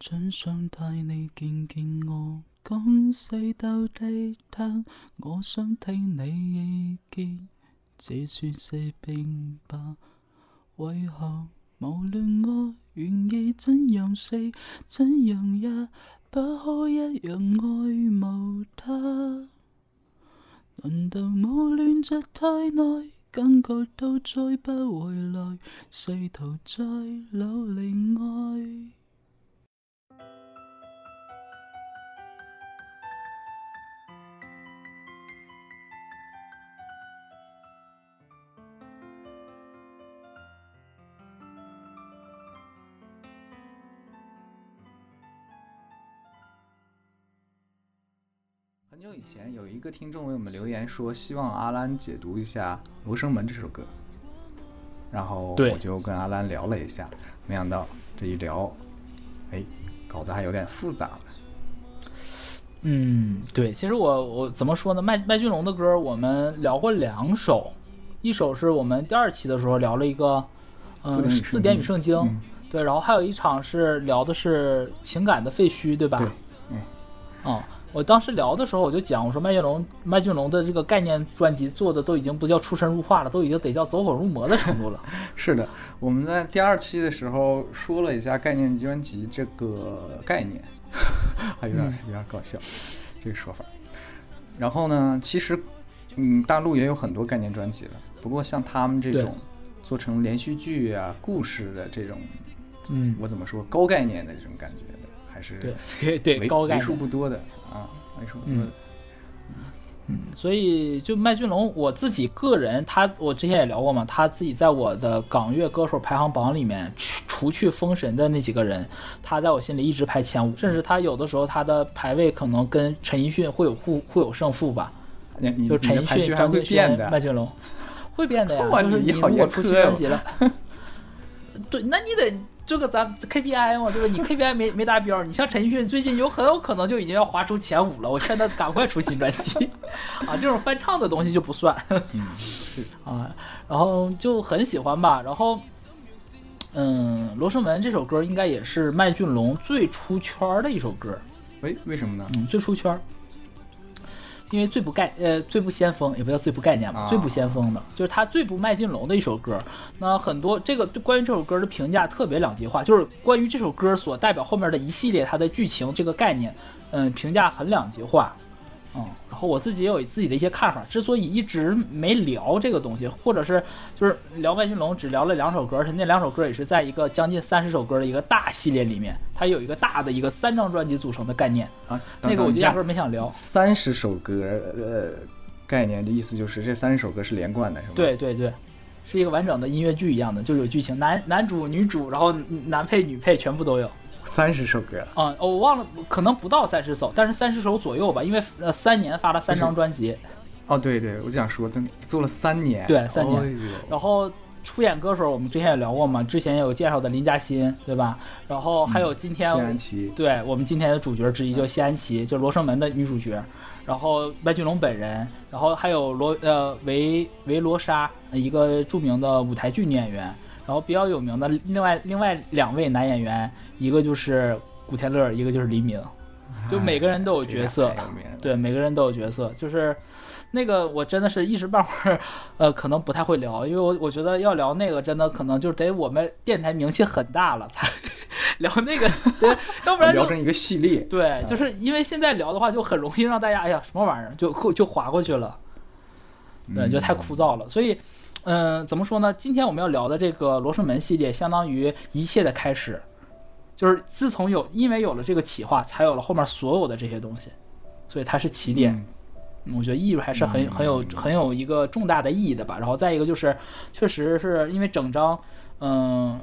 真想带你见见我江西豆的他，我想听你意见，这算是病吧？为何无论我愿意怎样死，怎样也不可一样爱慕他？难道我恋着太耐，感觉都追不回来，试图再努力爱？以前有一个听众为我们留言说，希望阿兰解读一下《罗生门》这首歌，然后我就跟阿兰聊了一下，没想到这一聊，哎，搞得还有点复杂了。嗯，对，其实我我怎么说呢？麦麦浚龙的歌我们聊过两首，一首是我们第二期的时候聊了一个，嗯，《字典与圣经》，对，然后还有一场是聊的是《情感的废墟》，对吧？对，嗯。我当时聊的时候，我就讲我说麦浚龙麦浚龙的这个概念专辑做的都已经不叫出神入化了，都已经得叫走火入魔的程度了。是的，我们在第二期的时候说了一下概念专辑这个概念，有点有点搞笑这个说法。然后呢，其实嗯，大陆也有很多概念专辑了，不过像他们这种做成连续剧啊、故事的这种，嗯，我怎么说高概念的这种感觉的，还是对对对，为数不多的。啊，没什么。嗯嗯，所以就麦浚龙，我自己个人，他我之前也聊过嘛，他自己在我的港乐歌手排行榜里面，除去封神的那几个人，他在我心里一直排前五，甚至他有的时候他的排位可能跟陈奕迅会有互互有胜负吧。就陈奕迅张敬轩、的，麦浚龙会变的呀。就是你如果出新专辑了。对，那你得这个咱 KPI 嘛，对吧？你 KPI 没没达标，你像陈奕迅最近有很有可能就已经要滑出前五了。我劝他赶快出新专辑，啊，这种翻唱的东西就不算。嗯，是啊，然后就很喜欢吧。然后，嗯，《罗生门》这首歌应该也是麦浚龙最出圈的一首歌。喂，为什么呢？嗯，最出圈。因为最不概呃最不先锋也不叫最不概念吧，最不先锋的就是他最不卖进龙的一首歌。那很多这个关于这首歌的评价特别两极化，就是关于这首歌所代表后面的一系列它的剧情这个概念，嗯，评价很两极化。嗯，然后我自己也有自己的一些看法。之所以一直没聊这个东西，或者是就是聊万俊龙，只聊了两首歌，而且那两首歌也是在一个将近三十首歌的一个大系列里面，它有一个大的一个三张专辑组成的概念。啊，那个我压根没想聊。三十首歌，呃，概念的意思就是这三十首歌是连贯的，是吗？对对对，是一个完整的音乐剧一样的，就有剧情，男男主女主，然后男配女配全部都有。三十首歌啊，我忘了，可能不到三十首，但是三十首左右吧，因为呃，三年发了三张专辑。哦，对对，我就想说，的。做了三年，对三年。然后出演歌手，我们之前也聊过嘛，之前也有介绍的林嘉欣，对吧？然后还有今天，对我们今天的主角之一叫谢安琪，就《罗生门》的女主角。然后麦浚龙本人，然后还有罗呃维维罗莎，一个著名的舞台剧女演员。然后比较有名的另外另外两位男演员，一个就是古天乐，一个就是黎明，就每个人都有角色，对每个人都有角色。就是那个我真的是一时半会儿，呃，可能不太会聊，因为我我觉得要聊那个真的可能就得我们电台名气很大了才 聊那个，对，要不然聊成一个系列。对，就是因为现在聊的话就很容易让大家哎呀什么玩意儿就就划过去了，对，就太枯燥了，所以。嗯，怎么说呢？今天我们要聊的这个《罗生门》系列，相当于一切的开始，就是自从有，因为有了这个企划，才有了后面所有的这些东西，所以它是起点。我觉得意义还是很很有很有一个重大的意义的吧。然后再一个就是，确实是因为整张，嗯，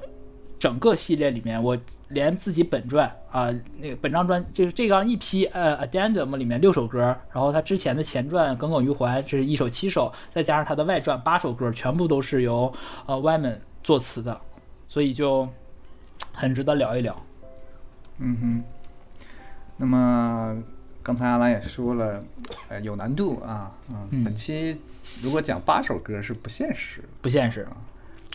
整个系列里面我。连自己本传啊，那个本张专就是这张一批呃，Adendum d 里面六首歌，然后他之前的前传耿耿于怀，这是一首七首，再加上他的外传八首歌，全部都是由呃 w y m a n 作词的，所以就很值得聊一聊。嗯哼，那么刚才阿兰也说了，呃，有难度啊，嗯，本期如果讲八首歌是不现实，不现实。啊。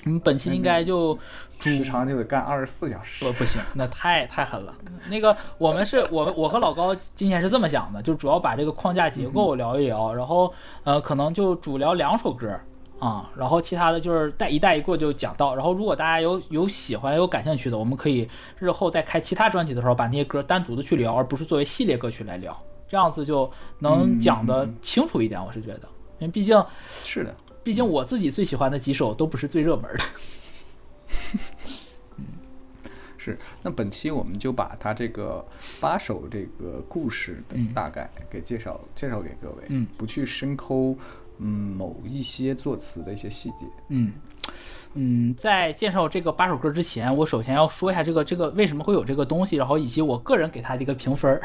你们本期应该就，时长就得干二十四小时，不不行，那太太狠了。那个，我们是我我和老高今天是这么想的，就主要把这个框架结构聊一聊，然后呃，可能就主聊两首歌啊，然后其他的就是带一带一过就讲到。然后如果大家有有喜欢有感兴趣的，我们可以日后再开其他专辑的时候，把那些歌单独的去聊，而不是作为系列歌曲来聊，这样子就能讲的清楚一点。我是觉得，因为毕竟是的。毕竟我自己最喜欢的几首都不是最热门的。嗯，是。那本期我们就把他这个八首这个故事的大概给介绍介绍给各位，嗯，不去深抠嗯某一些作词的一些细节，嗯嗯。在介绍这个八首歌之前，我首先要说一下这个这个为什么会有这个东西，然后以及我个人给他的一个评分儿。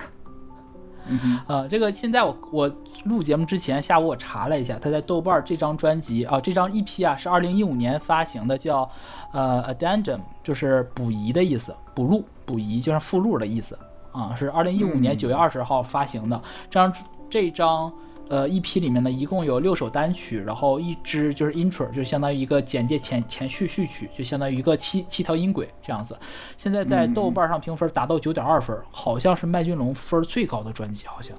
呃，这个现在我我录节目之前下午我查了一下，他在豆瓣这张专辑啊，这张 EP 啊是二零一五年发行的，叫呃 a d e n d u m 就是补遗的意思，补录补遗，就是附录的意思啊，是二零一五年九月二十号发行的，这张这张。呃，一批里面呢，一共有六首单曲，然后一支就是 intro，就相当于一个简介前前序序曲，就相当于一个七七条音轨这样子。现在在豆瓣上评分达到九点二分，好像是麦浚龙分最高的专辑好像。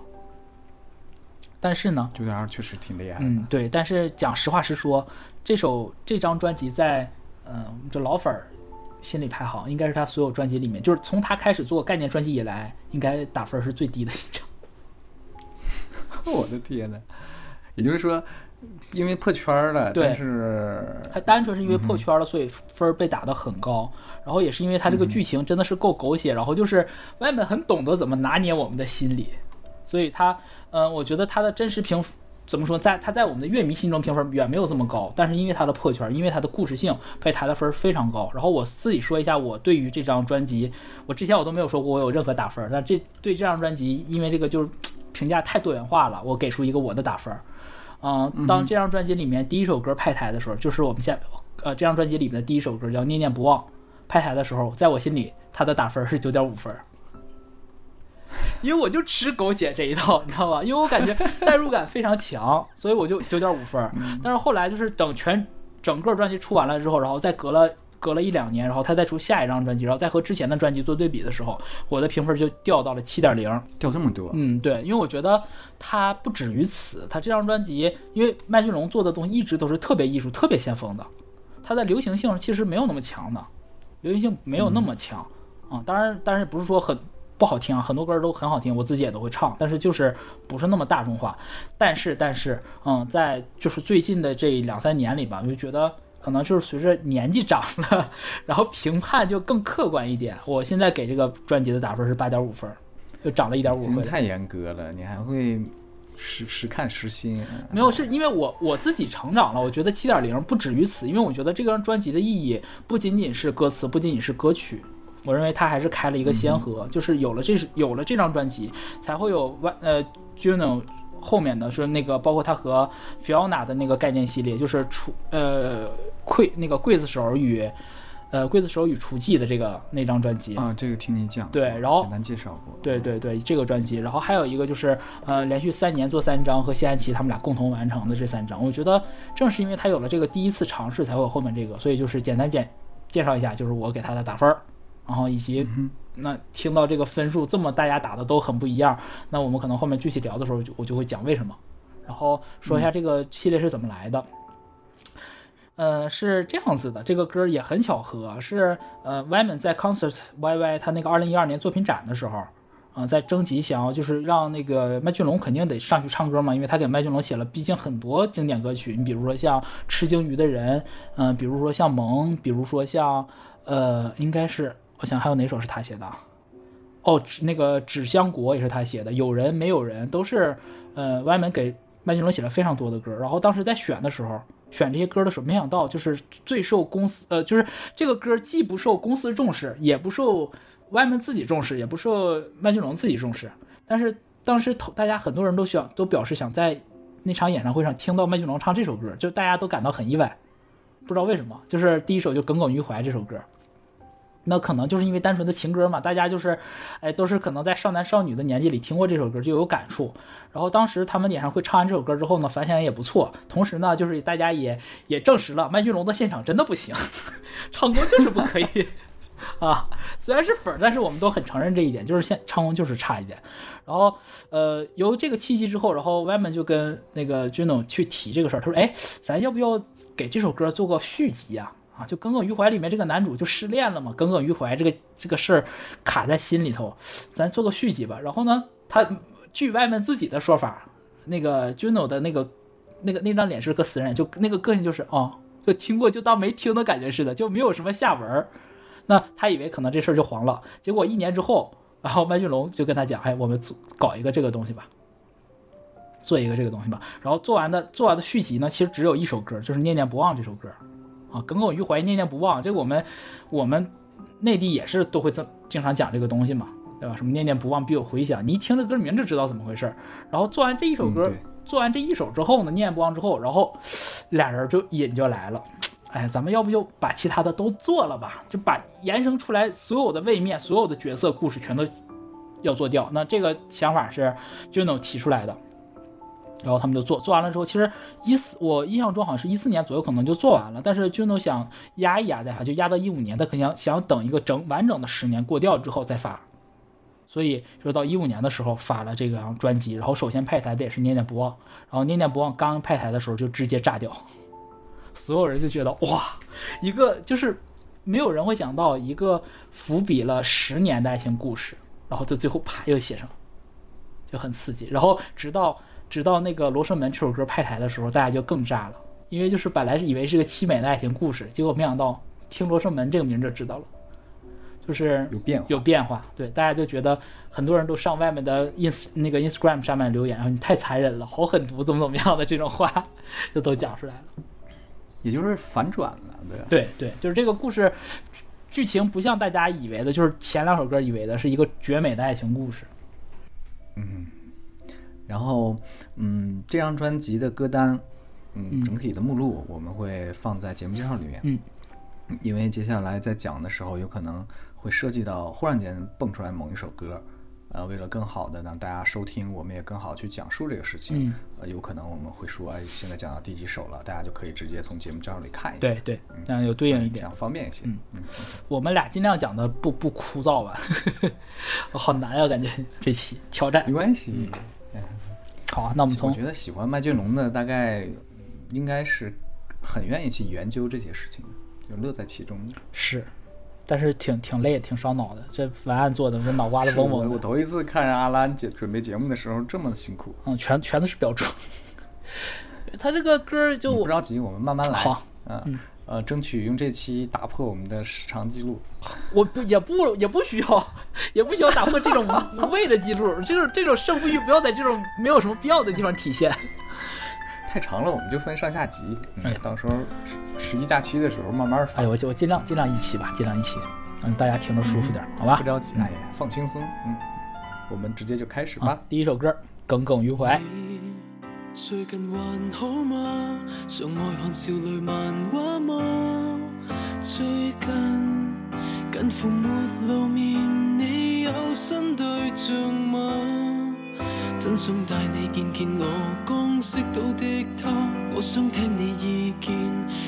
但是呢，九点二确实挺厉害。嗯，对。但是讲实话实说，这首这张专辑在嗯，这老粉儿心里排行，应该是他所有专辑里面，就是从他开始做概念专辑以来，应该打分是最低的一张。我的天呐！也就是说，因为破圈了，但是他单纯是因为破圈了，所以分被打得很高。然后也是因为他这个剧情真的是够狗血，然后就是外面很懂得怎么拿捏我们的心理，所以他，嗯，我觉得他的真实评怎么说，在他在我们的乐迷心中评分远没有这么高。但是因为他的破圈，因为他的故事性被抬的分非常高。然后我自己说一下，我对于这张专辑，我之前我都没有说过我有任何打分，但这对这张专辑，因为这个就是。评价太多元化了，我给出一个我的打分儿，嗯，当这张专辑里面第一首歌派台的时候，就是我们现呃这张专辑里面的第一首歌叫《念念不忘》，派台的时候，在我心里他的打分是九点五分，因为我就吃狗血这一套，你知道吧？因为我感觉 代入感非常强，所以我就九点五分。但是后来就是等全整个专辑出完了之后，然后再隔了。隔了一两年，然后他再出下一张专辑，然后再和之前的专辑做对比的时候，我的评分就掉到了七点零，掉这么多。嗯，对，因为我觉得他不止于此，他这张专辑，因为麦浚龙做的东西一直都是特别艺术、特别先锋的，它的流行性其实没有那么强的，流行性没有那么强啊。当然，但是不是说很不好听啊，很多歌都很好听，我自己也都会唱，但是就是不是那么大众化。但是，但是，嗯，在就是最近的这两三年里吧，我就觉得。可能就是随着年纪长了，然后评判就更客观一点。我现在给这个专辑的打分是八点五分，又涨了一点五分。太严格了，你还会时时看时新？没有，是因为我我自己成长了。我觉得七点零不止于此，因为我觉得这张专辑的意义不仅仅是歌词，不仅仅是歌曲。我认为它还是开了一个先河，就是有了这是有了这张专辑，才会有万呃 Juno。后面的是那个包括他和 Fiona 的那个概念系列，就是厨呃刽那个刽子手与呃刽子手与雏妓的这个那张专辑啊，这个听你讲对，然后简单介绍过，对对对这个专辑，然后还有一个就是呃连续三年做三张和谢安琪他们俩共同完成的这三张，我觉得正是因为他有了这个第一次尝试，才有后面这个，所以就是简单简介绍一下，就是我给他的打分儿，然后以及。那听到这个分数这么，大家打的都很不一样。那我们可能后面具体聊的时候，就我就会讲为什么，然后说一下这个系列是怎么来的。呃，是这样子的，这个歌也很巧合，是呃 Yman 在 Concert YY 他那个二零一二年作品展的时候，啊，在征集想要就是让那个麦浚龙肯定得上去唱歌嘛，因为他给麦浚龙写了毕竟很多经典歌曲，你比如说像《吃鲸鱼的人》，嗯，比如说像《萌》，比如说像呃，应该是。我想还有哪首是他写的？哦，那个《纸箱国》也是他写的，《有人》《没有人》都是呃，外面给麦浚龙写了非常多的歌。然后当时在选的时候，选这些歌的时候，没想到就是最受公司呃，就是这个歌既不受公司重视，也不受外面自己重视，也不受麦浚龙自己重视。但是当时大家很多人都想都表示想在那场演唱会上听到麦浚龙唱这首歌，就大家都感到很意外，不知道为什么，就是第一首就耿耿于怀这首歌。那可能就是因为单纯的情歌嘛，大家就是，哎，都是可能在少男少女的年纪里听过这首歌就有感触。然后当时他们演唱会唱完这首歌之后呢，反响也不错。同时呢，就是大家也也证实了麦浚龙的现场真的不行，唱歌就是不可以 啊。虽然是粉，但是我们都很承认这一点，就是现唱功就是差一点。然后，呃，由这个契机之后，然后 Yaman 就跟那个军总去提这个事儿，他说：“哎，咱要不要给这首歌做个续集啊？”啊，就耿耿于怀里面这个男主就失恋了嘛，耿耿于怀这个这个事儿卡在心里头，咱做个续集吧。然后呢，他据外面自己的说法，那个 Juno 的那个那个那张脸是个死人，就那个个性就是，哦，就听过就当没听的感觉似的，就没有什么下文。那他以为可能这事儿就黄了。结果一年之后，然后麦俊龙就跟他讲，哎，我们做搞一个这个东西吧，做一个这个东西吧。然后做完的做完的续集呢，其实只有一首歌，就是《念念不忘》这首歌。啊，耿耿于怀，念念不忘，这我们，我们内地也是都会这经常讲这个东西嘛，对吧？什么念念不忘，必有回响。你一听这歌名，就知道怎么回事。然后做完这一首歌，做完这一首之后呢，念念不忘之后，然后俩人就瘾就来了。哎，咱们要不就把其他的都做了吧？就把延伸出来所有的位面、所有的角色、故事全都要做掉。那这个想法是 Juno 提出来的。然后他们就做做完了之后，其实一四我印象中好像是一四年左右，可能就做完了。但是军总想压一压再发，就压到一五年。他可能想等一个整完整的十年过掉之后再发。所以就到一五年的时候发了这个专辑。然后首先派台的也是《念念不忘》，然后《念念不忘》刚派台的时候就直接炸掉，所有人就觉得哇，一个就是没有人会想到一个伏笔了十年的爱情故事，然后就最后啪又写上，就很刺激。然后直到。直到那个《罗生门》这首歌拍台的时候，大家就更炸了，因为就是本来是以为是个凄美的爱情故事，结果没想到听《罗生门》这个名就知道了，就是有变化，有变化。对，大家就觉得很多人都上外面的 ins 那个 Instagram 上面留言，然后你太残忍了，好狠毒，怎么怎么样的这种话就都讲出来了，也就是反转了，对，对对，就是这个故事剧情不像大家以为的，就是前两首歌以为的是一个绝美的爱情故事，嗯。然后，嗯，这张专辑的歌单，嗯，整体的目录我们会放在节目介绍里面。嗯，因为接下来在讲的时候，有可能会涉及到忽然间蹦出来某一首歌，呃，为了更好的让大家收听，我们也更好去讲述这个事情。嗯，呃，有可能我们会说，哎，现在讲到第几首了，大家就可以直接从节目介绍里看一下。对对，这样有对应一点，这样方便一些。嗯嗯，我们俩尽量讲的不不枯燥吧。哈 好难啊，感觉这期挑战。没关系。嗯，好啊，那我们从我觉得喜欢麦浚龙的，大概应该是很愿意去研究这些事情，就乐在其中。是，但是挺挺累，挺烧脑的。这文案做的，我脑瓜子嗡嗡。我头一次看人阿兰姐准备节目的时候这么辛苦。嗯，全全都是标注。他这个歌就不着急，我们慢慢来。好，嗯。呃，争取用这期打破我们的时长记录。我不也不也不需要，也不需要打破这种无谓的记录，这种这种胜负欲不要在这种没有什么必要的地方体现。太长了，我们就分上下集，哎，到时候十一假期的时候慢慢发。我就我尽量尽量一期吧，尽量一期，让大家听着舒服点，好吧？不着急，哎，放轻松，嗯，我们直接就开始吧。第一首歌《耿耿于怀》。最近还好吗？常爱看少女漫画吗？最近近乎没露面，你有新对象吗？真想带你见见我刚识到的他，我想听你意见，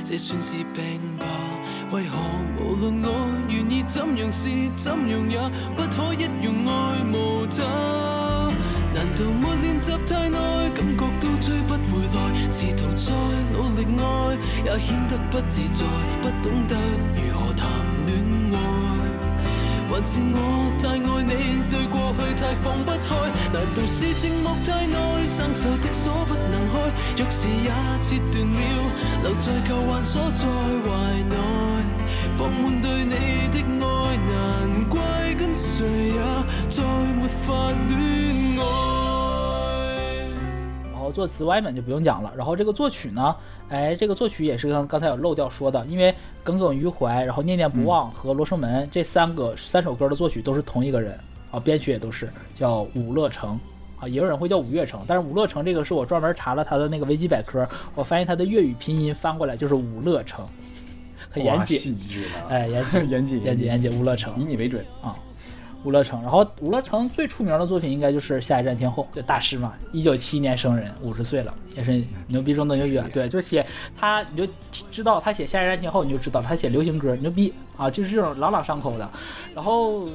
这算是病吧？为何无论我愿意怎样试，怎样也不可一样爱慕渣。难道没练习太耐，感觉都追不回来？试图再努力爱，也显得不自在，不懂得如何谈恋爱。还是我太爱你，对过去太放不开。难道是寂寞太耐，生锈的锁不能开？钥匙也折断了，留在旧患锁在怀内，放满对你的爱，难怪跟谁也再没法恋爱。然后作词 y 门 m a n 就不用讲了，然后这个作曲呢，哎，这个作曲也是刚刚才有漏掉说的，因为耿耿于怀，然后念念不忘和罗生门这三个三首歌的作曲都是同一个人啊，编曲也都是叫伍乐城啊，也有人会叫五乐城，但是五乐城这个是我专门查了他的那个维基百科，我发现他的粤语拼音翻过来就是伍乐城，很严谨，哎，严谨严谨严谨严谨，伍乐城以你为准啊。吴乐成，然后吴乐成最出名的作品应该就是《下一站天后》。就大师嘛，一九七年生人，五十岁了，也是牛逼中的牛逼。对，就写他，你就知道他写《下一站天后》，你就知道他写流行歌，牛逼啊！就是这种朗朗上口的。然后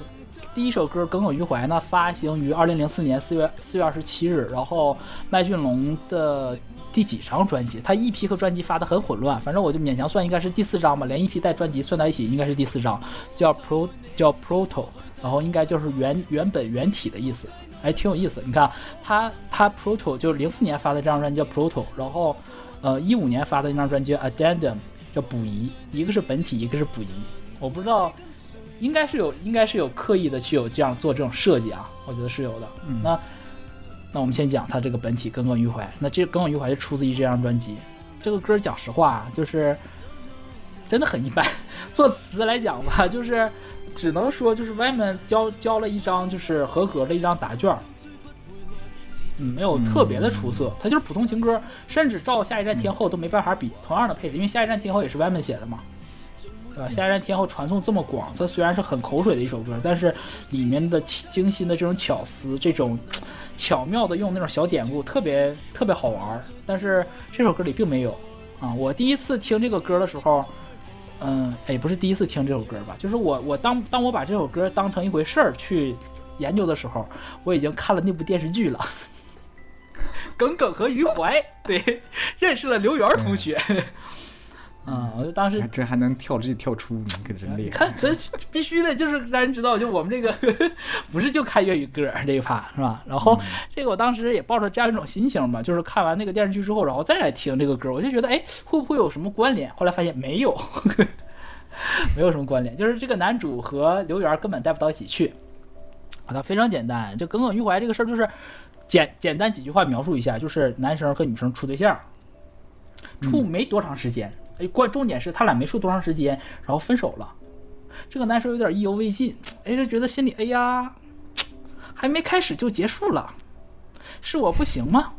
第一首歌《耿耿于怀》呢，发行于二零零四年四月四月二十七日。然后麦浚龙的第几张专辑？他一批和专辑发的很混乱，反正我就勉强算应该是第四张吧，连一批带专辑算在一起，应该是第四张，叫《Pro》，叫《Proto》。然后应该就是原原本原体的意思，还挺有意思。你看他他 proto 就是零四年发的这张专辑叫 proto，然后呃一五年发的一张专辑叫 addendum，叫补遗，一个是本体，一个是补遗。我不知道，应该是有应该是有刻意的去有这样做这种设计啊，我觉得是有的。那那我们先讲他这个本体耿耿于怀，那这耿耿于怀就出自于这张专辑。这个歌讲实话啊，就是真的很一般，作词来讲吧，就是。只能说就是外面交交了一张就是合格的一张答卷，嗯，没有特别的出色，它就是普通情歌，甚至照下一站天后都没办法比。同样的配置，因为下一站天后也是外面写的嘛，呃，下一站天后传送这么广，它虽然是很口水的一首歌，但是里面的精心的这种巧思，这种巧妙的用那种小典故，特别特别好玩。但是这首歌里并没有。啊，我第一次听这个歌的时候。嗯，也不是第一次听这首歌吧。就是我，我当当我把这首歌当成一回事儿去研究的时候，我已经看了那部电视剧了，《耿耿和于怀》。对，认识了刘源同学。嗯，我就当时这还能跳这跳出你可真厉害！看这必须的，就是让人知道，就我们这个不是就看粤语歌这一趴是吧？然后这个我当时也抱着这样一种心情吧，就是看完那个电视剧之后，然后再来听这个歌，我就觉得哎，会不会有什么关联？后来发现没有，没有什么关联，就是这个男主和刘源根本带不到一起去。好的，非常简单，就耿耿于怀这个事儿，就是简简单几句话描述一下，就是男生和女生处对象，处没多长时间。哎，关重点是他俩没处多长时间，然后分手了。这个男生有点意犹未尽，哎，他觉得心里哎呀，还没开始就结束了，是我不行吗？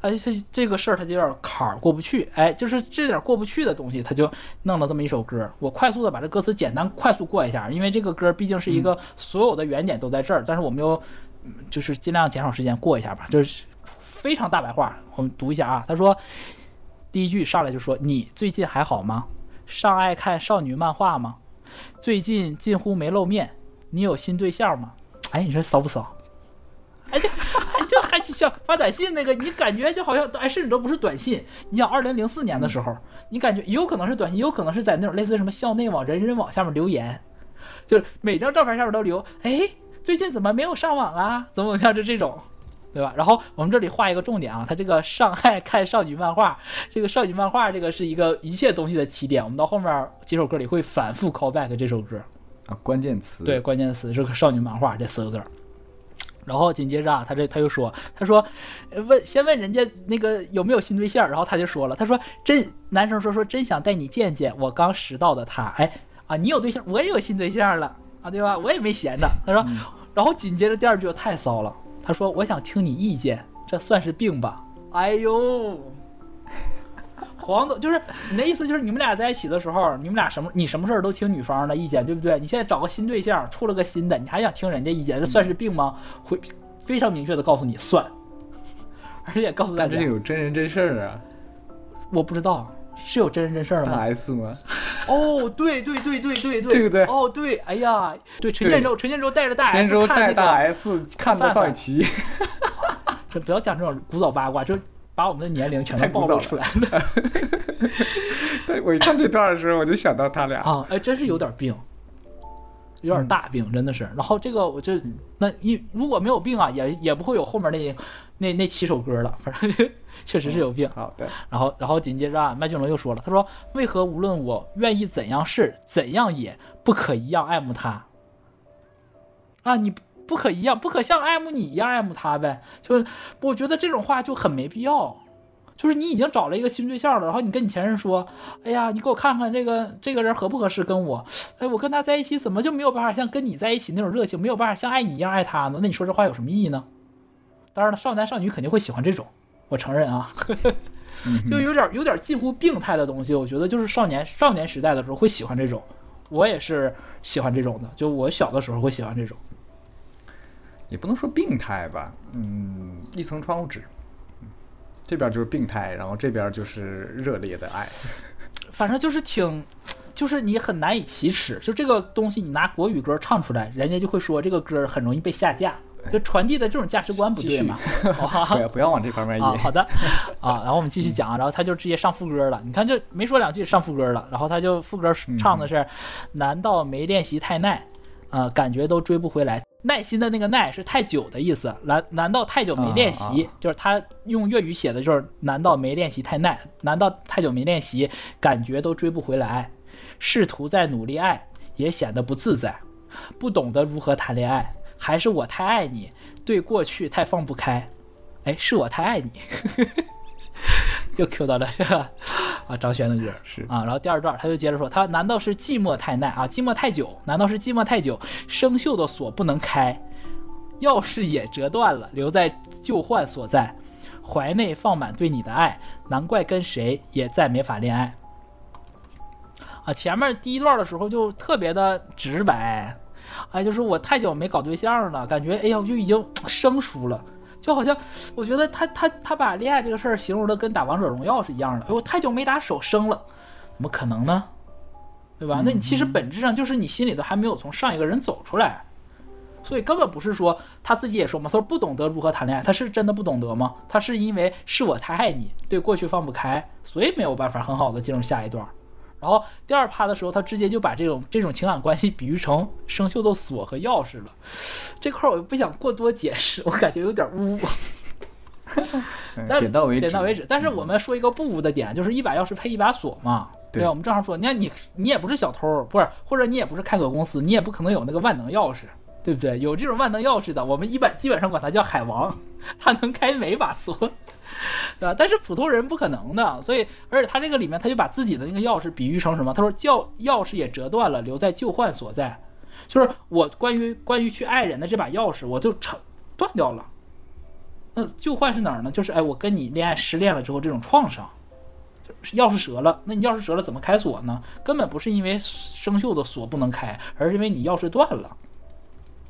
哎，这这个事儿他就有点坎儿过不去，哎，就是这点过不去的东西，他就弄了这么一首歌。我快速的把这歌词简单快速过一下，因为这个歌毕竟是一个所有的原点都在这儿，但是我们又就是尽量减少时间过一下吧，就是非常大白话，我们读一下啊，他说。第一句上来就说：“你最近还好吗？上爱看少女漫画吗？最近近乎没露面，你有新对象吗？”哎，你说骚不骚？哎，就 还像发短信那个，你感觉就好像……哎，甚至都不是短信。你想，二零零四年的时候，你感觉有可能是短信，有可能是在那种类似于什么校内网、人人网下面留言，就是每张照片下面都留：“哎，最近怎么没有上网啊？怎么怎么样？”就这种。对吧？然后我们这里画一个重点啊，他这个上害看少女漫画，这个少女漫画这个是一个一切东西的起点。我们到后面几首歌里会反复 call back 这首歌啊，关键词对，关键词是个少女漫画这四个字儿。然后紧接着啊，他这他又说，他说问先问人家那个有没有新对象，然后他就说了，他说真男生说说真想带你见见我刚识到的他，哎啊，你有对象，我也有新对象了啊，对吧？我也没闲着。他说，然后紧接着第二句太骚了。他说：“我想听你意见，这算是病吧？”哎呦，黄总，就是你的意思就是你们俩在一起的时候，你们俩什么你什么事儿都听女方的意见，对不对？你现在找个新对象，处了个新的，你还想听人家意见，这算是病吗？会非常明确的告诉你算，而且告诉大家，但这有真人真事儿啊，我不知道。是有真人真事儿吗？S 吗？哦，对对对对对对对对，哦对，哎呀，对陈建州，陈建州带着大 S 看范齐，这不要讲这种古早八卦，就把我们的年龄全都暴露出来了。对，我一看这段的时候，我就想到他俩啊，哎，真是有点病，有点大病，真的是。然后这个我就那一如果没有病啊，也也不会有后面那那那七首歌了，反正。确实是有病，好的。然后，然后紧接着啊，麦浚龙又说了，他说：“为何无论我愿意怎样试，怎样也不可一样爱慕他？啊，你不可一样，不可像爱慕你一样爱慕他呗？就我觉得这种话就很没必要。就是你已经找了一个新对象了，然后你跟你前任说，哎呀，你给我看看这个这个人合不合适跟我？哎，我跟他在一起怎么就没有办法像跟你在一起那种热情，没有办法像爱你一样爱他呢？那你说这话有什么意义呢？当然了，少男少女肯定会喜欢这种。”我承认啊，就有点有点近乎病态的东西。我觉得就是少年少年时代的时候会喜欢这种，我也是喜欢这种的。就我小的时候会喜欢这种，也不能说病态吧，嗯，一层窗户纸，这边就是病态，然后这边就是热烈的爱，反正就是挺，就是你很难以启齿。就这个东西，你拿国语歌唱出来，人家就会说这个歌很容易被下架。就传递的这种价值观不对嘛？不要往这方面引。好的，啊，然后我们继续讲啊，然后他就直接上副歌了。你看，就没说两句，上副歌了。然后他就副歌唱的是：难道没练习太耐？啊，感觉都追不回来。耐心的那个耐是太久的意思。难难道太久没练习？就是他用粤语写的，就是难道没练习太耐？难道太久没练习，感觉都追不回来？试图在努力爱，也显得不自在，不懂得如何谈恋爱。还是我太爱你，对过去太放不开。哎，是我太爱你，又 Q 到了是吧？啊，张悬的歌是啊。然后第二段，他就接着说，他难道是寂寞太耐啊？寂寞太久，难道是寂寞太久？生锈的锁不能开，钥匙也折断了，留在旧患所在，怀内放满对你的爱，难怪跟谁也再没法恋爱。啊，前面第一段的时候就特别的直白。哎，就是我太久没搞对象了，感觉哎呀，我就已经生疏了，就好像我觉得他他他把恋爱这个事儿形容的跟打王者荣耀是一样的。哎，我太久没打手生了，怎么可能呢？对吧？那你其实本质上就是你心里头还没有从上一个人走出来，所以根本不是说他自己也说嘛，他说不懂得如何谈恋爱，他是真的不懂得吗？他是因为是我太爱你，对过去放不开，所以没有办法很好的进入下一段。然后第二趴的时候，他直接就把这种这种情感关系比喻成生锈的锁和钥匙了。这块我不想过多解释，我感觉有点污。但点到为止。点到为止。但是我们说一个不污的点，就是一把钥匙配一把锁嘛，对吧？我们正好说，你看你你也不是小偷，不是，或者你也不是开锁公司，你也不可能有那个万能钥匙，对不对？有这种万能钥匙的，我们一般基本上管它叫海王，它能开每把锁。对吧？但是普通人不可能的，所以而且他这个里面他就把自己的那个钥匙比喻成什么？他说，教钥匙也折断了，留在旧患所在，就是我关于关于去爱人的这把钥匙，我就成断掉了。那旧患是哪儿呢？就是哎，我跟你恋爱失恋了之后这种创伤，就钥匙折了，那你钥匙折了怎么开锁呢？根本不是因为生锈的锁不能开，而是因为你钥匙断了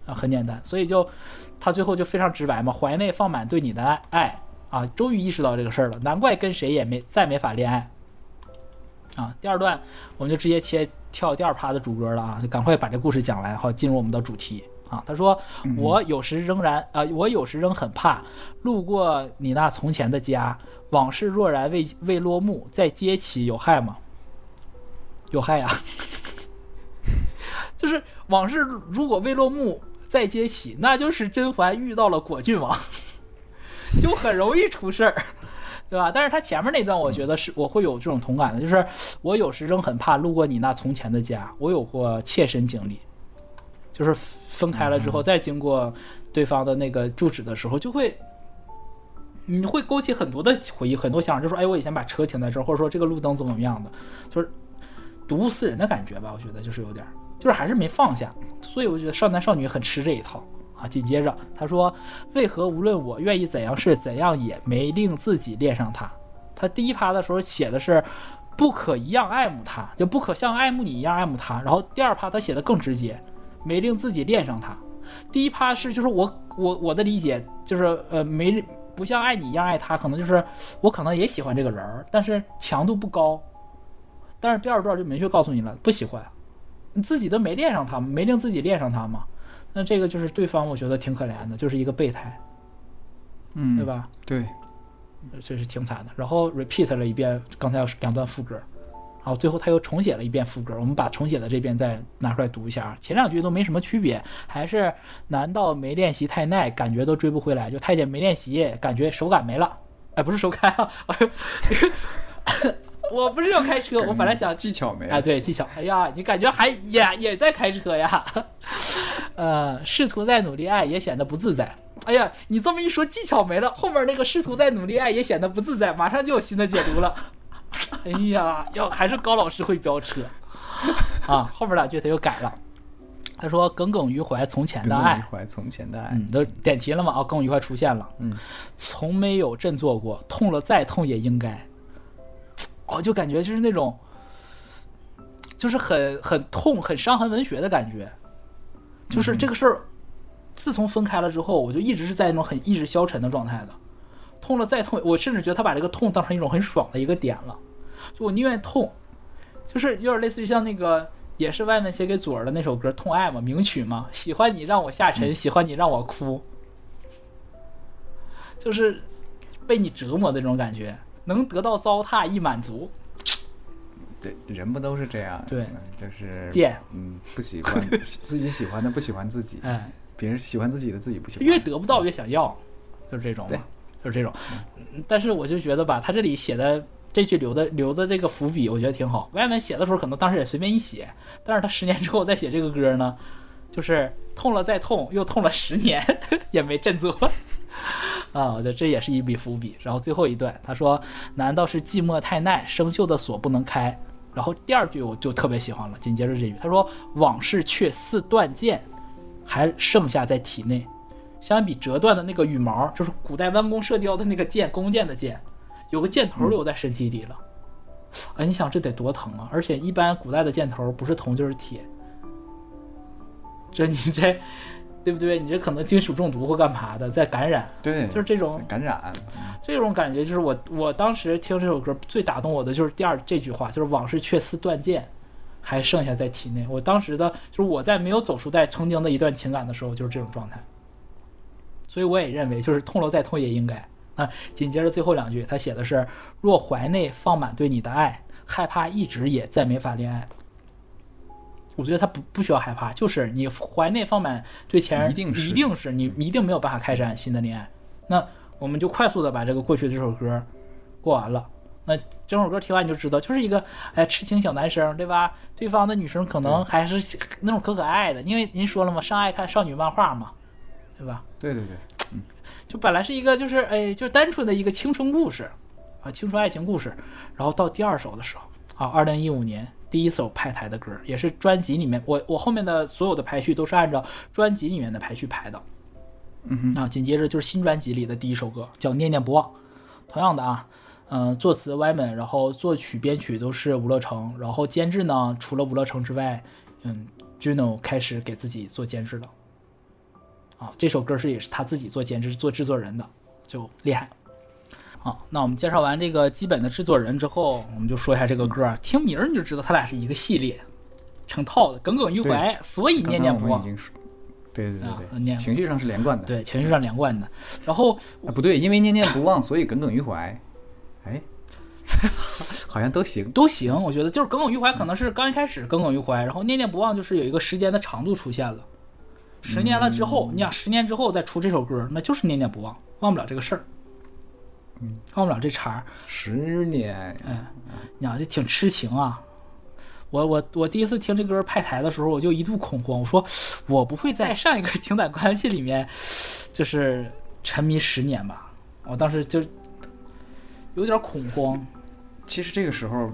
啊，很简单。所以就他最后就非常直白嘛，怀内放满对你的爱爱。啊，终于意识到这个事儿了，难怪跟谁也没再没法恋爱。啊，第二段我们就直接切跳第二趴的主歌了啊，就赶快把这故事讲来，好进入我们的主题啊。他说：“我有时仍然啊，我有时仍很怕路过你那从前的家，往事若然未未落幕，再接起有害吗？有害呀，就是往事如果未落幕再接起，那就是甄嬛遇到了果郡王。”就很容易出事儿，对吧？但是他前面那段，我觉得是我会有这种同感的，就是我有时仍很怕路过你那从前的家，我有过切身经历，就是分开了之后再经过对方的那个住址的时候，就会你会勾起很多的回忆，很多想，法，就说哎，我以前把车停在这儿，或者说这个路灯怎么怎么样的，就是睹物思人的感觉吧。我觉得就是有点，就是还是没放下，所以我觉得少男少女很吃这一套。紧接着他说：“为何无论我愿意怎样是怎样，也没令自己恋上他？”他第一趴的时候写的是“不可一样爱慕他”，就不可像爱慕你一样爱慕他。然后第二趴他写的更直接，“没令自己恋上他。”第一趴是就是我我我的理解就是呃没不像爱你一样爱他，可能就是我可能也喜欢这个人儿，但是强度不高。但是第二段就明确告诉你了，不喜欢，你自己都没恋上他，没令自己恋上他吗？那这个就是对方，我觉得挺可怜的，就是一个备胎，嗯，对吧？对，这是挺惨的。然后 repeat 了一遍刚才两段副歌，然后最后他又重写了一遍副歌。我们把重写的这边再拿出来读一下，前两句都没什么区别，还是难道没练习太耐，感觉都追不回来？就太监没练习，感觉手感没了。哎，不是手感啊！哎呦。我不是要开车，我本来想技巧没了啊，对技巧。哎呀，你感觉还也也在开车呀？呃，试图在努力爱，也显得不自在。哎呀，你这么一说，技巧没了。后面那个试图在努力爱，也显得不自在，马上就有新的解读了。哎呀，要还是高老师会飙车 啊！后面两句他又改了，他说“耿耿于怀从前的爱”，“耿耿于怀从前的爱”，都点题了嘛？啊，跟我一块出现了。嗯，从没有振作过，痛了再痛也应该。哦，就感觉就是那种，就是很很痛、很伤痕文学的感觉。就是这个事儿，自从分开了之后，我就一直是在那种很意志消沉的状态的。痛了再痛，我甚至觉得他把这个痛当成一种很爽的一个点了。就我宁愿痛，就是有点类似于像那个也是外面写给祖儿的那首歌《痛爱》嘛，名曲嘛。喜欢你让我下沉，喜欢你让我哭，就是被你折磨的那种感觉。能得到糟蹋一满足，对人不都是这样？对，就是贱，嗯，不喜欢 自己喜欢的不喜欢自己，嗯，别人喜欢自己的自己不喜欢，越得不到越想要，就是这种嘛，就是这种。但是我就觉得吧，他这里写的这句留的留的这个伏笔，我觉得挺好。外面写的时候可能当时也随便一写，但是他十年之后再写这个歌呢，就是痛了再痛，又痛了十年 也没振作。啊，我觉得这也是一笔伏笔。然后最后一段，他说：“难道是寂寞太耐，生锈的锁不能开？”然后第二句我就特别喜欢了。紧接着这句，他说：“往事却似断剑，还剩下在体内。相比折断的那个羽毛，就是古代弯弓射雕的那个箭，弓箭的箭，有个箭头留在身体里了。哎，你想这得多疼啊！而且一般古代的箭头不是铜就是铁，这你这……”对不对？你这可能金属中毒或干嘛的，在感染。对，就是这种感染，这种感觉就是我我当时听这首歌最打动我的就是第二这句话，就是往事却似断剑，还剩下在体内。我当时的就是我在没有走出在曾经的一段情感的时候，就是这种状态。所以我也认为就是痛了再痛也应该啊。紧接着最后两句，他写的是若怀内放满对你的爱，害怕一直也再没法恋爱。我觉得他不不需要害怕，就是你怀内放满对前任，一定是你，你一定没有办法开展新的恋爱。那我们就快速的把这个过去的这首歌过完了。那整首歌听完你就知道，就是一个哎痴情小男生，对吧？对方的女生可能还是那种可可爱的，因为您说了嘛，上爱看少女漫画嘛，对吧？对对对，就本来是一个就是哎，就单纯的一个青春故事啊，青春爱情故事。然后到第二首的时候啊，二零一五年。第一首拍台的歌，也是专辑里面我我后面的所有的排序都是按照专辑里面的排序排的。嗯啊，紧接着就是新专辑里的第一首歌叫《念念不忘》，同样的啊，嗯，作词 Yman，然后作曲编曲都是吴乐成，然后监制呢除了吴乐成之外，嗯，Juno 开始给自己做监制了。啊，这首歌是也是他自己做监制做制作人的，就厉害。好，那我们介绍完这个基本的制作人之后，我们就说一下这个歌。听名儿你就知道他俩是一个系列，成套的。耿耿于怀，所以念念不忘。刚刚对对对情绪上是连贯的。对，情绪上连贯的。然后啊，不对，因为念念不忘，所以耿耿于怀。哎，好像都行，都行。我觉得就是耿耿于怀，可能是刚一开始耿耿于怀，然后念念不忘，就是有一个时间的长度出现了。十年了之后，你想十年之后再出这首歌，那就是念念不忘，忘不了这个事儿。忘不了这茬儿，十年。嗯，呀，就挺痴情啊。我我我第一次听这歌派台的时候，我就一度恐慌。我说我不会在上一个情感关系里面，就是沉迷十年吧。我当时就有点恐慌。其实这个时候，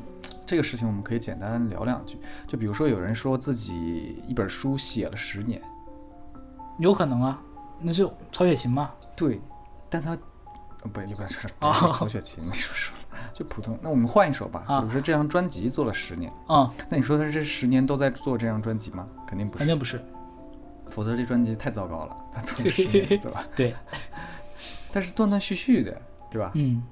这个事情我们可以简单聊两句。就比如说有人说自己一本书写了十年，有可能啊，那就曹雪芹嘛？对，但他。不，就不要说曹雪芹，你说说，就普通。那我们换一首吧。比如说这张专辑做了十年。啊。那你说他这十年都在做这张专辑吗？肯定不是。肯定不是。否则这专辑太糟糕了。他做了十年，对吧？对。但是断断续续的，对吧？嗯。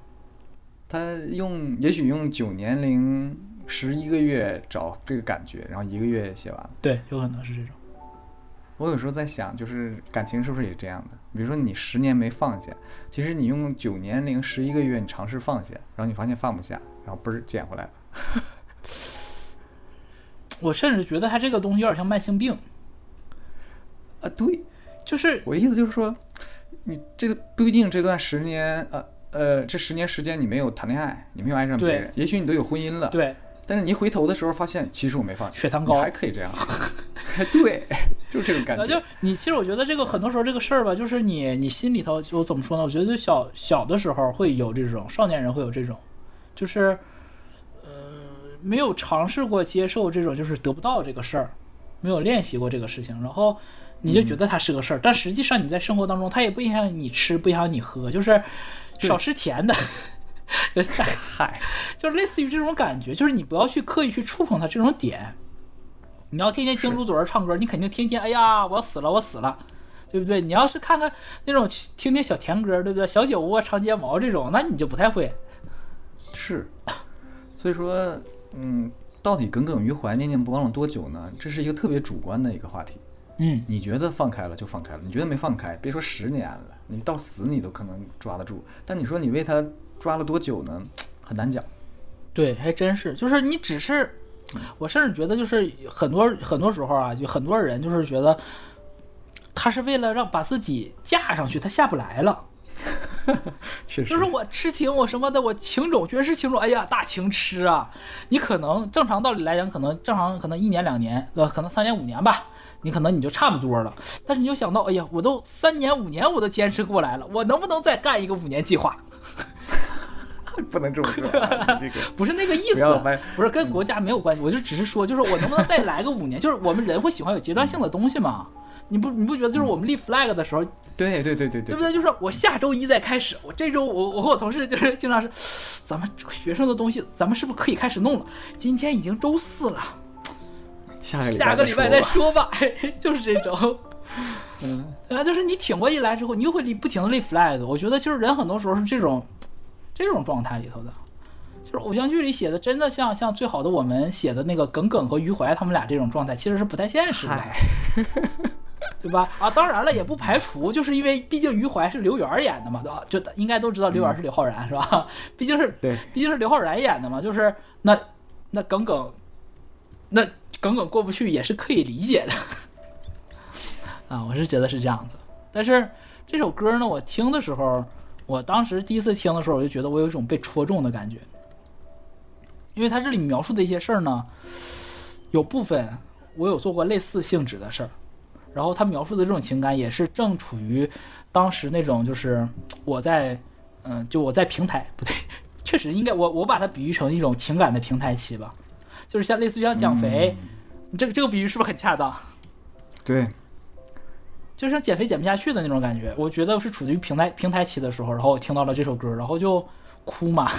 他用也许用九年零十一个月找这个感觉，然后一个月写完了。对，有可能是这种。我有时候在想，就是感情是不是也这样的？比如说你十年没放下，其实你用九年零十一个月，你尝试放下，然后你发现放不下，然后嘣儿捡回来了。我甚至觉得他这个东西有点像慢性病。啊，对，就是我意思就是说，你这个不一定这段十年，呃呃，这十年时间你没有谈恋爱，你没有爱上别人，也许你都有婚姻了，对。但是你回头的时候发现，其实我没放弃。血糖高还可以这样，对，就是这种感觉。就是你，其实我觉得这个很多时候这个事儿吧，就是你，你心里头我怎么说呢？我觉得就小小的时候会有这种少年人会有这种，就是，呃，没有尝试过接受这种，就是得不到这个事儿，没有练习过这个事情，然后你就觉得它是个事儿。但实际上你在生活当中，它也不影响你吃，不影响你喝，就是少吃甜的。就嗨，就是类似于这种感觉，就是你不要去刻意去触碰它这种点。你要天天听祖儿唱歌，你肯定天天哎呀，我死了，我死了，对不对？你要是看看那种听听小甜歌，对不对？小酒窝、长睫毛这种，那你就不太会。是，所以说，嗯，到底耿耿于怀、念念不忘了多久呢？这是一个特别主观的一个话题。嗯，你觉得放开了就放开了，你觉得没放开，别说十年了，你到死你都可能抓得住。但你说你为他。抓了多久呢？很难讲。对，还真是。就是你只是，我甚至觉得，就是很多很多时候啊，就很多人就是觉得，他是为了让把自己架上去，他下不来了。确实。就是我痴情，我什么的，我情种，绝世情种。哎呀，大情痴啊！你可能正常道理来讲，可能正常可能一年两年，对吧？可能三年五年吧，你可能你就差不多了。但是你就想到，哎呀，我都三年五年我都坚持过来了，我能不能再干一个五年计划？不能这么说，这个 不是那个意思。不是跟国家没有关系，我就只是说，就是我能不能再来个五年？就是我们人会喜欢有阶段性的东西吗？你不，你不觉得？就是我们立 flag 的时候，对对对对对，对不对？就是我下周一再开始。我这周，我我和我同事就是经常是，咱们学生的东西，咱们是不是可以开始弄了？今天已经周四了，下个下个礼拜再说吧。就是这种，嗯，啊，就是你挺过一来之后，你又会立不停的立 flag。我觉得，就是人很多时候是这种。这种状态里头的，就是偶像剧里写的，真的像像《最好的我们》写的那个耿耿和余淮他们俩这种状态，其实是不太现实的，对吧？啊，当然了，也不排除，就是因为毕竟余淮是刘源演的嘛，对吧？就应该都知道刘源是刘昊然是吧？毕竟是毕竟是刘昊然演的嘛，就是那那耿耿，那耿耿过不去也是可以理解的，啊，我是觉得是这样子。但是这首歌呢，我听的时候。我当时第一次听的时候，我就觉得我有一种被戳中的感觉，因为他这里描述的一些事儿呢，有部分我有做过类似性质的事儿，然后他描述的这种情感也是正处于当时那种就是我在嗯，就我在平台不对，确实应该我我把它比喻成一种情感的平台期吧，就是像类似于像减肥，这个这个比喻是不是很恰当？对。就是减肥减不下去的那种感觉，我觉得是处于平台平台期的时候，然后我听到了这首歌，然后就哭嘛，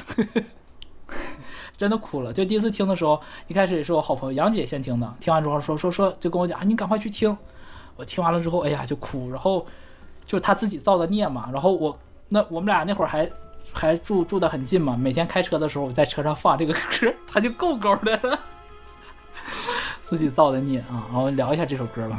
真的哭了。就第一次听的时候，一开始也是我好朋友杨姐先听的，听完之后说说说就跟我讲，你赶快去听。我听完了之后，哎呀就哭。然后就他自己造的孽嘛。然后我那我们俩那会儿还还住住的很近嘛，每天开车的时候我在车上放这个歌，他就够够的了，自己造的孽啊。然后聊一下这首歌吧。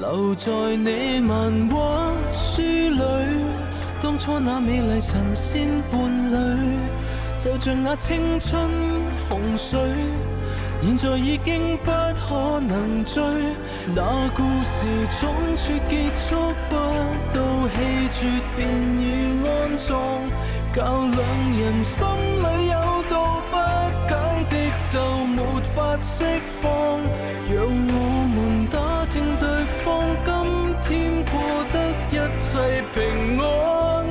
留在你漫画书里，当初那美丽神仙伴侣，就像那青春洪水，现在已经不可能追。那故事总说结束不到，气绝便已安葬，教两人心里有道不解的，就没法释放。让我。世平安，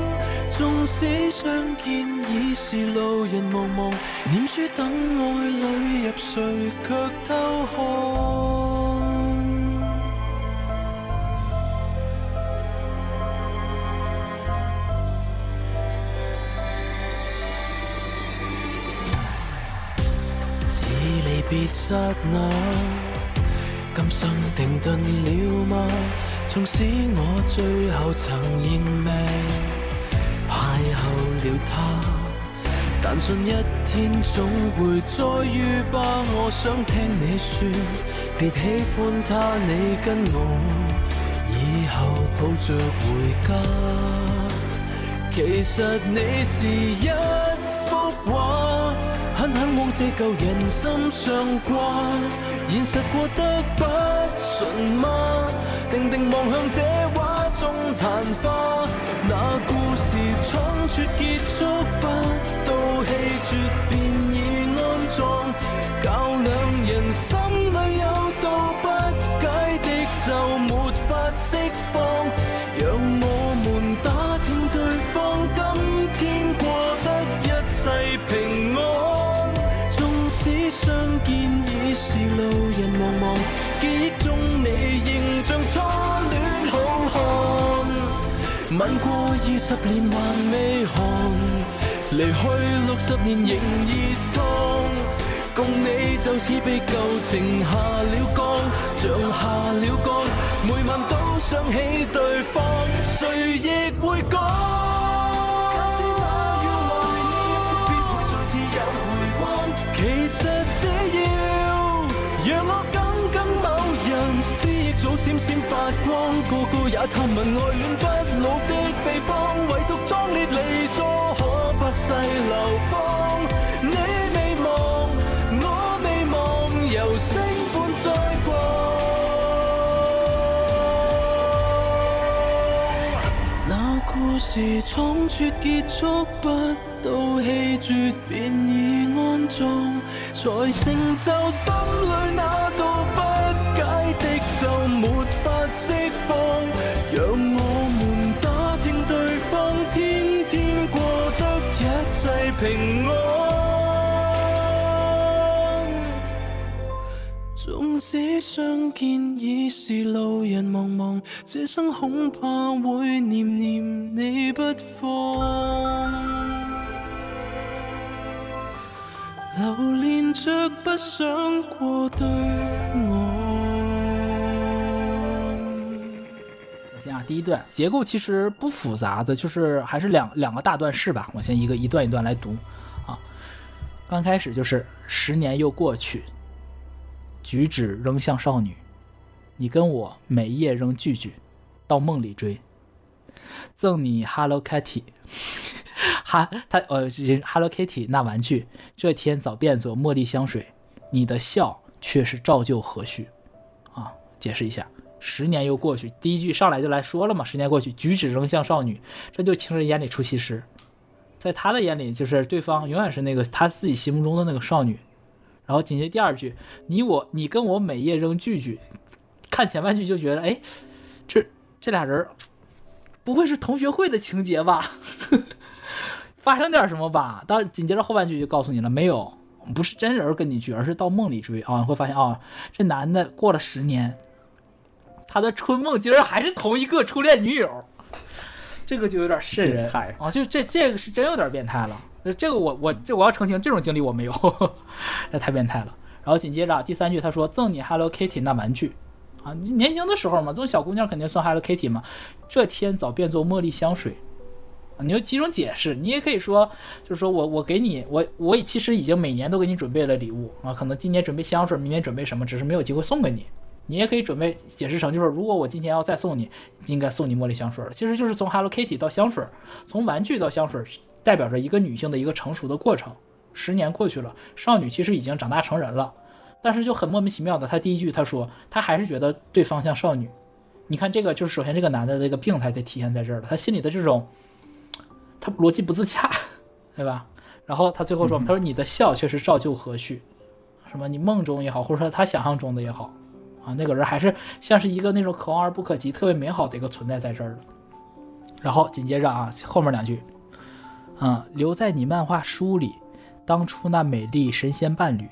纵使相见已是路人茫茫，念书等爱侣入睡，却偷看。似离别刹那，今生停顿了吗？纵使我最后曾认命，邂逅了他，但信一天总会再遇吧。我想听你说，别喜欢他，你跟我以后抱着回家。其实你是一幅画。这旧人心上挂，现实过得不顺吗？定定望向这画中昙花，那故事仓卒结束，不到气绝便已安葬，教两人心里有道不解的咒，没法释放。让。过二十年还未寒，离去六十年仍热痛。共你就似被旧情下了降，像下了降，每晚都想起对方，谁亦会讲。假使那要怀念，必会再次有回光。其实。闪闪发光，个个也探问爱恋不老的秘方，唯独壮烈离座可百世流芳。你未忘，我未忘，犹星伴在旁。那故事仓促结束，不到气绝便已安葬，才成就心里那道。没法释放，让我们打听对方，天天过得一切平安。纵使相见已是路人茫茫，这生恐怕会念念你不放，留恋着不想过对。先啊，第一段结构其实不复杂的，就是还是两两个大段式吧。我先一个一段一段来读，啊，刚开始就是十年又过去，举止仍像少女，你跟我每夜仍聚聚，到梦里追，赠你 Hello Kitty，哈，他呃 h e l l o Kitty 那玩具，这天早变作茉莉香水，你的笑却是照旧和煦，啊，解释一下。十年又过去，第一句上来就来说了嘛。十年过去，举止仍像少女，这就情人眼里出西施，在他的眼里，就是对方永远是那个他自己心目中的那个少女。然后紧接第二句，你我你跟我每夜仍句句，看前半句就觉得，哎，这这俩人不会是同学会的情节吧？发生点什么吧？但紧接着后半句就告诉你了，没有，不是真人跟你聚，而是到梦里追啊。你会发现啊，这男的过了十年。他的春梦竟然还是同一个初恋女友，这个就有点渗人，啊！就这，这个是真有点变态了。这个我我这我要澄清，这种经历我没有，那 太变态了。然后紧接着第三句，他说：“赠你 Hello Kitty 那玩具啊，年轻的时候嘛，这种小姑娘肯定送 Hello Kitty 嘛。这天早变做茉莉香水啊，你有几种解释，你也可以说，就是说我我给你，我我其实已经每年都给你准备了礼物啊，可能今年准备香水，明年准备什么，只是没有机会送给你。”你也可以准备解释成，就是如果我今天要再送你，应该送你茉莉香水了。其实就是从 Hello Kitty 到香水，从玩具到香水，代表着一个女性的一个成熟的过程。十年过去了，少女其实已经长大成人了，但是就很莫名其妙的，她第一句她说她还是觉得对方像少女。你看这个就是首先这个男的这个病态就体现在这儿了，他心里的这种，他逻辑不自洽，对吧？然后他最后说，他说你的笑却是照旧和煦，什么你梦中也好，或者说他想象中的也好。啊，那个人还是像是一个那种可望而不可及、特别美好的一个存在在这儿的。然后紧接着啊，后面两句，嗯，留在你漫画书里，当初那美丽神仙伴侣，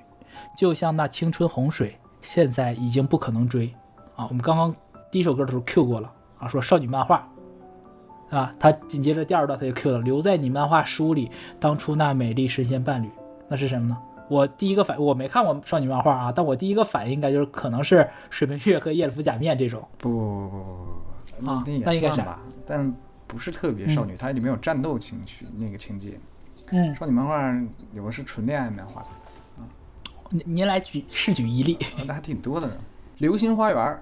就像那青春洪水，现在已经不可能追。啊，我们刚刚第一首歌的时候 Q 过了啊，说少女漫画，啊，他紧接着第二段他就 Q 了，留在你漫画书里，当初那美丽神仙伴侣，那是什么呢？我第一个反我没看过少女漫画啊，但我第一个反应应该就是可能是《水门月和《叶罗伏假面》这种。不不不不不不啊，那应该是吧？但不是特别少女，它里面有战斗情绪那个情节。嗯。少女漫画有的是纯恋爱漫画。啊，您来举试举一例？那还挺多的呢，《流星花园》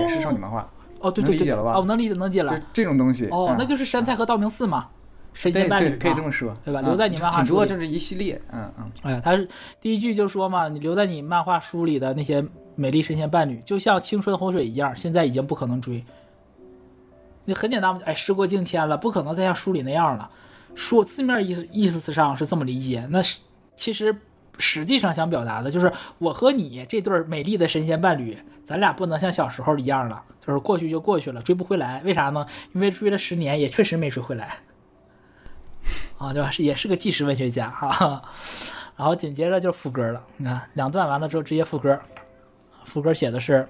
也是少女漫画。哦，对对对，理解了吧？啊，那能解了。这种东西哦，那就是山菜和道明寺嘛。神仙伴侣可以这么说，对吧？留在你漫画书，挺多，就是一系列，嗯嗯。哎，他是第一句就说嘛，你留在你漫画书里的那些美丽神仙伴侣，就像青春洪水一样，现在已经不可能追。那很简单嘛，哎，时过境迁了，不可能再像书里那样了。说字面意思意思上是这么理解，那其实实际上想表达的就是我和你这对美丽的神仙伴侣，咱俩不能像小时候一样了，就是过去就过去了，追不回来。为啥呢？因为追了十年，也确实没追回来。啊，对吧？是也是个纪实文学家哈，然后紧接着就副歌了。你看，两段完了之后直接副歌，副歌写的是：“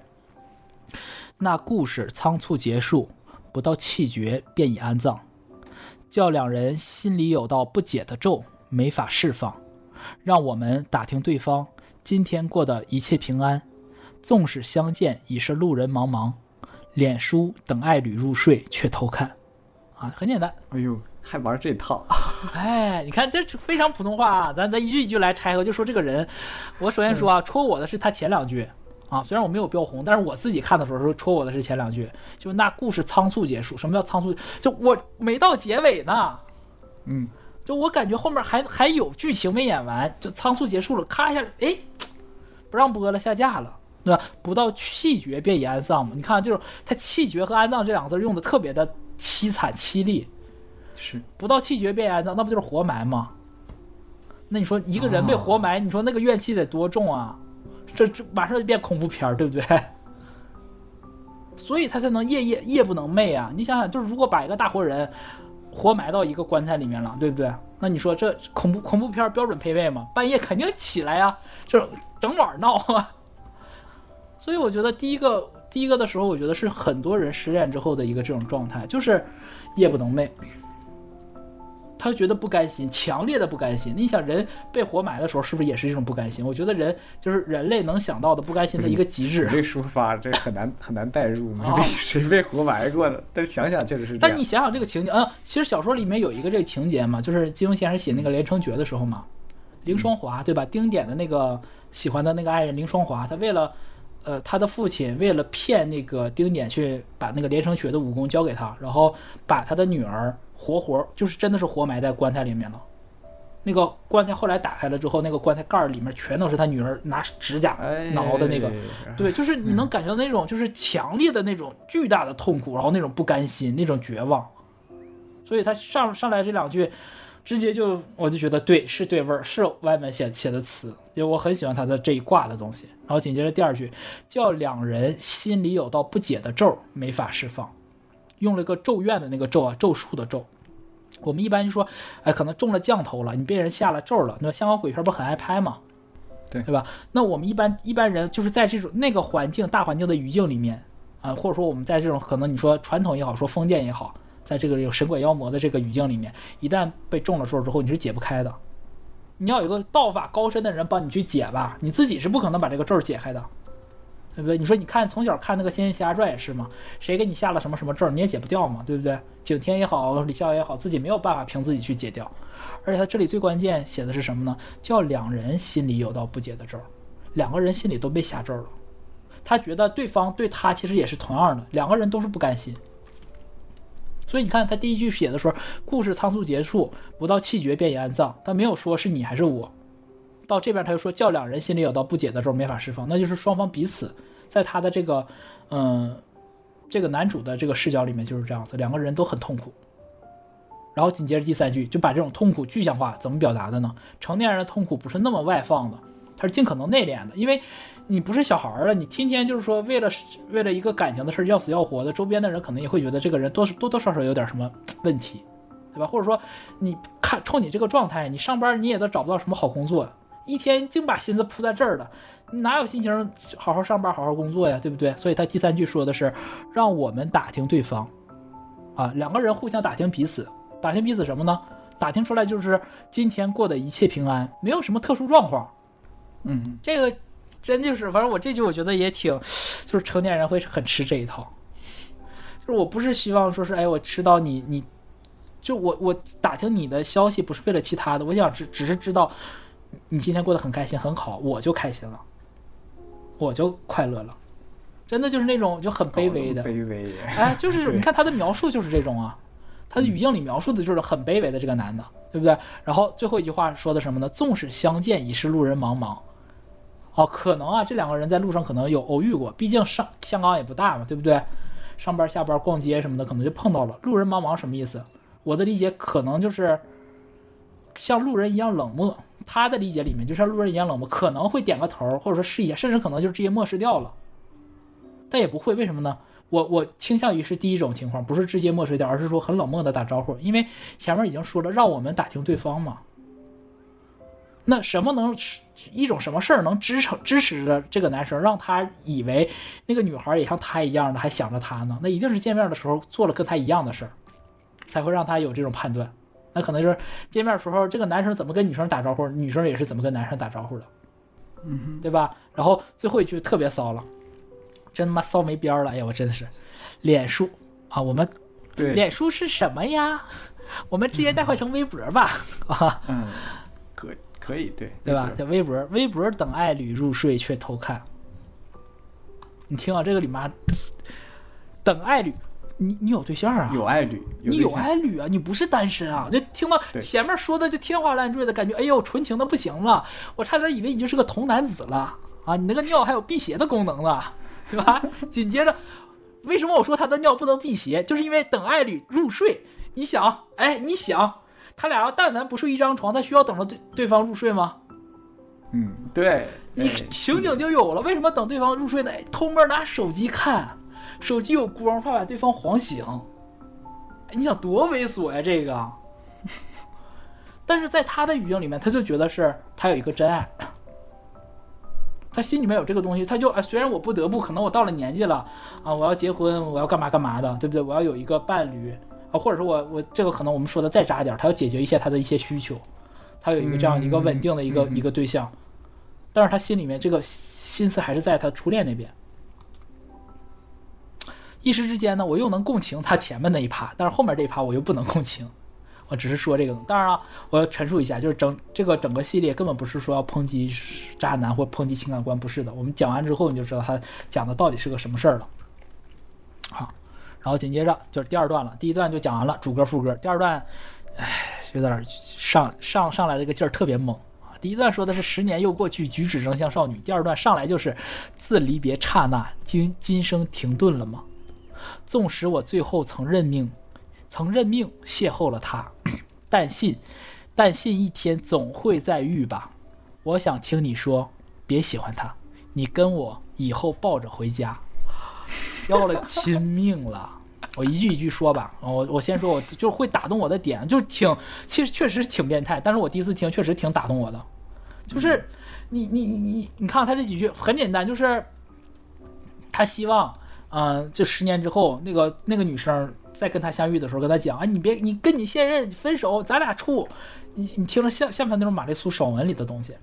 那故事仓促结束，不到气绝便已安葬，叫两人心里有道不解的咒，没法释放。让我们打听对方今天过的一切平安，纵使相见已是路人茫茫。脸书等爱侣入睡，却偷看。”啊，很简单。哎呦，还玩这套。哎，你看这非常普通话，啊，咱咱一句一句来拆合，就说这个人，我首先说啊，戳我的是他前两句啊，虽然我没有标红，但是我自己看的时候说戳我的是前两句，就那故事仓促结束，什么叫仓促？就我没到结尾呢，嗯，就我感觉后面还还有剧情没演完，就仓促结束了，咔一下，哎，不让播了，下架了，对吧？不到气绝便已安葬，你看就是他气绝和安葬这两个字用的特别的凄惨凄厉。是不到气绝被埋那那不就是活埋吗？那你说一个人被活埋，你说那个怨气得多重啊？这这马上就变恐怖片儿，对不对？所以他才能夜夜夜不能寐啊！你想想，就是如果把一个大活人活埋到一个棺材里面了，对不对？那你说这恐怖恐怖片儿标准配备嘛？半夜肯定起来呀，就是整晚闹啊！所以我觉得第一个第一个的时候，我觉得是很多人失恋之后的一个这种状态，就是夜不能寐。他觉得不甘心，强烈的不甘心。你想，人被活埋的时候，是不是也是这种不甘心？我觉得人就是人类能想到的不甘心的一个极致。这抒发这很难很难代入，谁被活埋过呢？但想想确实是。但你想想这个情节啊，其实小说里面有一个这个情节嘛，就是金庸先生写那个《连城诀》的时候嘛，林双华对吧？丁点的那个喜欢的那个爱人林双华，他为了呃他的父亲，为了骗那个丁点去把那个连城诀的武功交给他，然后把他的女儿。活活就是真的是活埋在棺材里面了，那个棺材后来打开了之后，那个棺材盖儿里面全都是他女儿拿指甲挠的那个，对，就是你能感觉到那种就是强烈的那种巨大的痛苦，然后那种不甘心，那种绝望。所以他上上来这两句，直接就我就觉得对，是对味儿，是外面写写的词，就我很喜欢他的这一卦的东西。然后紧接着第二句叫两人心里有道不解的咒，没法释放。用了一个咒怨的那个咒啊，咒术的咒。我们一般就说，哎，可能中了降头了，你被人下了咒了，那香港鬼片不是很爱拍吗？对，对吧？那我们一般一般人就是在这种那个环境、大环境的语境里面啊，或者说我们在这种可能你说传统也好，说封建也好，在这个有神鬼妖魔的这个语境里面，一旦被中了咒之后，你是解不开的。你要有个道法高深的人帮你去解吧，你自己是不可能把这个咒解开的。对不对？你说你看从小看那个《仙剑奇侠传》也是嘛，谁给你下了什么什么咒，你也解不掉嘛，对不对？景天也好，李逍遥也好，自己没有办法凭自己去解掉。而且他这里最关键写的是什么呢？叫两人心里有道不解的咒，两个人心里都被下咒了。他觉得对方对他其实也是同样的，两个人都是不甘心。所以你看他第一句写的时候，故事仓促结束，不到气绝便已安葬，但没有说是你还是我。到这边他又说叫两人心里有道不解的时候没法释放，那就是双方彼此在他的这个，嗯，这个男主的这个视角里面就是这样子，两个人都很痛苦。然后紧接着第三句就把这种痛苦具象化，怎么表达的呢？成年人的痛苦不是那么外放的，他是尽可能内敛的，因为你不是小孩了，你天天就是说为了为了一个感情的事要死要活的，周边的人可能也会觉得这个人多多多少少有点什么问题，对吧？或者说你看冲你这个状态，你上班你也都找不到什么好工作。一天净把心思扑在这儿了，哪有心情好好上班、好好工作呀，对不对？所以他第三句说的是，让我们打听对方，啊，两个人互相打听彼此，打听彼此什么呢？打听出来就是今天过得一切平安，没有什么特殊状况。嗯，这个真就是，反正我这句我觉得也挺，就是成年人会很吃这一套。就是我不是希望说是，哎，我知道你，你，就我我打听你的消息不是为了其他的，我想只只是知道。你今天过得很开心，很好，我就开心了，我就快乐了，真的就是那种就很卑微的，卑微。哎，就是你看他的描述就是这种啊，他的语境里描述的就是很卑微的这个男的，对不对？然后最后一句话说的什么呢？纵使相见已是路人茫茫。哦，可能啊，这两个人在路上可能有偶遇过，毕竟上香港也不大嘛，对不对？上班、下班、逛街什么的，可能就碰到了。路人茫茫什么意思？我的理解可能就是像路人一样冷漠。他的理解里面就像路人一样冷漠，可能会点个头，或者说试一下，甚至可能就是直接漠视掉了。但也不会，为什么呢？我我倾向于是第一种情况，不是直接漠视掉，而是说很冷漠的打招呼，因为前面已经说了，让我们打听对方嘛。那什么能一种什么事儿能支撑支持着这个男生，让他以为那个女孩也像他一样的还想着他呢？那一定是见面的时候做了跟他一样的事儿，才会让他有这种判断。那可能就是见面时候，这个男生怎么跟女生打招呼，女生也是怎么跟男生打招呼的，嗯，对吧？然后最后一句特别骚了，真他妈骚没边了！哎，我真的是，脸书啊，我们，对，脸书是什么呀？我们直接代换成微博吧，啊，嗯，可可以，对对吧？在微博，微博等爱侣入睡却偷看，你听啊，这个里妈，等爱侣。你你有对象啊？有爱侣，你有爱侣啊？你不是单身啊？就听到前面说的就天花乱坠的感觉，哎呦，纯情的不行了，我差点以为你就是个童男子了啊！你那个尿还有辟邪的功能了，对吧？紧接着，为什么我说他的尿不能辟邪？就是因为等爱侣入睡，你想，哎，你想，他俩要但凡不睡一张床，他需要等着对对方入睡吗？嗯，对你情景就有了。为什么等对方入睡呢？偷摸拿手机看。手机有光，怕把对方晃醒。哎，你想多猥琐呀，这个。但是在他的语境里面，他就觉得是他有一个真爱，他心里面有这个东西，他就啊，虽然我不得不，可能我到了年纪了啊，我要结婚，我要干嘛干嘛的，对不对？我要有一个伴侣啊，或者说我我这个可能我们说的再渣点，他要解决一些他的一些需求，他有一个这样一个稳定的一个一个对象，但是他心里面这个心思还是在他初恋那边。一时之间呢，我又能共情他前面那一趴，但是后面这一趴我又不能共情。我只是说这个，当然了，我要陈述一下，就是整这个整个系列根本不是说要抨击渣男或抨击情感观不是的，我们讲完之后你就知道他讲的到底是个什么事儿了。好，然后紧接着就是第二段了，第一段就讲完了主歌副歌，第二段，哎，有点上上上来的一个劲儿特别猛啊。第一段说的是十年又过去，举止仍像少女，第二段上来就是自离别刹那，今今生停顿了吗？纵使我最后曾认命，曾认命邂逅了他，但信，但信一天总会在遇吧。我想听你说，别喜欢他，你跟我以后抱着回家，要了亲命了。我一句一句说吧，我我先说，我就会打动我的点，就挺，其实确实挺变态，但是我第一次听，确实挺打动我的。就是，你你你你，你看他这几句很简单，就是他希望。嗯，就十年之后，那个那个女生在跟他相遇的时候，跟他讲：“啊，你别，你跟你现任分手，咱俩处。”你你听着像像不像那种玛丽苏爽文里的东西？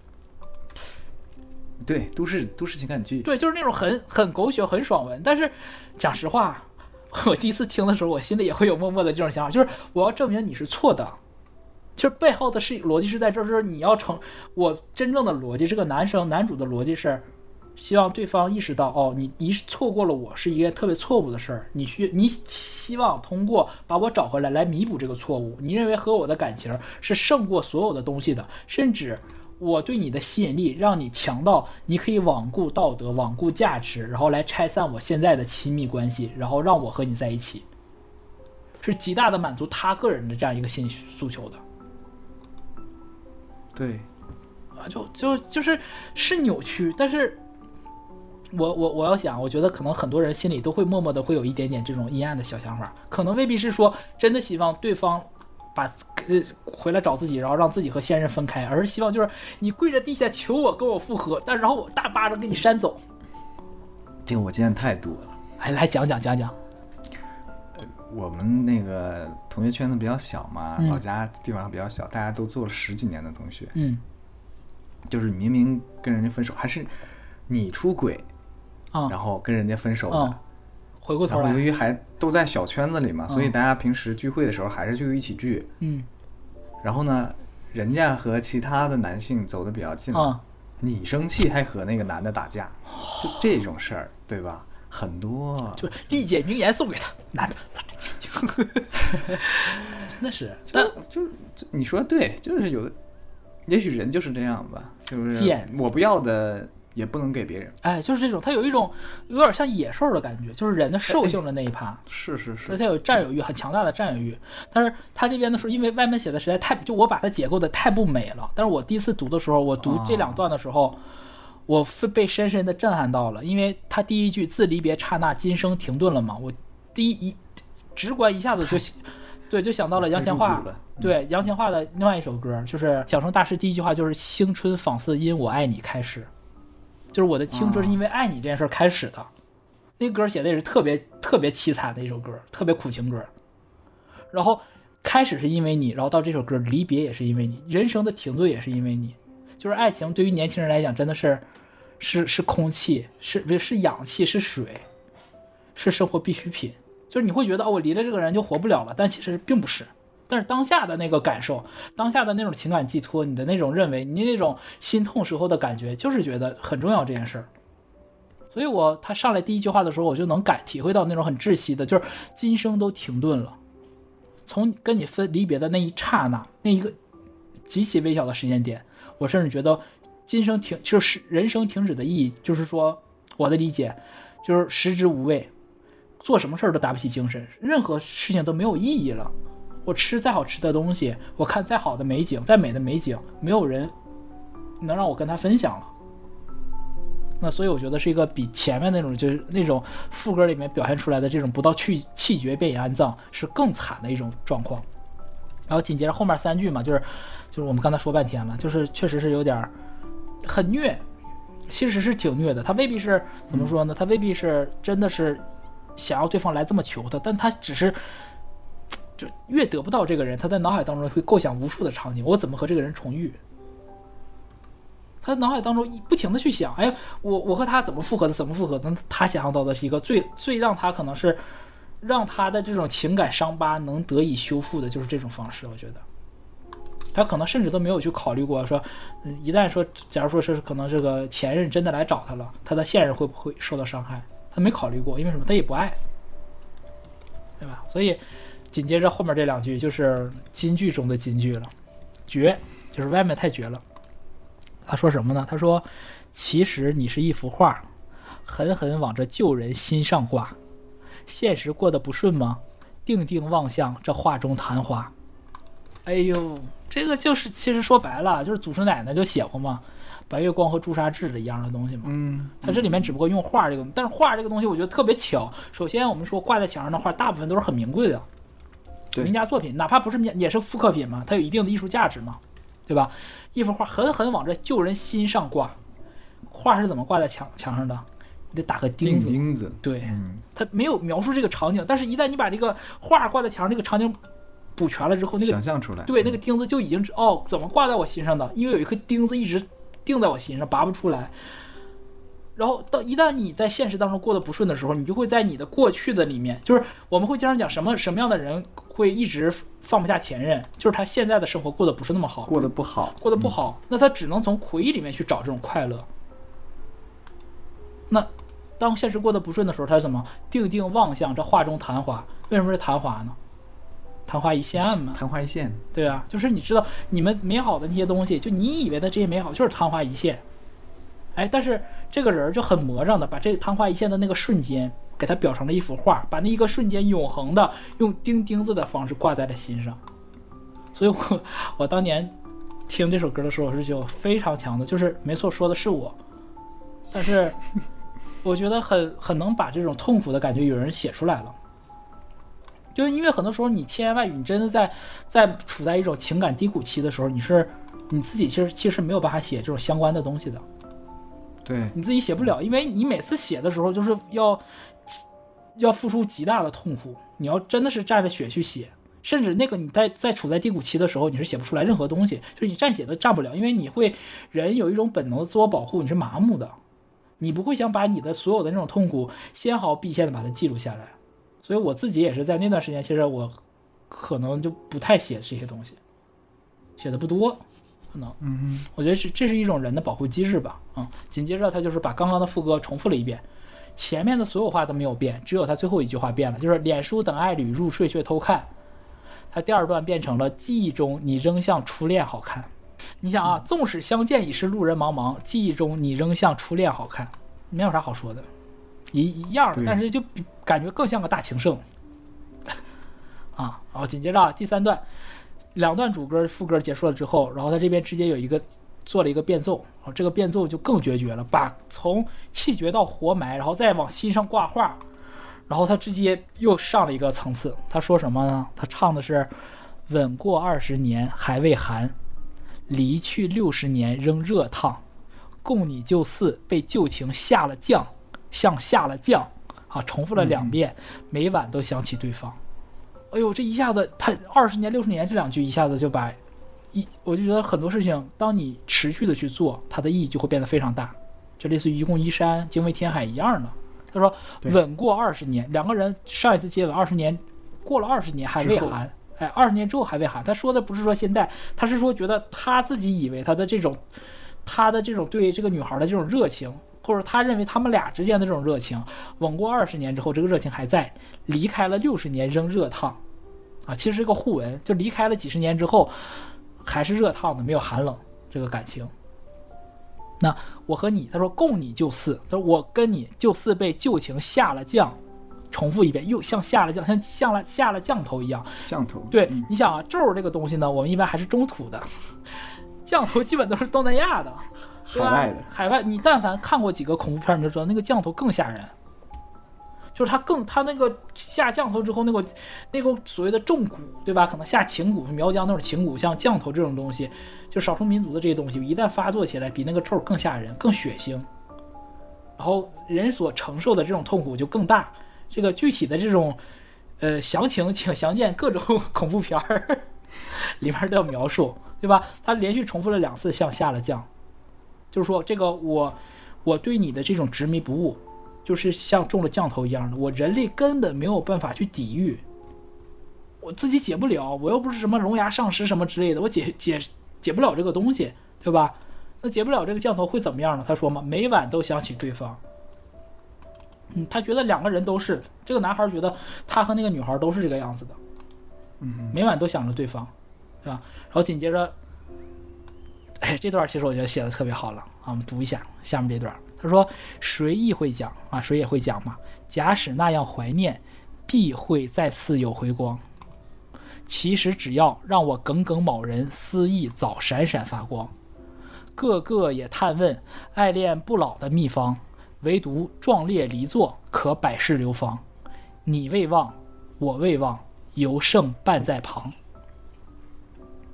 对，都市都市情感剧。对，就是那种很很狗血、很爽文。但是，讲实话，我第一次听的时候，我心里也会有默默的这种想法，就是我要证明你是错的。就是背后的是逻辑是在这儿，是你要成我真正的逻辑。这个男生男主的逻辑是。希望对方意识到，哦，你你错过了我是一件特别错误的事儿。你需你希望通过把我找回来来弥补这个错误。你认为和我的感情是胜过所有的东西的，甚至我对你的吸引力让你强到你可以罔顾道德、罔顾价值，然后来拆散我现在的亲密关系，然后让我和你在一起，是极大的满足他个人的这样一个心理诉求的。对，啊，就就就是是扭曲，但是。我我我要想，我觉得可能很多人心里都会默默的会有一点点这种阴暗的小想法，可能未必是说真的希望对方把呃回来找自己，然后让自己和现任分开，而是希望就是你跪在地下求我跟我复合，但然后我大巴掌给你扇走。这个我见太多了，哎，来讲讲讲讲。我们那个同学圈子比较小嘛，老家地方比较小，大家都做了十几年的同学，嗯，就是明明跟人家分手，还是你出轨。然后跟人家分手了。回过头，由于还都在小圈子里嘛，所以大家平时聚会的时候还是就一起聚。嗯。然后呢，人家和其他的男性走的比较近了，你生气还和那个男的打架，就这种事儿，对吧？很多。就利姐名言送给他：男的垃圾。真的是，但就是你说对，就是有的，也许人就是这样吧，就是贱，我不要的。也不能给别人，哎，就是这种，他有一种有点像野兽的感觉，就是人的兽性的那一趴，是是是，而且有占有欲，很强大的占有欲。但是他这边的时候，因为外面写的实在太，就我把它解构的太不美了。但是我第一次读的时候，我读这两段的时候，我被深深的震撼到了，因为他第一句自离别刹那，今生停顿了嘛，我第一直观一下子就，对，就想到了杨千嬅，对杨千嬅的另外一首歌，就是《小城大师》，第一句话就是青春仿似因我爱你开始。就是我的青春是因为爱你这件事开始的，那歌写的也是特别特别凄惨的一首歌，特别苦情歌。然后开始是因为你，然后到这首歌离别也是因为你，人生的停顿也是因为你。就是爱情对于年轻人来讲真的是，是是空气，是不是氧气，是水，是生活必需品。就是你会觉得哦，我离了这个人就活不了了，但其实并不是。但是当下的那个感受，当下的那种情感寄托，你的那种认为，你那种心痛时候的感觉，就是觉得很重要这件事儿。所以我他上来第一句话的时候，我就能感体会到那种很窒息的，就是今生都停顿了。从跟你分离别的那一刹那，那一个极其微小的时间点，我甚至觉得今生停就是人生停止的意义，就是说我的理解就是食之无味，做什么事儿都打不起精神，任何事情都没有意义了。我吃再好吃的东西，我看再好的美景，再美的美景，没有人能让我跟他分享了。那所以我觉得是一个比前面那种，就是那种副歌里面表现出来的这种“不到去气绝便已安葬”是更惨的一种状况。然后紧接着后面三句嘛，就是就是我们刚才说半天了，就是确实是有点很虐，其实是挺虐的。他未必是怎么说呢？他未必是真的是想要对方来这么求他，但他只是。就越得不到这个人，他在脑海当中会构想无数的场景，我怎么和这个人重遇？他脑海当中不停的去想，哎，我我和他怎么复合的？怎么复合？那他想象到的是一个最最让他可能是让他的这种情感伤疤能得以修复的，就是这种方式。我觉得他可能甚至都没有去考虑过，说，一旦说，假如说，是可能这个前任真的来找他了，他的现任会不会受到伤害？他没考虑过，因为什么？他也不爱，对吧？所以。紧接着后面这两句就是金句中的金句了，绝就是外面太绝了。他说什么呢？他说：“其实你是一幅画，狠狠往这旧人心上挂。现实过得不顺吗？定定望向这画中昙花。”哎呦，这个就是其实说白了就是祖师奶奶就写过嘛，白月光和朱砂痣的一样的东西嘛。嗯，他这里面只不过用画这个，但是画这个东西我觉得特别巧。首先，我们说挂在墙上的画大部分都是很名贵的。名家作品，哪怕不是名，也是复刻品嘛，它有一定的艺术价值嘛，对吧？一幅画狠狠往这旧人心上挂，画是怎么挂在墙墙上的？你得打个钉子。钉子，对，他没有描述这个场景，但是一旦你把这个画挂在墙上，这个场景补全了之后，想象出来，对，那个钉子就已经哦，怎么挂在我心上的？因为有一颗钉子一直钉在我心上，拔不出来。然后到一旦你在现实当中过得不顺的时候，你就会在你的过去的里面，就是我们会经常讲什么什么样的人会一直放不下前任，就是他现在的生活过得不是那么好，过得不好，过得不好，那他只能从回忆里面去找这种快乐。那当现实过得不顺的时候，他怎么定定望向这画中昙花？为什么是昙花呢？昙花一现嘛。昙花一现。对啊，就是你知道你们美好的那些东西，就你以为的这些美好，就是昙花一现。哎，但是这个人就很魔障的把这昙花一现的那个瞬间给他表成了一幅画，把那一个瞬间永恒的用钉钉子的方式挂在了心上。所以，我我当年听这首歌的时候，我是就非常强的，就是没错说的是我。但是，我觉得很很能把这种痛苦的感觉有人写出来了。就是因为很多时候你千言万语，你真的在在处在一种情感低谷期的时候，你是你自己其实其实没有办法写这种相关的东西的。对你自己写不了，因为你每次写的时候就是要，要付出极大的痛苦。你要真的是蘸着血去写，甚至那个你在在处在低谷期的时候，你是写不出来任何东西，就是你蘸血都蘸不了，因为你会人有一种本能的自我保护，你是麻木的，你不会想把你的所有的那种痛苦纤毫毕现的把它记录下来。所以我自己也是在那段时间，其实我可能就不太写这些东西，写的不多。可能，嗯嗯，我觉得是这是一种人的保护机制吧，啊，紧接着他就是把刚刚的副歌重复了一遍，前面的所有话都没有变，只有他最后一句话变了，就是脸书等爱侣入睡却偷看，他第二段变成了记忆中你仍像初恋好看，你想啊，纵使相见已是路人茫茫，记忆中你仍像初恋好看，没有啥好说的，一一样，但是就感觉更像个大情圣，啊，然后紧接着第三段。两段主歌副歌结束了之后，然后他这边直接有一个做了一个变奏，然后这个变奏就更决绝了，把从气绝到活埋，然后再往心上挂画，然后他直接又上了一个层次。他说什么呢？他唱的是“吻过二十年还未寒，离去六十年仍热烫，共你就似被旧情下了降，像下了降。”啊，重复了两遍，每晚都想起对方。哎呦，这一下子，他二十年、六十年这两句一下子就把，一我就觉得很多事情，当你持续的去做，它的意义就会变得非常大，就类似于愚公移山、精卫填海一样的。他说，稳过二十年，两个人上一次接吻二十年，过了二十年还未寒，哎，二十年之后还未寒。他说的不是说现在，他是说觉得他自己以为他的这种，他的这种对这个女孩的这种热情。或者他认为他们俩之间的这种热情，吻过二十年之后，这个热情还在；离开了六十年仍热烫，啊，其实是个互文，就离开了几十年之后，还是热烫的，没有寒冷这个感情。那我和你，他说共你就似，他说我跟你就似被旧情下了降。重复一遍，又像下了降，像像了下了降头一样。降头。对，你想啊，咒这个东西呢，我们一般还是中土的，降头基本都是东南亚的。海外的海外，你但凡看过几个恐怖片，你就知道那个降头更吓人。就是他更他那个下降头之后，那个那个所谓的重鼓，对吧？可能下情蛊，苗疆那种情蛊，像降头这种东西，就少数民族的这些东西，一旦发作起来，比那个咒更吓人，更血腥。然后人所承受的这种痛苦就更大。这个具体的这种呃详情，请 详见各种恐怖片儿里面都有描述，对吧？他连续重复了两次，像下了降。就是说，这个我，我对你的这种执迷不悟，就是像中了降头一样的，我人力根本没有办法去抵御，我自己解不了，我又不是什么龙牙上师什么之类的，我解解解不了这个东西，对吧？那解不了这个降头会怎么样呢？他说嘛，每晚都想起对方。嗯，他觉得两个人都是这个男孩觉得他和那个女孩都是这个样子的，嗯，每晚都想着对方，对吧？然后紧接着。哎，这段其实我觉得写的特别好了啊，我们读一下下面这段。他说：“谁亦会讲啊，谁也会讲嘛。假使那样怀念，必会再次有回光。其实只要让我耿耿某人思忆早闪闪发光，个个也探问爱恋不老的秘方，唯独壮烈离座可百世流芳。你未忘，我未忘，犹胜伴在旁。”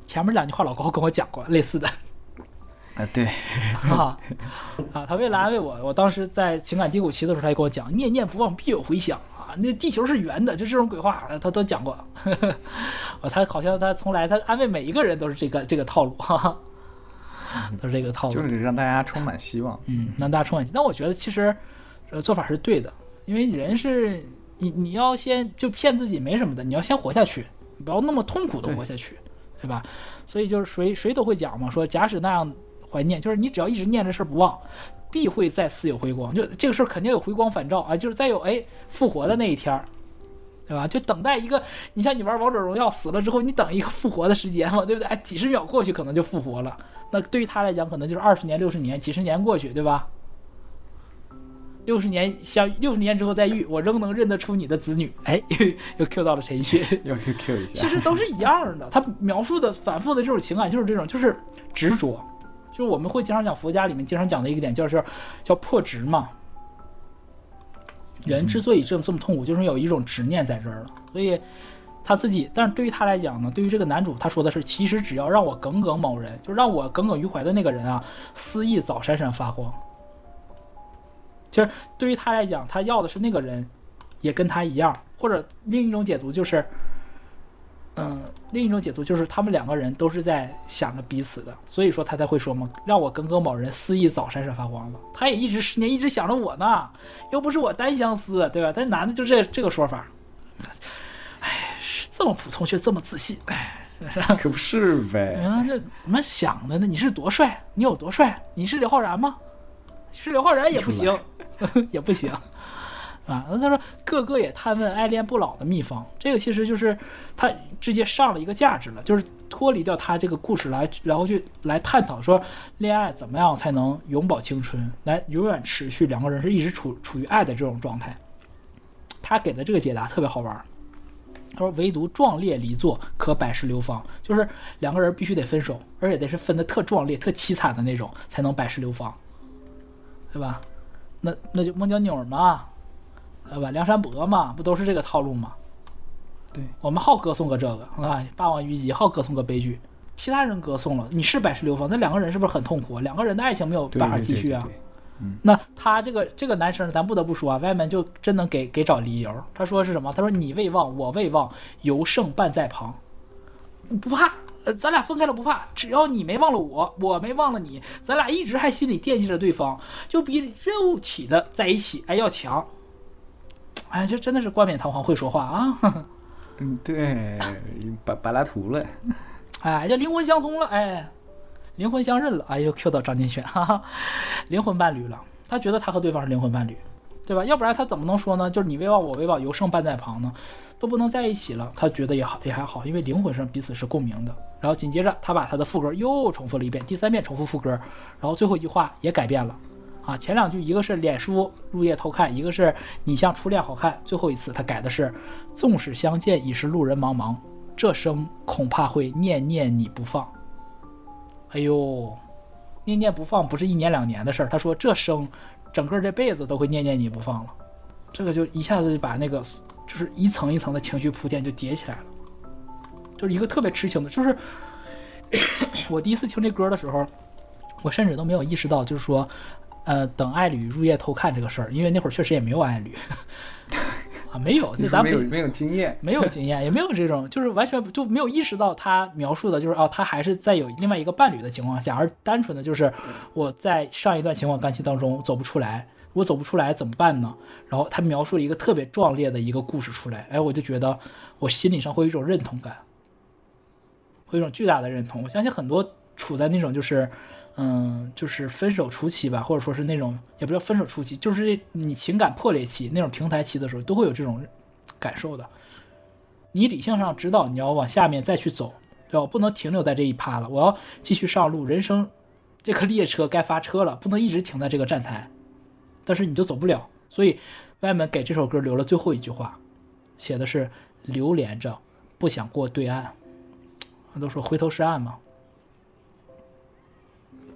前面两句话老高跟我讲过类似的。啊对，啊，他为了安慰我，我当时在情感低谷期的时候，他也跟我讲：“念念不忘必有回响啊，那地球是圆的，就这种鬼话，他都讲过。”我他好像他从来他安慰每一个人都是这个这个套路，哈、哈，都是这个套路，就是让大家充满希望。嗯，让大家充满希望。但我觉得其实呃做法是对的，因为人是你你要先就骗自己没什么的，你要先活下去，不要那么痛苦的活下去，对吧？所以就是谁谁都会讲嘛，说假使那样。怀念就是你只要一直念着事儿不忘，必会再次有回光。就这个事儿肯定有回光返照啊！就是再有哎复活的那一天儿，对吧？就等待一个，你像你玩王者荣耀死了之后，你等一个复活的时间嘛，对不对？哎，几十秒过去可能就复活了，那对于他来讲可能就是二十年、六十年、几十年过去，对吧？六十年相，六十年之后再遇，我仍能认得出你的子女。哎，又 又 Q 到了陈迅，又 Q 一下。其实都是一样的，他描述的反复的这种情感就是这种，就是执着。就是我们会经常讲佛家里面经常讲的一个点，就是叫破执嘛。人之所以这么这么痛苦，就是有一种执念在这儿了。所以他自己，但是对于他来讲呢，对于这个男主，他说的是，其实只要让我耿耿某人，就让我耿耿于怀的那个人啊，思意早闪闪发光。就是对于他来讲，他要的是那个人，也跟他一样，或者另一种解读就是。嗯，另一种解读就是他们两个人都是在想着彼此的，所以说他才会说嘛，让我跟耿某人肆意早闪闪发光了。他也一直十年一直想着我呢，又不是我单相思，对吧？但男的就这这个说法，哎，这么普通却这么自信，哎，可不是呗？啊，这怎么想的呢？你是多帅？你有多帅？你是刘昊然吗？是刘昊然也不行，也不行。啊，那他说个个也探问爱恋不老的秘方，这个其实就是他直接上了一个价值了，就是脱离掉他这个故事来，然后去来探讨说恋爱怎么样才能永葆青春，来永远持续两个人是一直处处于爱的这种状态。他给的这个解答特别好玩儿，他说唯独壮烈离座可百世流芳，就是两个人必须得分手，而且得是分的特壮烈、特凄惨的那种，才能百世流芳，对吧？那那就孟姜女嘛。啊吧，梁山伯嘛，不都是这个套路吗？对，我们好歌颂个这个啊，霸王虞姬好歌颂个悲剧。其他人歌颂了，你是百世流芳，那两个人是不是很痛苦？两个人的爱情没有办法继续啊。那他这个这个男生，咱不得不说啊，外面就真能给给找理由。他说是什么？他说你未忘，我未忘，犹胜半在旁。不怕，咱俩分开了不怕，只要你没忘了我，我没忘了你，咱俩一直还心里惦记着对方，就比肉体的在一起哎要强。哎，这真的是冠冕堂皇，会说话啊！嗯，对，白白拉图了。哎，就灵魂相通了，哎，灵魂相认了，哎，又 Q 到张敬轩，哈哈，灵魂伴侣了。他觉得他和对方是灵魂伴侣，对吧？要不然他怎么能说呢？就是你威望我威望，有胜伴在旁呢，都不能在一起了，他觉得也好也还好，因为灵魂上彼此是共鸣的。然后紧接着他把他的副歌又重复了一遍，第三遍重复副歌，然后最后一句话也改变了。啊，前两句一个是脸书入夜偷看，一个是你像初恋好看。最后一次他改的是，纵使相见已是路人茫茫，这生恐怕会念念你不放。哎呦，念念不放不是一年两年的事儿，他说这生整个这辈子都会念念你不放了。这个就一下子就把那个就是一层一层的情绪铺垫就叠起来了，就是一个特别痴情的。就是 我第一次听这歌的时候，我甚至都没有意识到，就是说。呃，等爱侣入夜偷看这个事儿，因为那会儿确实也没有爱侣 啊，没有。那咱们没有没有经验，没有经验，也没有这种，就是完全就没有意识到他描述的，就是哦，他还是在有另外一个伴侣的情况下，而单纯的就是我在上一段情感关系当中走不出来，我走不出来怎么办呢？然后他描述了一个特别壮烈的一个故事出来，哎，我就觉得我心理上会有一种认同感，会有一种巨大的认同。我相信很多处在那种就是。嗯，就是分手初期吧，或者说是那种也不叫分手初期，就是你情感破裂期那种平台期的时候，都会有这种感受的。你理性上知道你要往下面再去走，对吧？不能停留在这一趴了，我要继续上路。人生这个列车该发车了，不能一直停在这个站台。但是你就走不了，所以外面给这首歌留了最后一句话，写的是“留连着，不想过对岸”。都说回头是岸嘛。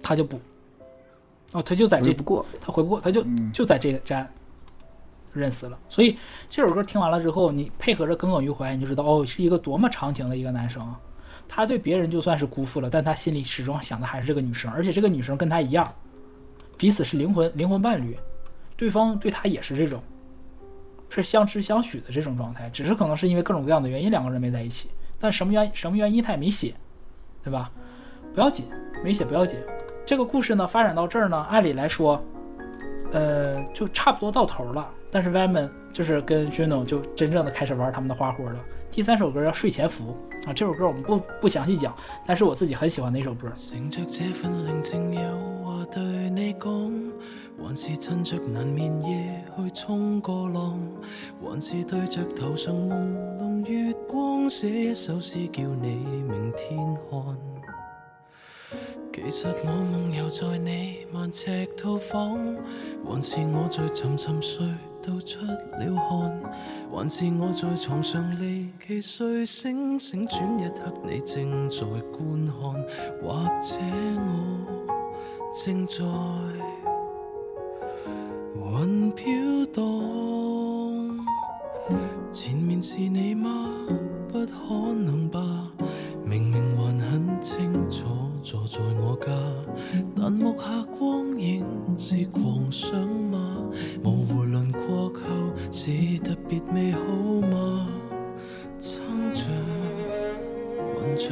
他就不，哦，他就在这不过，他回不过，他就就在这站认死了。所以这首歌听完了之后，你配合着《耿耿于怀》，你就知道，哦，是一个多么长情的一个男生啊！他对别人就算是辜负了，但他心里始终想的还是这个女生，而且这个女生跟他一样，彼此是灵魂灵魂伴侣，对方对他也是这种，是相知相许的这种状态。只是可能是因为各种各样的原因，两个人没在一起，但什么原什么原因他也没写，对吧？不要紧，没写不要紧。这个故事呢发展到这儿呢，按理来说，呃，就差不多到头了。但是 Vamon 就是跟 Juno 就真正的开始玩他们的花活了。第三首歌叫《睡前服》啊，这首歌我们不不详细讲，但是我自己很喜欢一首歌。乘着这份宁静有话对你讲，还是趁着难眠夜去冲个浪，还是对着头上朦胧月光写首诗叫你明天看。其实我梦游在你万尺套房，还是我在沉沉睡到出了汗，还是我在床上离奇睡醒，醒转一刻你正在观看，或者我正在云飘荡，前面是你吗？不可能吧，明明还很清楚。坐在我家，但目下光影是狂想吗？模糊轮廓后是特别美好吗？撑着、混着，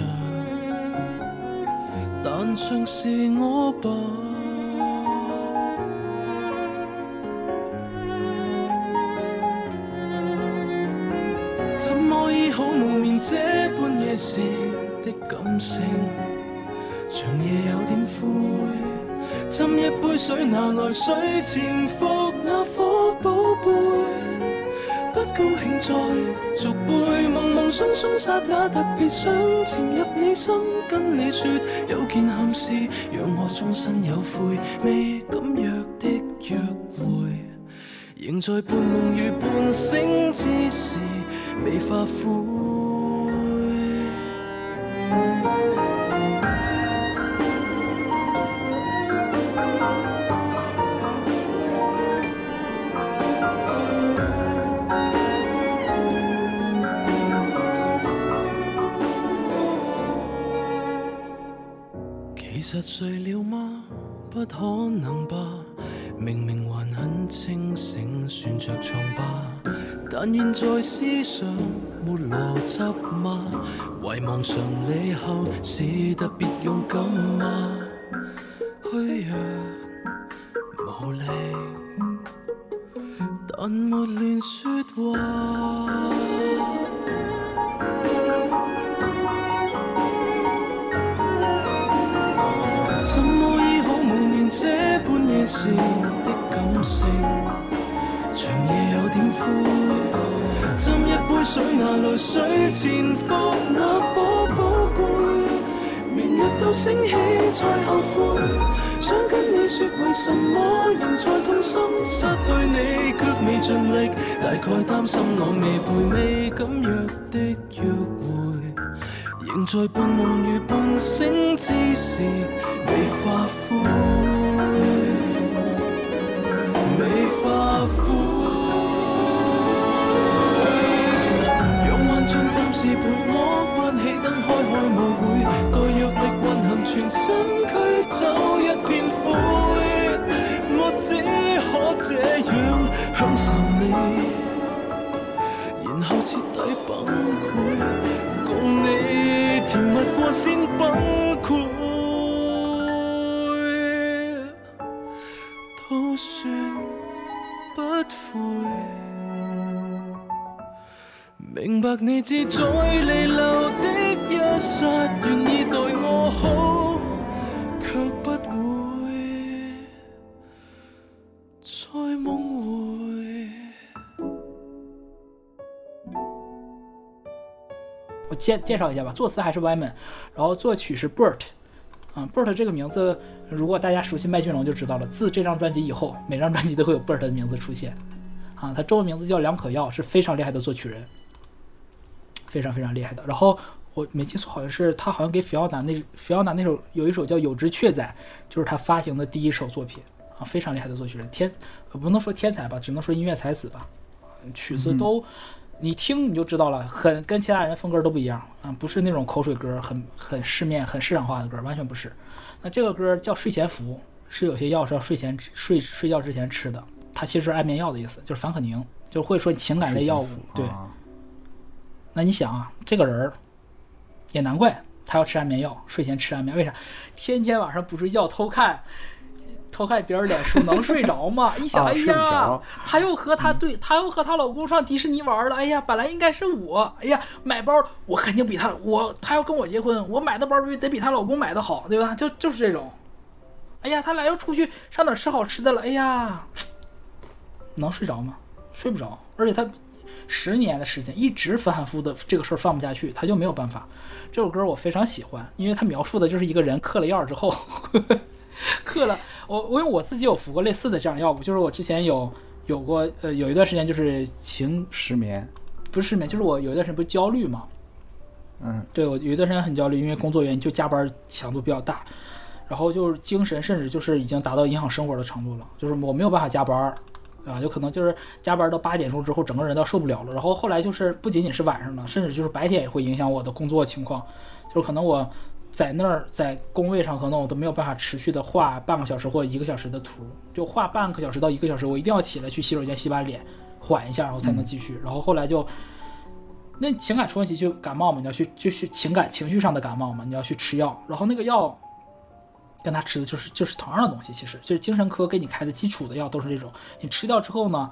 但像是我吧？怎么以好无眠这半夜时的感性？长夜有点灰，斟一杯水拿来，水前伏那火宝贝。不高兴再续杯，朦朦松松刹那，特别想潜入你心，跟你说有件憾事，让我终身有悔。未敢约的约会，仍在半梦与半醒之时，未化灰。睡了吗？不可能吧，明明还很清醒，算着床吧。但现在思想没逻辑吗？遗忘常理后是特别勇敢吗？虚弱无力，但没乱说话。这半夜时的感性，长夜有点灰。斟一杯水拿来，水前放那火宝贝。明日到升起才后悔，想跟你说为什么仍在痛心失去你，却未尽力。大概担心我未配，未敢约的约会，仍在半梦与半醒之时，未发灰。化灰，让幻象暂时陪我关起灯开开舞会，待药力运行全身躯走一片灰。我只可这样享受你，然后彻底崩溃，共你甜蜜过先崩溃，都说。明白你的一刹，愿意我好，却不会再梦回。我介介绍一下吧，作词还是 Yman，然后作曲是 Burt，啊，Burt 这个名字，如果大家熟悉麦浚龙就知道了。自这张专辑以后，每张专辑都会有 Burt 的名字出现，啊，他中文名字叫梁可耀，是非常厉害的作曲人。非常非常厉害的。然后我没记错，好像是他好像给菲奥娜那菲奥娜那首有一首叫《有只雀仔》，就是他发行的第一首作品啊，非常厉害的作曲人天，不能说天才吧，只能说音乐才子吧。曲子都你听你就知道了，很跟其他人风格都不一样啊，不是那种口水歌，很很市面很市场化的歌，完全不是。那这个歌叫睡前服，是有些药是要睡前睡睡觉之前吃的，它其实是安眠药的意思，就是凡可宁，就会说情感类药物对。那你想啊，这个人儿也难怪他要吃安眠药，睡前吃安眠药，为啥？天天晚上不睡觉，偷看，偷看别人脸书，能睡着吗？一想，哎呀，他又和他对他又和她老公上迪士尼玩了。哎呀，本来应该是我。哎呀，买包，我肯定比他我他要跟我结婚，我买的包得比他老公买的好，对吧？就就是这种。哎呀，他俩又出去上哪吃好吃的了？哎呀，能睡着吗？睡不着，而且他。十年的时间，一直反反复复的这个事儿放不下去，他就没有办法。这首歌我非常喜欢，因为他描述的就是一个人嗑了药之后，嗑 了。我我因为我自己有服过类似的这样药物，就是我之前有有过呃有一段时间就是情失眠，不是失眠，就是我有一段时间不是焦虑嘛。嗯，对我有一段时间很焦虑，因为工作原因就加班强度比较大，然后就是精神甚至就是已经达到影响生活的程度了，就是我没有办法加班。啊，就可能就是加班到八点钟之后，整个人都要受不了了。然后后来就是不仅仅是晚上了，甚至就是白天也会影响我的工作情况。就是可能我在那儿在工位上可能我都没有办法持续的画半个小时或一个小时的图，就画半个小时到一个小时，我一定要起来去洗手间洗把脸，缓一下，然后才能继续。然后后来就，那情感出问题就感冒嘛，你要去就是情感情绪上的感冒嘛，你要去吃药。然后那个药。跟他吃的就是就是同样的东西，其实就是精神科给你开的基础的药都是这种。你吃掉之后呢，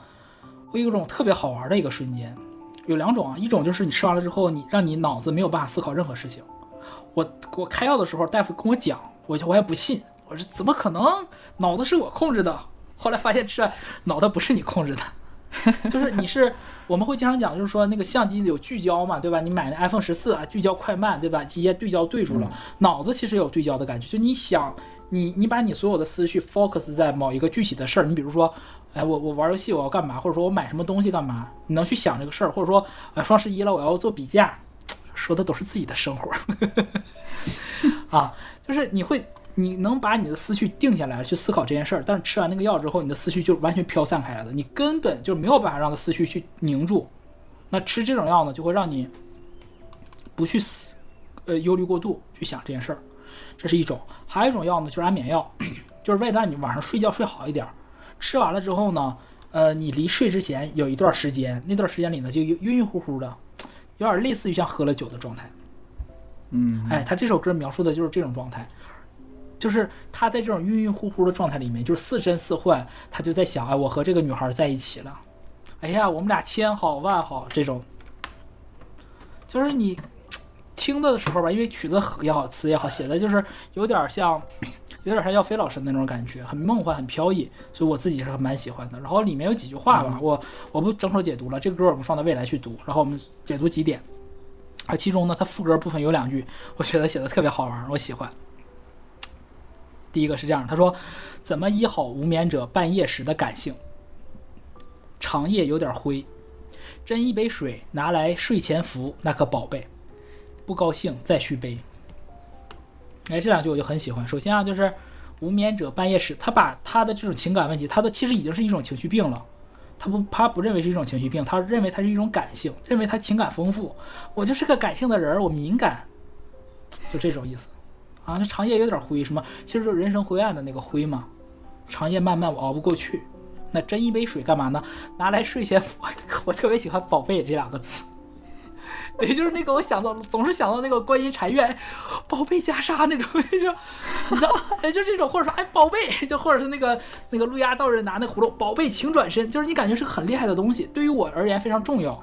会有一种特别好玩的一个瞬间，有两种啊，一种就是你吃完了之后，你让你脑子没有办法思考任何事情。我我开药的时候，大夫跟我讲，我我还不信，我说怎么可能，脑子是我控制的？后来发现吃脑袋不是你控制的。就是你是，我们会经常讲，就是说那个相机有聚焦嘛，对吧？你买那 iPhone 十四啊，聚焦快慢，对吧？直接对焦对住了，脑子其实有对焦的感觉。就你想，你你把你所有的思绪 focus 在某一个具体的事儿。你比如说，哎，我我玩游戏我要干嘛，或者说我买什么东西干嘛，你能去想这个事儿，或者说，哎，双十一了我要做比价，说的都是自己的生活，啊，就是你会。你能把你的思绪定下来去思考这件事儿，但是吃完那个药之后，你的思绪就完全飘散开来了，你根本就没有办法让它思绪去凝住。那吃这种药呢，就会让你不去思，呃，忧虑过度去想这件事儿，这是一种。还有一种药呢，就是安眠药，就是为了让你晚上睡觉睡好一点。吃完了之后呢，呃，你离睡之前有一段时间，那段时间里呢，就晕晕乎乎的，有点类似于像喝了酒的状态。嗯，哎，他这首歌描述的就是这种状态。就是他在这种晕晕乎乎的状态里面，就是似真似幻，他就在想啊，我和这个女孩在一起了，哎呀，我们俩千好万好，这种，就是你听的时候吧，因为曲子也好，词也好，写的就是有点像，有点像要飞老师那种感觉，很梦幻，很飘逸，所以我自己是蛮喜欢的。然后里面有几句话吧，我我不整首解读了，这个歌我们放到未来去读，然后我们解读几点啊，其中呢，它副歌部分有两句，我觉得写的特别好玩，我喜欢。第一个是这样，他说：“怎么医好无眠者半夜时的感性？长夜有点灰，斟一杯水拿来睡前服，那可宝贝。不高兴再续杯。”哎，这两句我就很喜欢。首先啊，就是无眠者半夜时，他把他的这种情感问题，他的其实已经是一种情绪病了。他不，他不认为是一种情绪病，他认为他是一种感性，认为他情感丰富。我就是个感性的人儿，我敏感，就这种意思。啊，这长夜有点灰，什么其实就是人生灰暗的那个灰嘛。长夜漫漫，我熬不过去。那斟一杯水干嘛呢？拿来睡前佛。我特别喜欢“宝贝”这两个字。对，就是那个我想到总是想到那个观音禅院，宝贝袈裟那种，你知道？哎，就这种，或者说哎，宝贝，就或者是那个那个路亚道人拿那葫芦，宝贝，请转身，就是你感觉是很厉害的东西，对于我而言非常重要。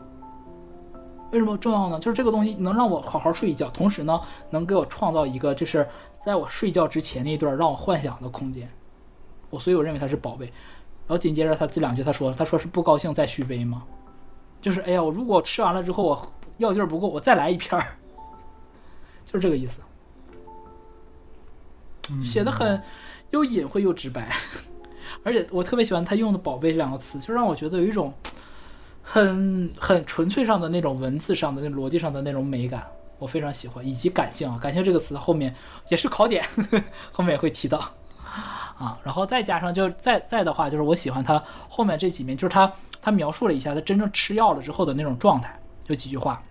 为什么重要呢？就是这个东西能让我好好睡一觉，同时呢，能给我创造一个，就是在我睡觉之前那段让我幻想的空间。我所以我认为它是宝贝。然后紧接着他这两句他说他说是不高兴再续杯吗？就是哎呀，我如果吃完了之后我药劲儿不够，我再来一片儿，就是这个意思。写的很又隐晦又直白，而且我特别喜欢他用的“宝贝”这两个词，就让我觉得有一种。很很纯粹上的那种文字上的那逻辑上的那种美感，我非常喜欢，以及感性啊，感性这个词后面也是考点，后面也会提到啊，然后再加上就是再再的话就是我喜欢他后面这几面，就是他他描述了一下他真正吃药了之后的那种状态，有几句话，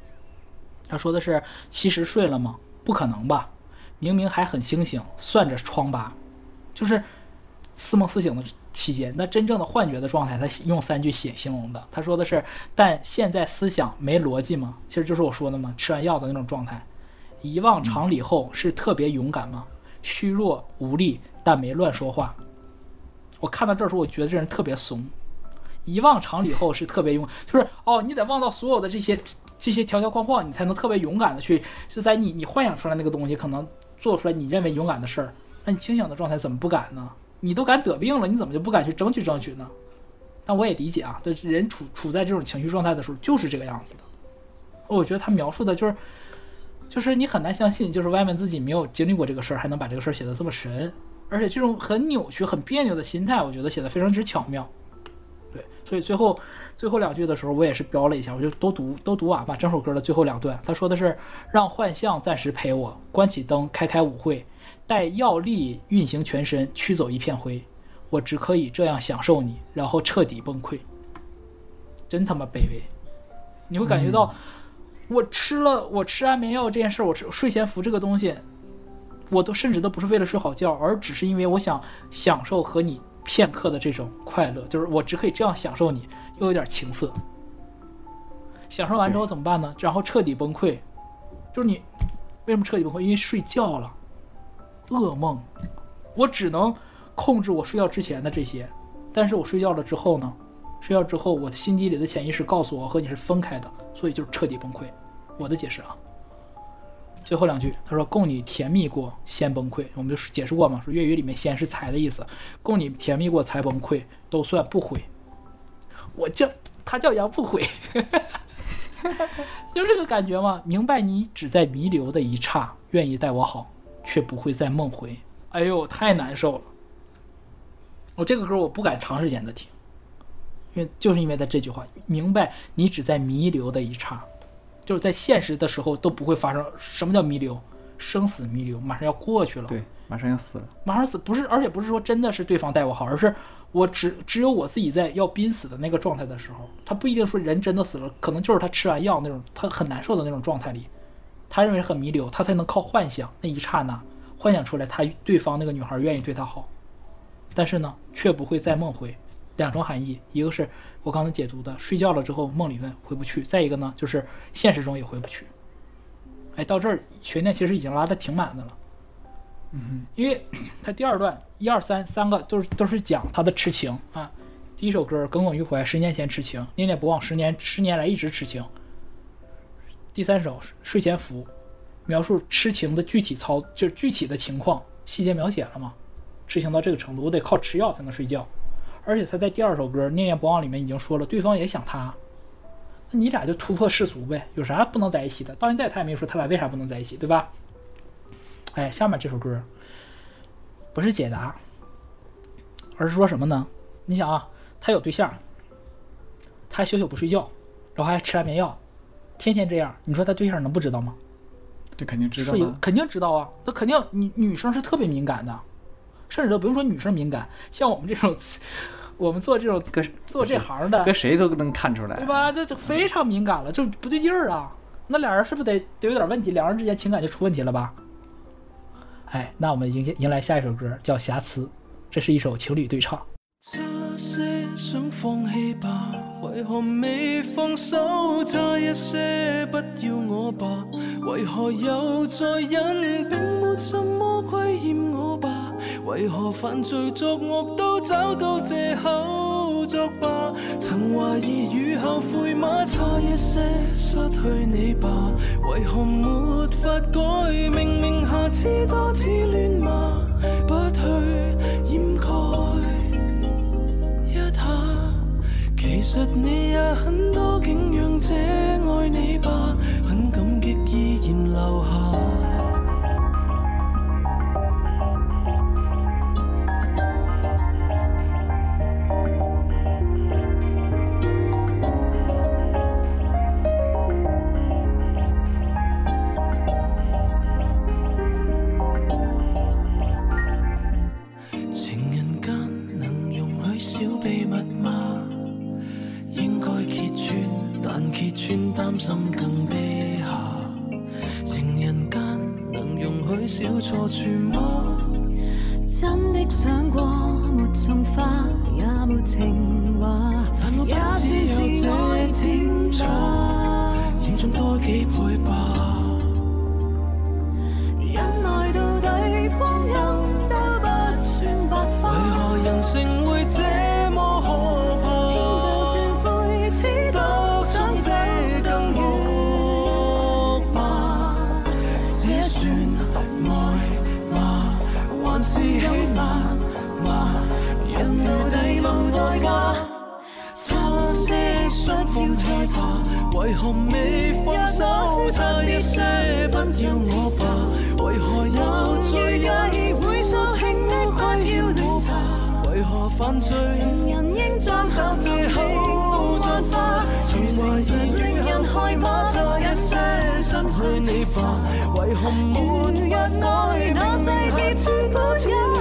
他说的是其实睡了吗？不可能吧，明明还很清醒，算着疮疤，就是似梦似醒的。期间，那真正的幻觉的状态，他用三句写形容的。他说的是，但现在思想没逻辑吗？其实就是我说的嘛，吃完药的那种状态，遗忘常理后是特别勇敢吗？虚弱无力，但没乱说话。我看到这时候，我觉得这人特别怂。遗忘常理后是特别勇，就是哦，你得忘到所有的这些这些条条框框，你才能特别勇敢的去，是在你你幻想出来那个东西可能做出来你认为勇敢的事儿。那你清醒的状态怎么不敢呢？你都敢得病了，你怎么就不敢去争取争取呢？但我也理解啊，这人处处在这种情绪状态的时候就是这个样子的。我觉得他描述的就是，就是你很难相信，就是外面自己没有经历过这个事儿，还能把这个事儿写得这么神，而且这种很扭曲、很别扭的心态，我觉得写得非常之巧妙。对，所以最后最后两句的时候，我也是标了一下，我就都读都读完吧，整首歌的最后两段，他说的是让幻象暂时陪我，关起灯，开开舞会。待药力运行全身，驱走一片灰，我只可以这样享受你，然后彻底崩溃。真他妈卑微！你会感觉到，我吃了我吃安眠药这件事，我吃睡前服这个东西，我都甚至都不是为了睡好觉，而只是因为我想享受和你片刻的这种快乐。就是我只可以这样享受你，又有点情色。享受完之后怎么办呢？然后彻底崩溃。就是你为什么彻底崩溃？因为睡觉了。噩梦，我只能控制我睡觉之前的这些，但是我睡觉了之后呢？睡觉之后，我心底里的潜意识告诉我和你是分开的，所以就是彻底崩溃。我的解释啊，最后两句他说：“供你甜蜜过先崩溃。”我们就解释过嘛，说粤语里面“先”是才的意思，供你甜蜜过才崩溃都算不悔。我叫他叫杨不悔，就这个感觉嘛。明白你只在弥留的一刹愿意待我好。却不会再梦回。哎呦，太难受了！我这个歌我不敢长时间的听，因为就是因为在这句话，明白你只在弥留的一刹，就是在现实的时候都不会发生。什么叫弥留？生死弥留，马上要过去了。对，马上要死了。马上死不是，而且不是说真的是对方待我好，而是我只只有我自己在要濒死的那个状态的时候，他不一定说人真的死了，可能就是他吃完药那种他很难受的那种状态里。他认为很弥留，他才能靠幻想那一刹那，幻想出来他对方那个女孩愿意对他好，但是呢，却不会再梦回。两重含义，一个是我刚才解读的，睡觉了之后梦里面回不去；再一个呢，就是现实中也回不去。哎，到这儿悬念其实已经拉得挺满的了。嗯，因为他第二段一二三三个都是都是讲他的痴情啊。第一首歌耿耿于怀，十年前痴情，念念不忘，十年十年来一直痴情。第三首睡前服，描述痴情的具体操，就是具体的情况细节描写了吗？痴情到这个程度，我得靠吃药才能睡觉。而且他在第二首歌念念不忘里面已经说了，对方也想他。那你俩就突破世俗呗，有啥不能在一起的？到现在他也没说他俩为啥不能在一起，对吧？哎，下面这首歌不是解答，而是说什么呢？你想啊，他有对象，他还小不睡觉，然后还吃安眠药。天天这样，你说他对象能不知道吗？这肯定知道，是肯定知道啊！那肯定，女女生是特别敏感的，甚至都不用说女生敏感，像我们这种，我们做这种做这行的，跟谁都能看出来，对吧？这就非常敏感了，就不对劲儿啊！那俩人是不是得得有点问题？两人之间情感就出问题了吧？哎，那我们迎接迎来下一首歌，叫《瑕疵》，这是一首情侣对唱。差些想放弃吧，为何未放手？差一些不要我吧，为何又再忍？并没什么亏欠我吧，为何犯罪作恶都找到借口作罢？曾怀疑雨后悔吗？差一些失去你吧，为何没法改？明明下次多次乱骂，不去掩盖。一下，其实你也很多景仰者爱你吧，很感激依然留下。心更悲下，情人间能容许小错处吗？真的想过，没送花，也没情话，但我也只有这清楚，严重多几倍吧。放弃吧，为何未放手？差一些，不要我吧，为何有又再爱？会受轻的爱要乱吧？为何犯罪？情人应在找最口，没办法，如诚实令人害怕，差一些失去你吧，为何活日爱那世界全不？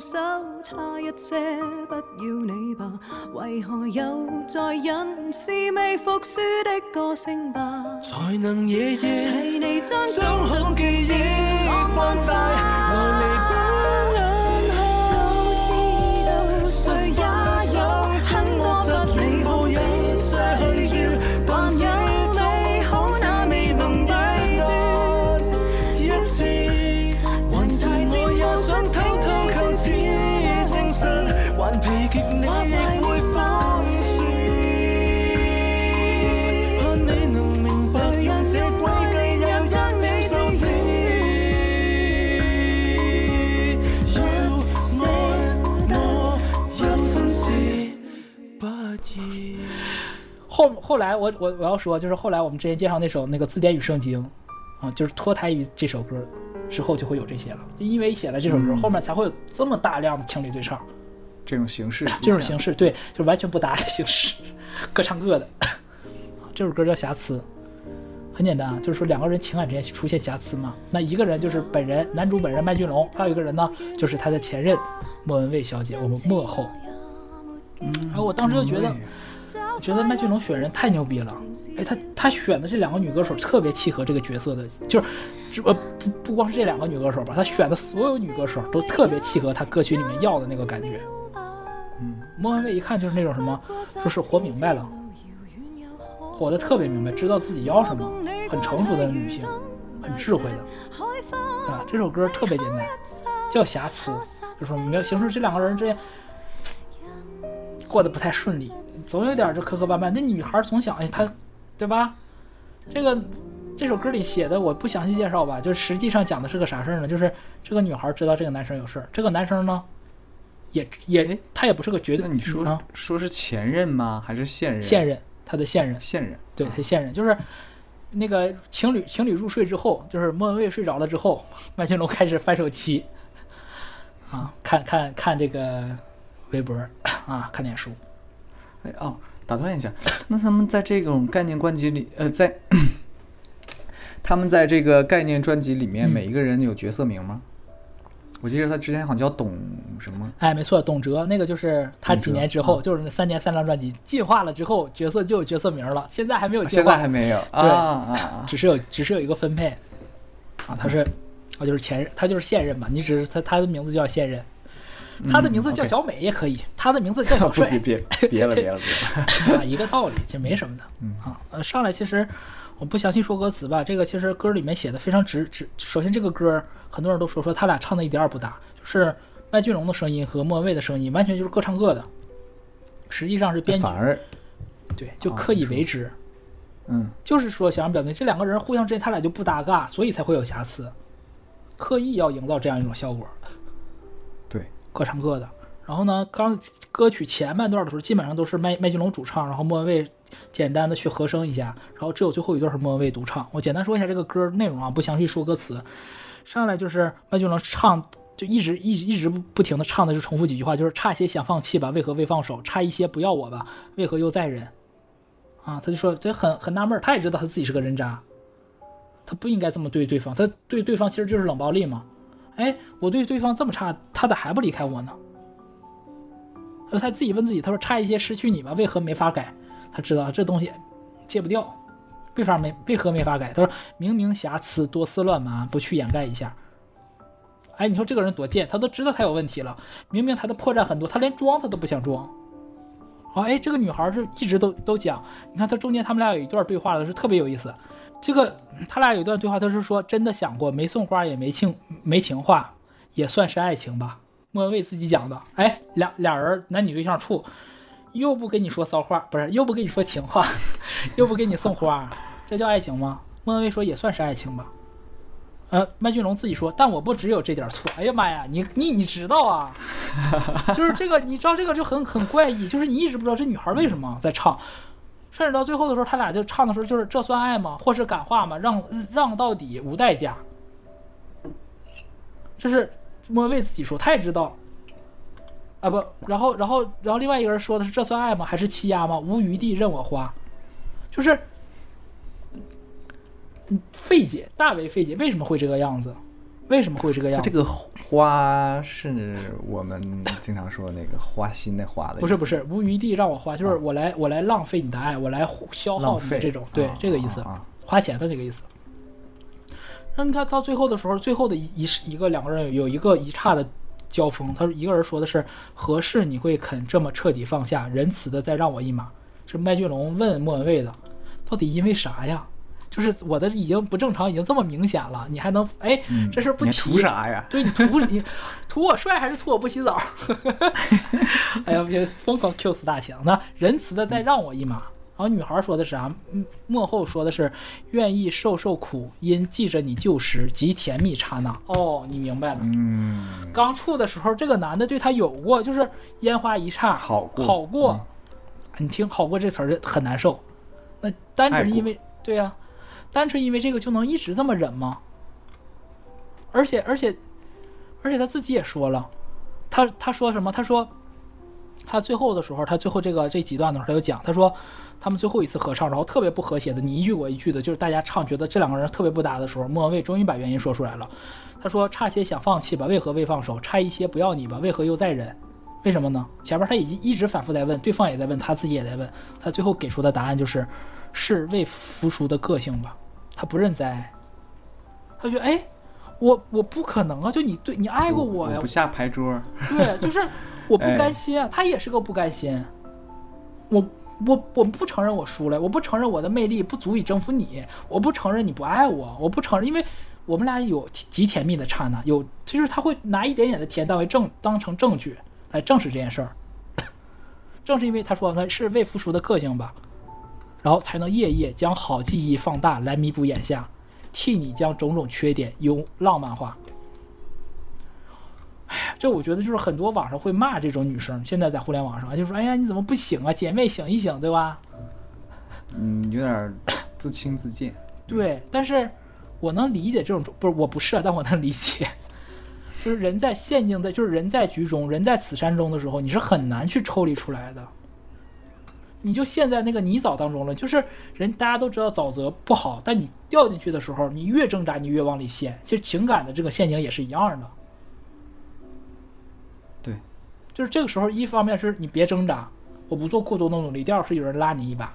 手差一些，不要你吧，为何又再忍？是未服输的个性吧，才能夜夜替你将种种记忆关怀。后来我我我要说，就是后来我们之前介绍那首那个字典与圣经，啊，就是脱胎于这首歌，之后就会有这些了。因为写了这首歌，后面才会有这么大量的情侣对唱，这种形式，这种形式，对，就完全不搭的形式，各唱各的。这首歌叫瑕疵，很简单啊，就是说两个人情感之间出现瑕疵嘛。那一个人就是本人，男主本人麦浚龙，还有一个人呢，就是他的前任莫文蔚小姐，我们幕后。然后我当时就觉得。我觉得麦浚龙选人太牛逼了，哎，他他选的这两个女歌手特别契合这个角色的，就是，不不不光是这两个女歌手吧，他选的所有女歌手都特别契合他歌曲里面要的那个感觉。嗯，莫文蔚一看就是那种什么，就是活明白了，活得特别明白，知道自己要什么，很成熟的女性，很智慧的，啊，这首歌特别简单，叫瑕疵，就是没有，形容这两个人之间。过得不太顺利，总有点就磕磕绊绊。那女孩从小，哎，她，对吧？这个这首歌里写的，我不详细介绍吧。就实际上讲的是个啥事儿呢？就是这个女孩知道这个男生有事儿，这个男生呢，也也他也不是个绝对。那你说，说是前任吗？还是现任？现任，他的现任。现任，对他现任就是那个情侣情侣入睡之后，就是莫文蔚睡着了之后，麦浚龙开始翻手机，啊，看看看这个。微博啊，看点书。哎哦，打断一下，那他们在这种概念专辑里，呃，在他们在这个概念专辑里面，每一个人有角色名吗？我记得他之前好像叫董什么？哎，没错，董哲，那个就是他几年之后，就是那三年三张专辑进化了之后，角色就有角色名了。现在还没有，现在还没有，对，只是有，只是有一个分配啊，他是啊，就是前任，他就是现任嘛，你只是他他的名字叫现任。他的名字叫小美也可以，他的名字叫 小帅。别别了，别了，别了，啊，一个道理，其实没什么的。嗯啊，呃，上来其实我不详细说歌词吧，这个其实歌里面写的非常直直。首先，这个歌很多人都说说他俩唱的一点儿也不搭，就是麦浚龙的声音和莫文蔚的声音完全就是各唱各的。实际上是编曲，对，就刻意为之。嗯，就是说想表明这两个人互相之间他俩就不搭嘎，所以才会有瑕疵，刻意要营造这样一种效果。各唱各的，然后呢，刚歌曲前半段的时候，基本上都是麦麦浚龙主唱，然后莫文蔚简单的去和声一下，然后只有最后一段是莫文蔚独唱。我简单说一下这个歌内容啊，不详细说歌词。上来就是麦浚龙唱，就一直一直一直不停的唱的，就重复几句话，就是差一些想放弃吧，为何未放手？差一些不要我吧，为何又再忍？啊，他就说，这很很纳闷，他也知道他自己是个人渣，他不应该这么对对方，他对对方其实就是冷暴力嘛。哎，我对对方这么差，他咋还不离开我呢？呃，他自己问自己，他说差一些，失去你吧，为何没法改？他知道这东西戒不掉，为啥没为何没法改？他说明明瑕疵多，丝乱麻，不去掩盖一下。哎，你说这个人多贱，他都知道他有问题了，明明他的破绽很多，他连装他都不想装。啊，哎，这个女孩是一直都都讲，你看他中间他们俩有一段对话的是特别有意思。这个他俩有一段对话，他是说真的想过没送花也没情没情话，也算是爱情吧。莫文蔚自己讲的，哎，俩俩人男女对象处，又不跟你说骚话，不是又不跟你说情话，又不给你送花，这叫爱情吗？莫文蔚说也算是爱情吧。呃，麦浚龙自己说，但我不只有这点错。哎呀妈呀，你你你知道啊，就是这个，你知道这个就很很怪异，就是你一直不知道这女孩为什么在唱。甚至到最后的时候，他俩就唱的时候，就是这算爱吗？或是感化吗？让让到底无代价，这是莫为自己说，他也知道。啊不，然后然后然后，另外一个人说的是这算爱吗？还是欺压吗？无余地任我花，就是费解，大为费解，为什么会这个样子？为什么会这个样？这个花是我们经常说那个花心的花的，不是不是，无余地让我花，就是我来我来浪费你的爱，我来消耗你这种，对这个意思，花钱的那个意思。那你看到最后的时候，最后的一一一个两个人有一个一刹的交锋，他一个人说的是合适你会肯这么彻底放下，仁慈的再让我一马。是麦浚龙问莫文蔚的，到底因为啥呀？就是我的已经不正常，已经这么明显了，你还能哎？这事儿不图啥呀？对你图你图我帅还是图我不洗澡？哎呀，别疯狂 Q 死大强！那仁慈的再让我一马。然后女孩说的是啥？幕后说的是愿意受受苦，因记着你旧时及甜蜜刹那。哦，你明白了。嗯，刚处的时候，这个男的对她有过，就是烟花一刹，好过，好过。你听“好过”这词儿很难受。那单纯因为对呀。单纯因为这个就能一直这么忍吗？而且，而且，而且他自己也说了，他他说什么？他说，他最后的时候，他最后这个这几段的时候，他就讲，他说他们最后一次合唱，然后特别不和谐的，你一句我一句的，就是大家唱觉得这两个人特别不搭的时候，莫文蔚终于把原因说出来了。他说差些想放弃吧，为何未放手？差一些不要你吧，为何又再忍？为什么呢？前面他已经一直反复在问，对方也在问，他自己也在问，他最后给出的答案就是是未服输的个性吧。他不认栽，他觉得哎，我我不可能啊！就你对你爱过我呀，不下牌桌。对，就是 我不甘心，啊，他也是个不甘心。我我我不承认我输了，我不承认我的魅力不足以征服你，我不承认你不爱我，我不承认，因为我们俩有极甜蜜的刹那，有就是他会拿一点点的甜当为证，当成证据来证实这件事儿。正是因为他说那是未服输的个性吧。然后才能夜夜将好记忆放大，来弥补眼下，替你将种种缺点用浪漫化。这我觉得就是很多网上会骂这种女生，现在在互联网上就说：“哎呀，你怎么不行啊，姐妹醒一醒，对吧？”嗯，有点自轻自贱。对，但是我能理解这种，不是我不是，但我能理解，就是人在陷阱在，就是人在局中，人在此山中的时候，你是很难去抽离出来的。你就陷在那个泥沼当中了，就是人大家都知道沼泽不好，但你掉进去的时候，你越挣扎，你越往里陷。其实情感的这个陷阱也是一样的，对，就是这个时候，一方面是你别挣扎，我不做过多的努力，第二是有人拉你一把，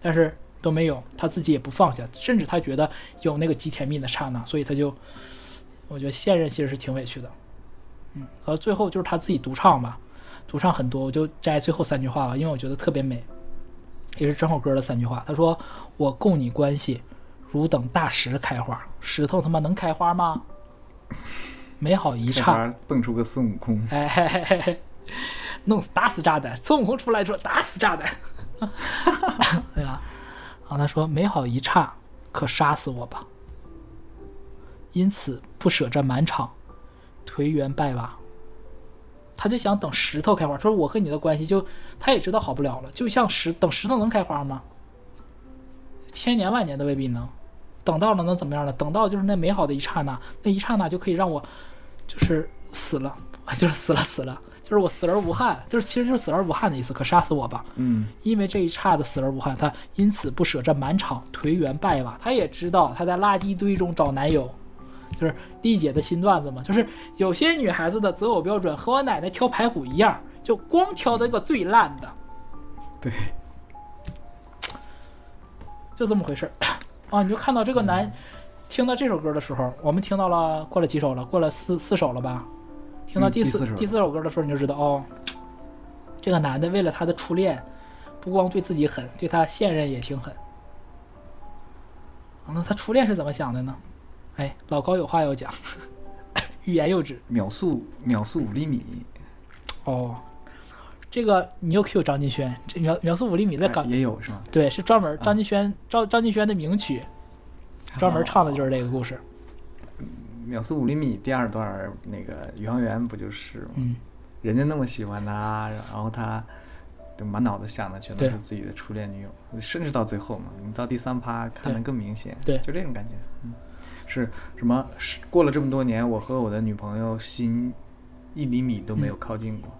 但是都没有，他自己也不放下，甚至他觉得有那个极甜蜜的刹那，所以他就，我觉得现任其实是挺委屈的，嗯，和最后就是他自己独唱吧，独唱很多，我就摘最后三句话吧，因为我觉得特别美。也是整首歌的三句话，他说：“我供你关系，汝等大石开花，石头他妈能开花吗？”美好一刹，蹦出个孙悟空，哎嘿嘿嘿，弄死打死炸弹，孙悟空出来说打死炸弹，对吧？然后他说：“美好一刹，可杀死我吧？因此不舍这满场，颓垣败瓦。”他就想等石头开花，说我和你的关系就，他也知道好不了了，就像石等石头能开花吗？千年万年都未必能，等到了能怎么样呢？等到就是那美好的一刹那，那一刹那就可以让我，就是死了，就是死了死了，就是我死而无憾，就是其实就是死而无憾的意思，可杀死我吧，嗯，因为这一刹那的死而无憾，他因此不舍这满场颓垣败瓦，他也知道他在垃圾堆中找男友。就是丽姐的新段子嘛，就是有些女孩子的择偶标准和我奶奶挑排骨一样，就光挑那个最烂的。对，就这么回事儿啊！你就看到这个男，听到这首歌的时候，我们听到了过了几首了？过了四四首了吧？听到第四第四首歌的时候，你就知道哦，这个男的为了他的初恋，不光对自己狠，对他现任也挺狠。那他初恋是怎么想的呢？哎，老高有话要讲，欲 言又止。秒速秒速五厘米。哦，这个你又 Q 张敬轩，这秒秒速五厘米在港也有是吗？对，是专门张敬轩张张敬轩的名曲，专门唱的就是这个故事。秒速五厘米第二段那个宇航员不就是吗？嗯，人家那么喜欢他，然后他满脑子想的全都是自己的初恋女友，甚至到最后嘛，你到第三趴看的更明显，对，就这种感觉，嗯。是什么？过了这么多年，我和我的女朋友心一厘米都没有靠近过。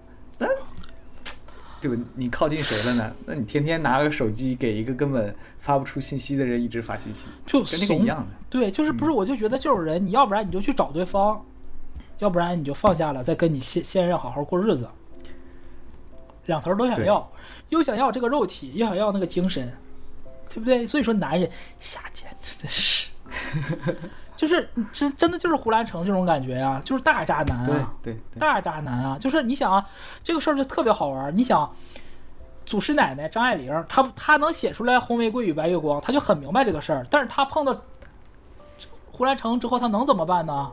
对吧？你靠近谁了呢？那你天天拿个手机给一个根本发不出信息的人一直发信息，就跟那个一样的。对，就是不是？我就觉得这种人，你要不然你就去找对方，要不然你就放下了，再跟你现现任好好过日子。两头都想要，又想要这个肉体，又想要那个精神，对不对？所以说，男人下贱的是。就是，真真的就是胡兰成这种感觉呀，就是大渣男啊，大渣男啊！就是你想啊，这个事儿就特别好玩儿。你想，祖师奶奶张爱玲，她她能写出来《红玫瑰与白月光》，她就很明白这个事儿。但是她碰到胡兰成之后，她能怎么办呢？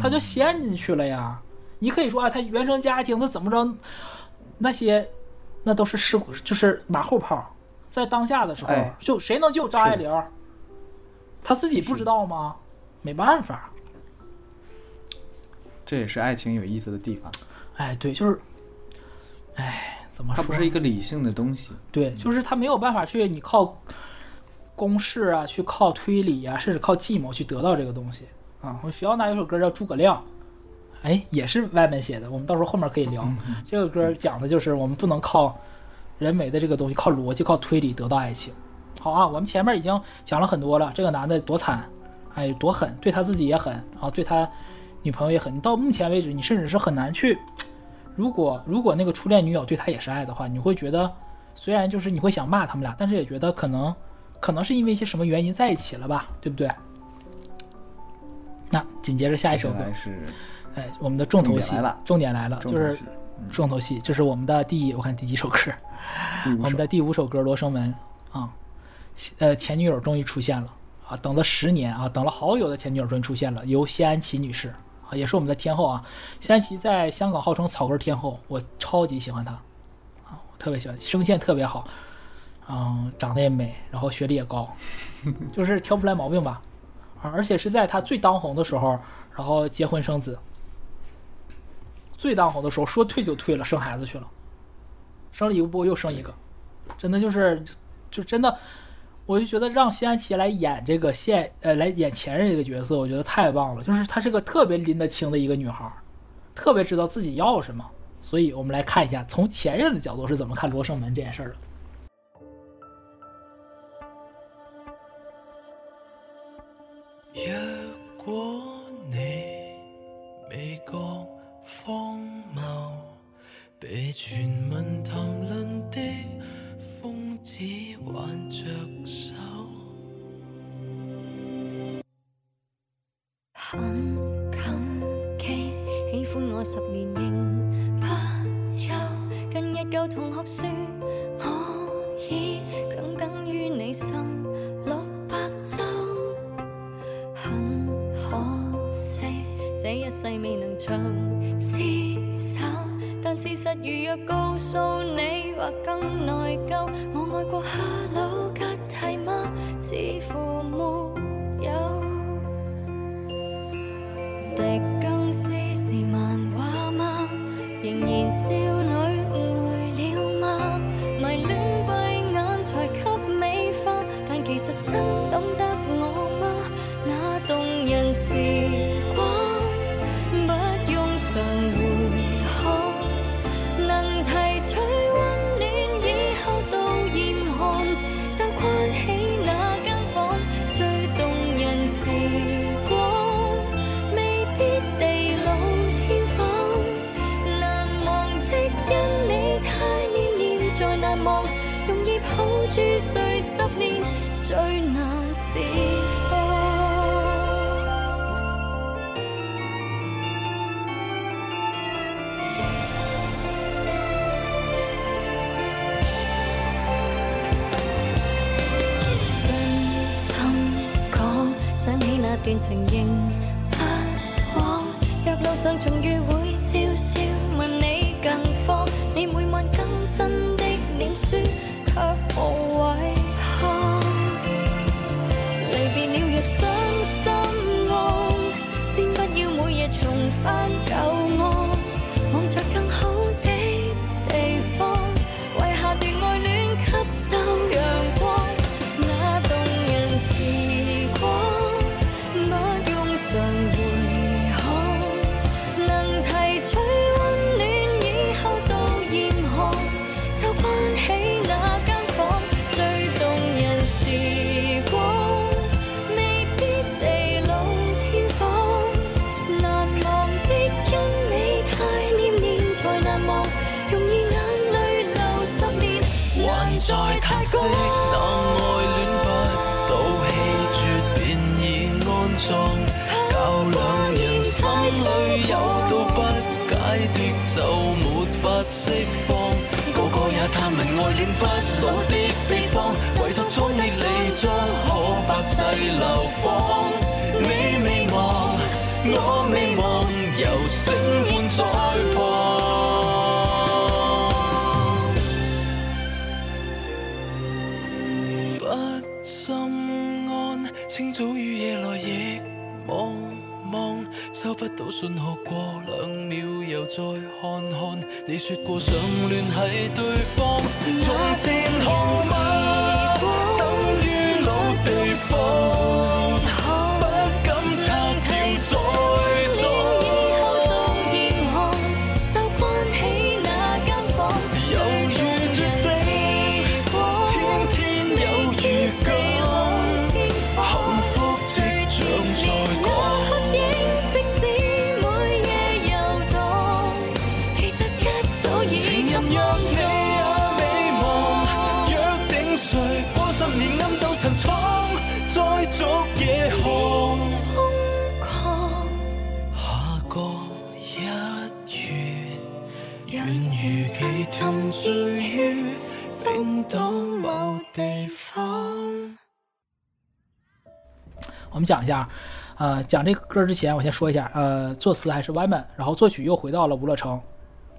她就陷进去了呀。你可以说啊，她原生家庭，她怎么着？那些那都是事故，就是马后炮。在当下的时候，就谁能救张爱玲？她自己不知道吗？没办法，这也是爱情有意思的地方。哎，对，就是，哎，怎么？说？它不是一个理性的东西。对，就是它没有办法去你靠公式啊，去靠推理啊，甚至靠计谋去得到这个东西啊。我们学校那有首歌叫《诸葛亮》，哎，也是外面写的。我们到时候后面可以聊。这个歌讲的就是我们不能靠人为的这个东西，靠逻辑、靠推理得到爱情。好啊，我们前面已经讲了很多了，这个男的多惨。哎，多狠！对他自己也狠，然后对他女朋友也狠。你到目前为止，你甚至是很难去。如果如果那个初恋女友对他也是爱的话，你会觉得，虽然就是你会想骂他们俩，但是也觉得可能，可能是因为一些什么原因在一起了吧，对不对？那紧接着下一首歌是，哎，我们的重头戏了，重点来了，就是重头戏，就是我们的第我看第几首歌，我们的第五首歌《罗生门》啊，呃，前女友终于出现了。啊，等了十年啊，等了好久的前女友终于出现了，由谢安琪女士啊，也是我们的天后啊。谢安琪在香港号称草根天后，我超级喜欢她啊，我特别喜欢，声线特别好，嗯，长得也美，然后学历也高，就是挑不出来毛病吧。而且是在她最当红的时候，然后结婚生子，最当红的时候说退就退了，生孩子去了，生了一个，又生一个，真的就是就真的。我就觉得让谢安琪来演这个现呃来演前任这个角色，我觉得太棒了。就是她是个特别拎得清的一个女孩儿，特别知道自己要什么。所以我们来看一下，从前任的角度是怎么看《罗生门》这件事儿的。只挽着手，很感激喜欢我十年仍不休。跟一旧同学说，我已耿耿于你心六百周。很可惜这一世未能长。但事实如若告诉你，或更内疚。我爱过哈鲁格蒂吗？似乎没有。狄更斯是漫画吗？仍然笑。段情仍不枉，若路上重遇。会。不老的地方，唯独宠溺你将可百世流芳。你未忘，我未忘，由魂伴在旁。信号过两秒，又再看看。你说过想联系对方，从前好吗？我们讲一下，呃，讲这个歌之前，我先说一下，呃，作词还是 w y m a n 然后作曲又回到了吴乐成，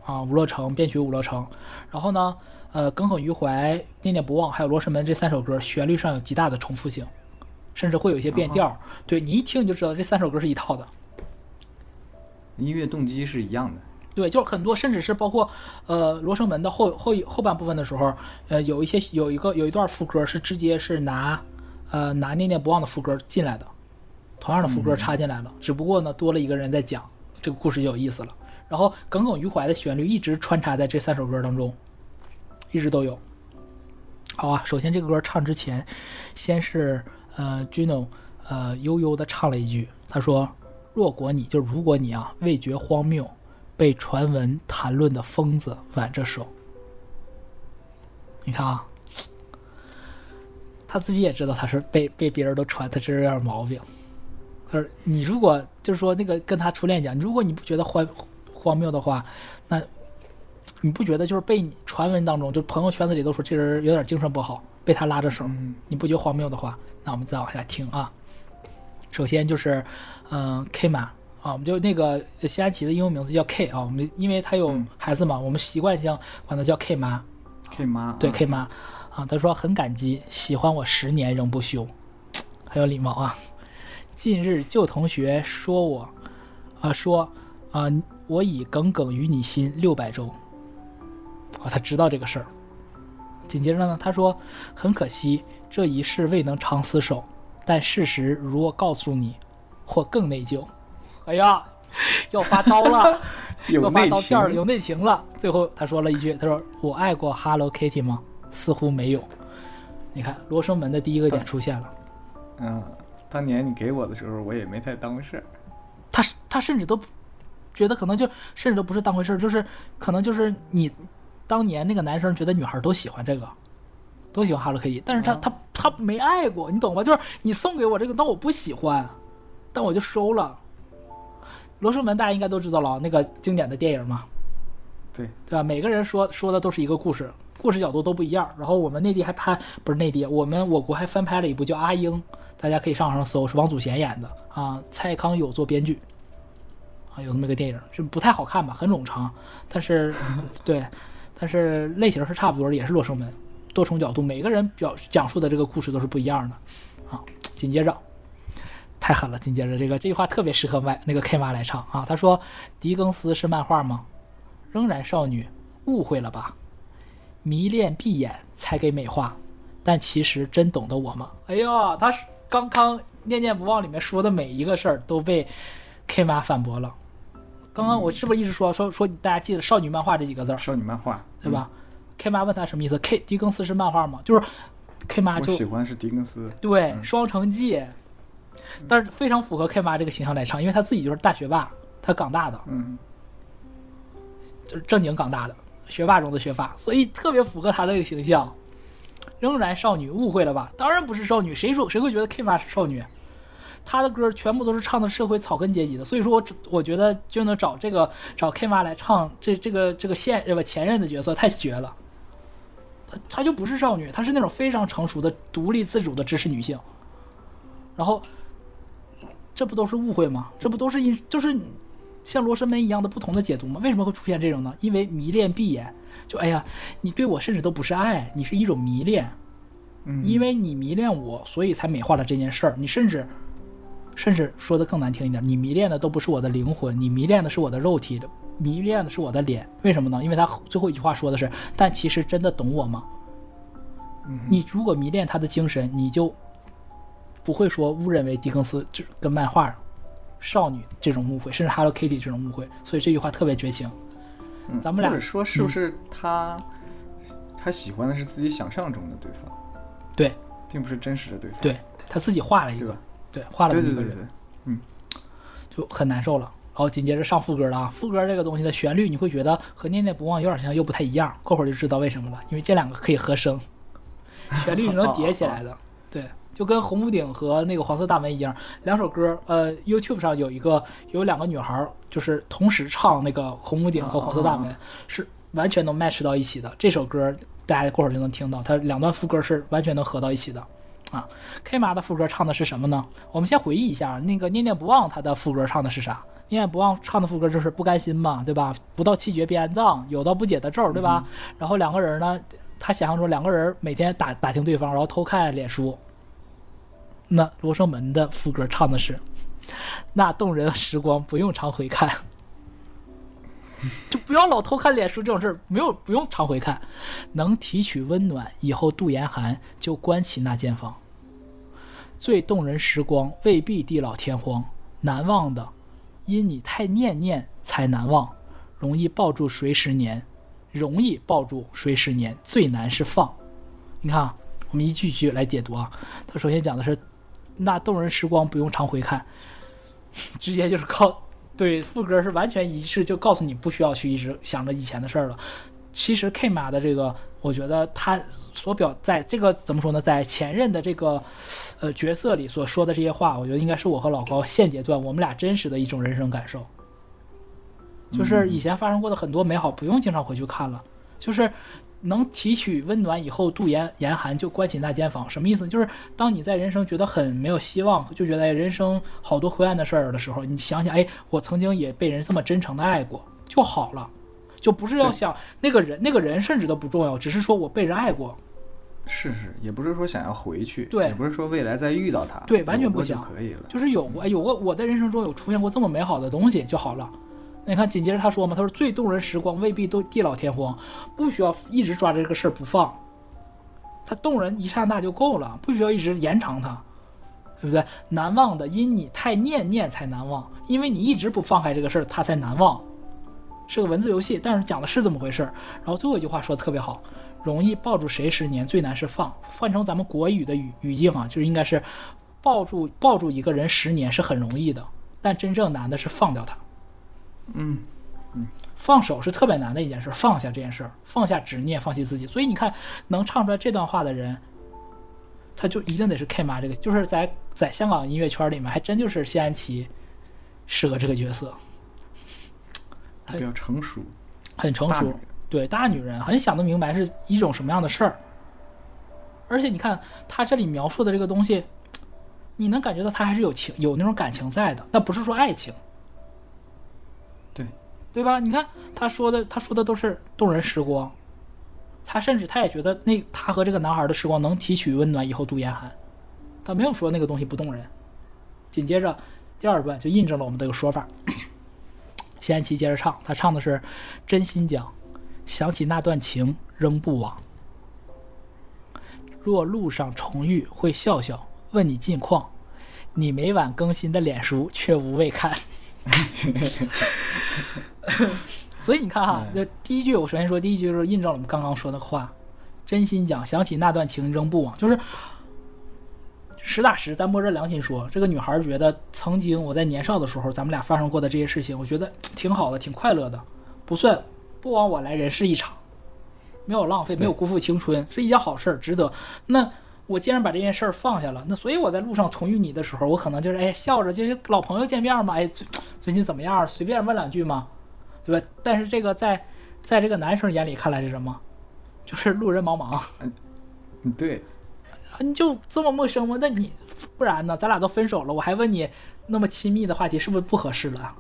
啊，吴乐成编曲吴乐成，然后呢，呃，耿耿于怀、念念不忘，还有罗生门这三首歌旋律上有极大的重复性，甚至会有一些变调，对你一听你就知道这三首歌是一套的，音乐动机是一样的，对，就是很多，甚至是包括呃罗生门的后后后半部分的时候，呃，有一些有一个有一段副歌是直接是拿。呃，拿念念不忘的副歌进来的，同样的副歌插进来了，只不过呢，多了一个人在讲这个故事就有意思了。然后耿耿于怀的旋律一直穿插在这三首歌当中，一直都有。好啊，首先这个歌唱之前，先是呃 j u n o 呃悠悠的唱了一句，他说：“若果你就如果你啊，味觉荒谬，被传闻谈论的疯子挽着手。”你看啊。他自己也知道，他是被被别人都传他这人有点毛病。他说：“你如果就是说那个跟他初恋讲，如果你不觉得荒荒谬的话，那你不觉得就是被传闻当中，就朋友圈子里都说这人有点精神不好，被他拉着手，你不觉荒谬的话，那我们再往下听啊。首先就是，嗯，K 嘛。”啊，我们就那个西安琪的英文名字叫 K 啊，我们因为他有孩子嘛，我们习惯性管他叫 K 妈。K 妈，对 K 妈。”啊，他说很感激，喜欢我十年仍不休，很有礼貌啊。近日旧同学说我，啊说啊我已耿耿于你心六百周，啊他知道这个事儿。紧接着呢，他说很可惜这一世未能长厮守，但事实如我告诉你，或更内疚。哎呀，要发刀了，要发刀片了，有内情了。最后他说了一句，他说我爱过 Hello Kitty 吗？似乎没有，你看《罗生门》的第一个点出现了。嗯，当年你给我的时候，我也没太当回事。他他甚至都觉得可能就甚至都不是当回事，就是可能就是你当年那个男生觉得女孩都喜欢这个，都喜欢哈 t t y 但是他他他没爱过，你懂吗？就是你送给我这个，但我不喜欢，但我就收了。《罗生门》大家应该都知道了，那个经典的电影嘛。对对吧？每个人说说的都是一个故事。故事角度都不一样，然后我们内地还拍，不是内地，我们我国还翻拍了一部叫《阿英》，大家可以上网上搜，是王祖贤演的啊，蔡康永做编剧啊，有那么个电影，就不太好看吧，很冗长，但是对，但是类型是差不多的，也是《洛生门》，多重角度，每个人表讲述的这个故事都是不一样的啊。紧接着，太狠了，紧接着这个这句话特别适合麦那个 K 妈来唱啊，他说：“狄更斯是漫画吗？仍然少女，误会了吧。”迷恋闭眼才给美化，但其实真懂得我吗？哎呀，他刚刚念念不忘里面说的每一个事儿都被 K 妈反驳了。刚刚我是不是一直说说说大家记得少女漫画这几个字？少女漫画，对吧？K 妈问他什么意思？K 狄更斯是漫画吗？就是 K 妈就喜欢是狄更斯，对，《双城记》，但是非常符合 K 妈这个形象来唱，因为他自己就是大学霸，他港大的，嗯，就是正经港大的。学霸中的学霸，所以特别符合他的个形象。仍然少女，误会了吧？当然不是少女，谁说谁会觉得 K 妈是少女？她的歌全部都是唱的社会草根阶级的，所以说我我觉得就能找这个找 K 妈来唱这这个这个现呃不前任的角色太绝了。她她就不是少女，她是那种非常成熟的、独立自主的知识女性。然后，这不都是误会吗？这不都是因就是。像罗生门一样的不同的解读吗？为什么会出现这种呢？因为迷恋闭眼，就哎呀，你对我甚至都不是爱你，是一种迷恋，嗯，因为你迷恋我，所以才美化了这件事儿。你甚至，甚至说的更难听一点，你迷恋的都不是我的灵魂，你迷恋的是我的肉体迷恋的是我的脸。为什么呢？因为他最后一句话说的是，但其实真的懂我吗？你如果迷恋他的精神，你就不会说误认为狄更斯就跟漫画。少女这种误会，甚至 Hello Kitty 这种误会，所以这句话特别绝情。咱们俩说是不是他，他喜欢的是自己想象中的对方，对，并不是真实的对方。对他自己画了一个，对画了一个人，嗯，就很难受了。然后紧接着上副歌了啊，副歌这个东西的旋律，你会觉得和《念念不忘》有点像，又不太一样。过会儿就知道为什么了，因为这两个可以合声，旋律是能叠起来的，对。就跟红屋顶和那个黄色大门一样，两首歌，呃，YouTube 上有一个有两个女孩，就是同时唱那个红屋顶和黄色大门，是完全能 match 到一起的。这首歌大家过会儿就能听到，它两段副歌是完全能合到一起的。啊，K 妈的副歌唱的是什么呢？我们先回忆一下，那个念念不忘他的副歌唱的是啥？念念不忘唱的副歌就是不甘心嘛，对吧？不到气绝便安葬，有道不解的咒，对吧？然后两个人呢，他想象中两个人每天打打听对方，然后偷看脸书。那《罗生门》的副歌唱的是：“那动人时光不用常回看，就不要老偷看脸书这种事儿，没有不用常回看，能提取温暖以后度严寒，就关起那间房。最动人时光未必地老天荒，难忘的，因你太念念才难忘，容易抱住谁十年，容易抱住谁十年，最难是放。你看，我们一句句来解读啊。他首先讲的是。”那动人时光不用常回看，直接就是靠 对副歌是完全一致，就告诉你不需要去一直想着以前的事儿了。其实 K 马的这个，我觉得他所表在这个怎么说呢，在前任的这个呃角色里所说的这些话，我觉得应该是我和老高现阶段我们俩真实的一种人生感受，就是以前发生过的很多美好不用经常回去看了，就是。能提取温暖以后度严严寒，就关起那间房，什么意思？就是当你在人生觉得很没有希望，就觉得人生好多灰暗的事儿的时候，你想想，哎，我曾经也被人这么真诚的爱过就好了，就不是要想那个人，那个人甚至都不重要，只是说我被人爱过。是是，也不是说想要回去，对，也不是说未来再遇到他，对，完全不行，就可以了，就是有过，有过，我在人生中有出现过这么美好的东西就好了。你看，紧接着他说嘛，他说最动人时光未必都地老天荒，不需要一直抓着这个事儿不放，它动人一刹那就够了，不需要一直延长它，对不对？难忘的因你太念念才难忘，因为你一直不放开这个事儿，它才难忘，是个文字游戏，但是讲的是这么回事儿。然后最后一句话说的特别好，容易抱住谁十年，最难是放。换成咱们国语的语语境啊，就是应该是抱住抱住一个人十年是很容易的，但真正难的是放掉他。嗯嗯，放手是特别难的一件事，放下这件事儿，放下执念，放弃自己。所以你看，能唱出来这段话的人，他就一定得是 K 妈。这个就是在在香港音乐圈里面，还真就是谢安琪适合这个角色。比较成熟，很成熟，对大女人，很想得明白是一种什么样的事儿。而且你看他这里描述的这个东西，你能感觉到他还是有情有那种感情在的，那不是说爱情。对吧？你看他说的，他说的都是动人时光。他甚至他也觉得那他和这个男孩的时光能提取温暖，以后度严寒。他没有说那个东西不动人。紧接着第二段就印证了我们的一个说法。谢安琪接着唱，他唱的是真心讲，想起那段情仍不枉。若路上重遇，会笑笑问你近况，你每晚更新的脸熟却无未看。所以你看哈，就第一句，我首先说，第一句就是印证了我们刚刚说的话。真心讲，想起那段情，仍不枉，就是实打实，咱摸着良心说，这个女孩觉得，曾经我在年少的时候，咱们俩发生过的这些事情，我觉得挺好的，挺快乐的，不算不枉我来人世一场，没有浪费，没有辜负青春，是一件好事儿，值得。那。我既然把这件事儿放下了，那所以我在路上重遇你的时候，我可能就是哎笑着，就是老朋友见面嘛，哎最最近怎么样？随便问两句嘛，对吧？但是这个在，在这个男生眼里看来是什么？就是路人茫茫。嗯，对。你就这么陌生吗？那你不然呢？咱俩都分手了，我还问你那么亲密的话题，是不是不合适了？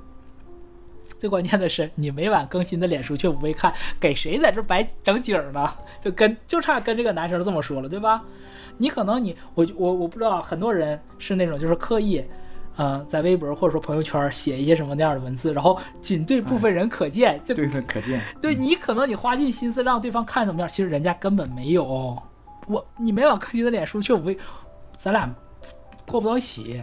最关键的是，你每晚更新的脸书却不会看，给谁在这白整景儿呢？就跟就差跟这个男生这么说了，对吧？你可能你我我我不知道，很多人是那种就是刻意，嗯，在微博或者说朋友圈写一些什么那样的文字，然后仅对部分人可见，就部分可见。对你可能你花尽心思让对方看什么样，其实人家根本没有。我你每晚更新的脸书却不会，咱俩过不到一起，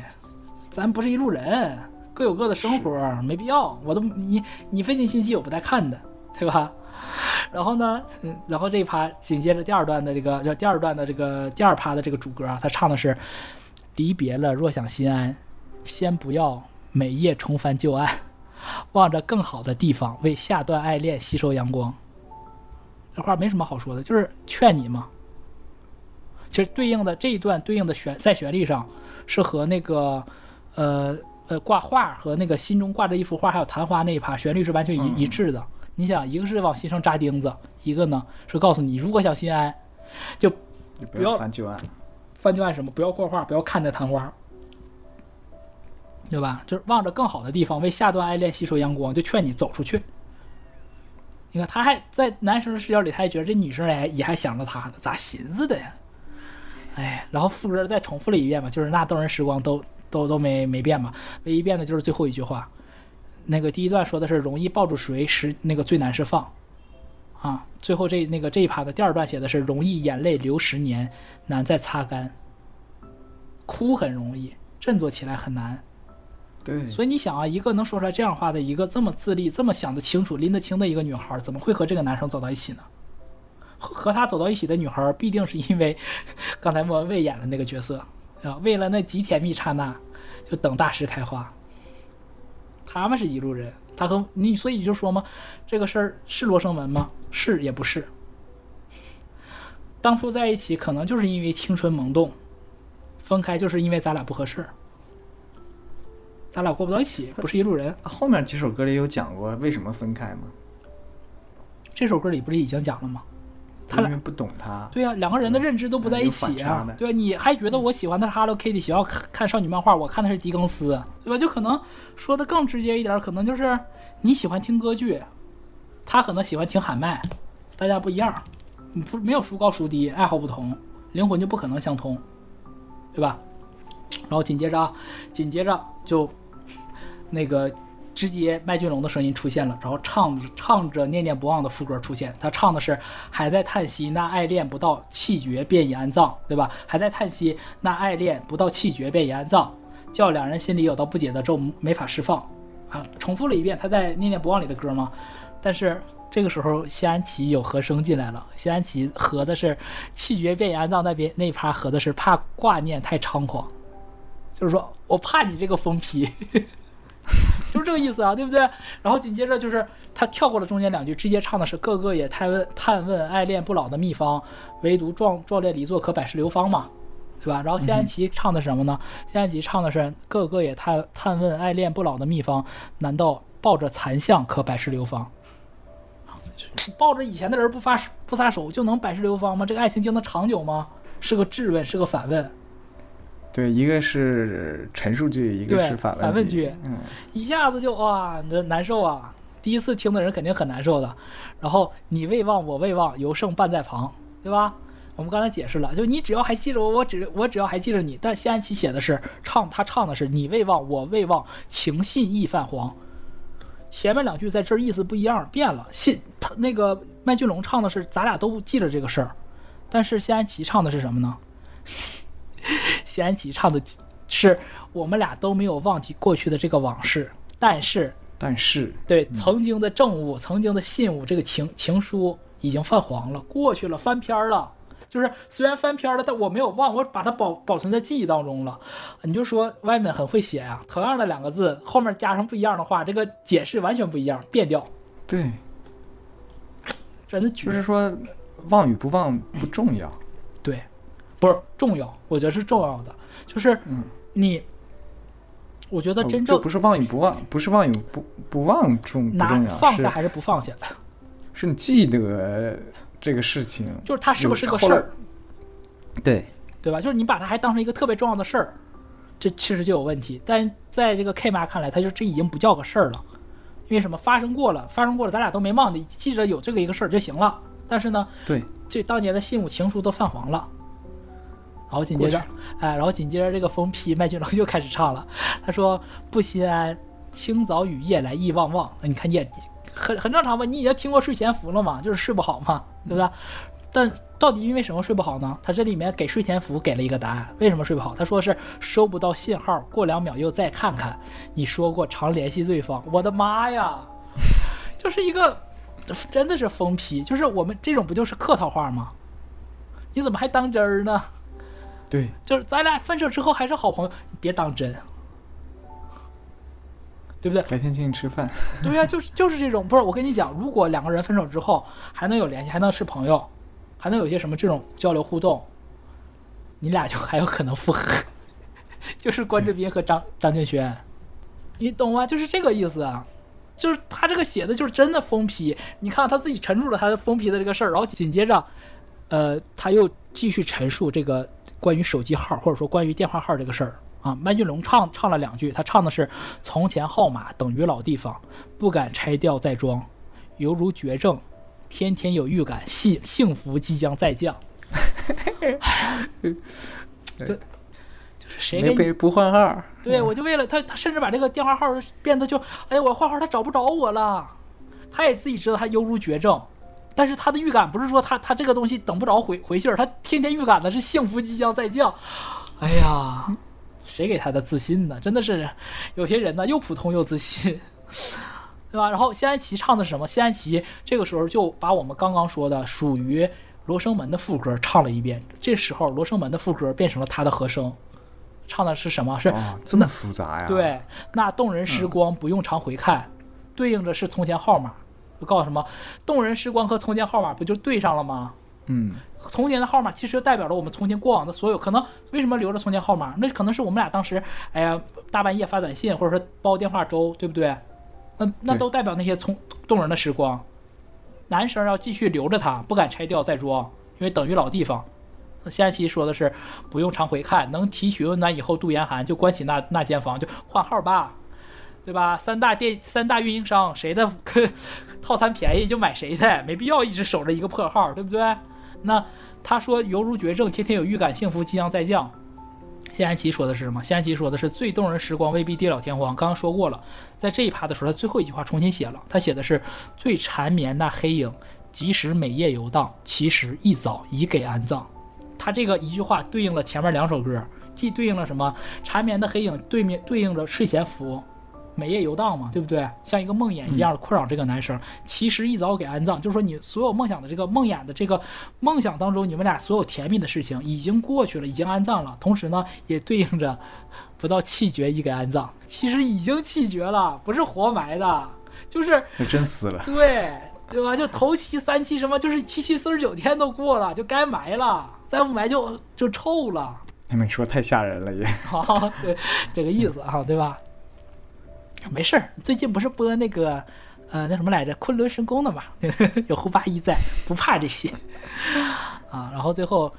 咱不是一路人。各有各的生活，没必要。我都你你费尽心机，我不带看的，对吧？然后呢，然后这一趴紧接着第二段的这个叫第二段的这个第二趴的这个主歌啊，他唱的是离别了，若想心安，先不要每夜重翻旧案，望着更好的地方，为下段爱恋吸收阳光。这话没什么好说的，就是劝你嘛。其实对应的这一段对应的旋在旋律上是和那个呃。呃，挂画和那个心中挂着一幅画，还有昙花那一趴，旋律是完全一一致的。你想，一个是往心上扎钉子，一个呢是告诉你，如果想心安，就不要翻旧案，翻旧案什么？不要挂画，不要看那昙花，对吧？就是望着更好的地方，为下段爱恋吸收阳光，就劝你走出去。你看他还在男生的视角里，他还觉得这女生哎也还想着他呢，咋寻思的呀？哎，然后副歌再重复了一遍吧，就是那动人时光都。都都没没变嘛，唯一变的就是最后一句话。那个第一段说的是容易抱住谁，是那个最难释放。啊，最后这那个这一趴的第二段写的是容易眼泪流十年，难再擦干。哭很容易，振作起来很难。对，所以你想啊，一个能说出来这样话的一个这么自立、这么想得清楚、拎得清的一个女孩，怎么会和这个男生走到一起呢？和他走到一起的女孩，必定是因为 刚才莫文蔚演的那个角色。啊！为了那几甜蜜刹那，就等大师开花。他们是一路人，他和你，所以就说嘛，这个事儿是罗生门吗？是也不是。当初在一起可能就是因为青春萌动；分开就是因为咱俩不合适，咱俩过不到一起，不是一路人。后面几首歌里有讲过为什么分开吗？这首歌里不是已经讲了吗？他俩不懂他，对呀，两个人的认知都不在一起啊，对吧？你还觉得我喜欢的是 Hello Kitty，喜欢看看少女漫画，我看的是狄更斯，对吧？就可能说的更直接一点，可能就是你喜欢听歌剧，他可能喜欢听喊麦，大家不一样，你不没有孰高孰低，爱好不同，灵魂就不可能相通，对吧？然后紧接着，紧接着就 那个。直接麦浚龙的声音出现了，然后唱唱着《念念不忘》的副歌出现，他唱的是“还在叹息那爱恋不到，气绝便已安葬”，对吧？还在叹息那爱恋不到，气绝便已安葬，叫两人心里有道不解的咒没法释放啊！重复了一遍他在《念念不忘》里的歌吗？但是这个时候，谢安琪有和声进来了，谢安琪和的是“气绝便已安葬”那边那一趴和的是怕挂念太猖狂，就是说我怕你这个疯批。就是这个意思啊，对不对？然后紧接着就是他跳过了中间两句，直接唱的是“个个也探问探问爱恋不老的秘方，唯独壮壮烈离座可百世流芳嘛，对吧？”然后谢安琪唱的是什么呢？谢安琪唱的是“个个也探探问爱恋不老的秘方，难道抱着残像可百世流芳？抱着以前的人不发不撒手就能百世流芳吗？这个爱情就能长久吗？是个质问，是个反问。”对，一个是陈述句，一个是反问句，嗯，一下子就哇，这难受啊！第一次听的人肯定很难受的。然后你未忘，我未忘，犹胜半在旁，对吧？我们刚才解释了，就你只要还记着我，我只我只要还记着你。但谢安琪写的是唱，他唱的是你未忘，我未忘，情信意泛黄。前面两句在这儿意思不一样，变了。信他那个麦浚龙唱的是咱俩都记着这个事儿，但是谢安琪唱的是什么呢？西安琪唱的，是我们俩都没有忘记过去的这个往事，但是，但是，对曾经的证物，曾经的信物，这个情情书已经泛黄了，过去了，翻篇了。就是虽然翻篇了，但我没有忘，我把它保保存在记忆当中了。你就说外面很会写啊，同样的两个字，后面加上不一样的话，这个解释完全不一样，变调。对，真的就是说，忘与不忘不重要。不是重要，我觉得是重要的，就是你，我觉得真正不是忘与不忘，不是忘与不不忘重重要，放下还是不放下的，是你记得这个事情，就是它是不是个事儿，对对吧？就是你把它还当成一个特别重要的事儿，这其实就有问题。但在这个 K 妈看来，他就这已经不叫个事儿了，因为什么？发生过了，发生过了，咱俩都没忘，记，记着有这个一个事儿就行了。但是呢，对，这当年的信物情书都泛黄了。然后紧接着，哎，然后紧接着这个疯批麦浚龙又开始唱了。他说：“不心安，清早雨夜来意旺旺。”你看，也很很正常吧？你已经听过睡前服了吗？就是睡不好嘛，对不对？但到底因为什么睡不好呢？他这里面给睡前服给了一个答案：为什么睡不好？他说是收不到信号。过两秒又再看看，你说过常联系对方。我的妈呀，就是一个真的是疯批，就是我们这种不就是客套话吗？你怎么还当真儿呢？对，就是咱俩分手之后还是好朋友，别当真，对不对？改天请你吃饭。对呀，就是就是这种，不是我跟你讲，如果两个人分手之后还能有联系，还能是朋友，还能有些什么这种交流互动，你俩就还有可能复合。就是关智斌和张张敬轩，你懂吗？就是这个意思，就是他这个写的，就是真的封皮。你看他自己陈述了他的封皮的这个事儿，然后紧接着，呃，他又继续陈述这个。关于手机号，或者说关于电话号这个事儿啊，麦浚龙唱唱了两句，他唱的是“从前号码等于老地方，不敢拆掉再装，犹如绝症，天天有预感，幸幸福即将再降。”对”就是谁给不换号？对我就为了他，他甚至把这个电话号变得就，哎我换号他找不着我了，他也自己知道他犹如绝症。但是他的预感不是说他他这个东西等不着回回信儿，他天天预感的是幸福即将再降。哎呀，谁给他的自信呢？真的是，有些人呢又普通又自信，对吧？然后谢安琪唱的是什么？谢安琪这个时候就把我们刚刚说的属于《罗生门》的副歌唱了一遍。这时候《罗生门》的副歌变成了他的和声，唱的是什么？是这么复杂呀？对，那动人时光不用常回看，对应着是从前号码。就告诉什么动人时光和从前号码不就对上了吗？嗯，从前的号码其实代表了我们从前过往的所有可能。为什么留着从前号码？那可能是我们俩当时，哎呀，大半夜发短信，或者说煲电话粥，对不对？那那都代表那些从动人的时光。男生要继续留着它，不敢拆掉再装，因为等于老地方。下一期说的是不用常回看，能提取温暖，以后度严寒，就关起那那间房，就换号吧。对吧？三大电、三大运营商谁的 套餐便宜就买谁的，没必要一直守着一个破号，对不对？那他说犹如绝症，天天有预感幸福即将再降。谢安琪说的是什么？谢安琪说的是最动人时光未必地老天荒。刚刚说过了，在这一趴的时候，他最后一句话重新写了，他写的是最缠绵的黑影，即使每夜游荡，其实一早已给安葬。他这个一句话对应了前面两首歌，既对应了什么？缠绵的黑影对面对应着睡前服。美夜游荡嘛，对不对？像一个梦魇一样困扰这个男生。其实一早给安葬，就是说你所有梦想的这个梦魇的这个梦想当中，你们俩所有甜蜜的事情已经过去了，已经安葬了。同时呢，也对应着不到气绝已给安葬，其实已经气绝了，不是活埋的，就是真死了。对对吧？就头七、三七，什么就是七七四十九天都过了，就该埋了。再不埋就就臭了。你们说太吓人了也。对，这个意思哈，对吧？没事儿，最近不是播那个，呃，那什么来着，昆仑神功的嘛，有胡八一在，不怕这些，啊，然后最后，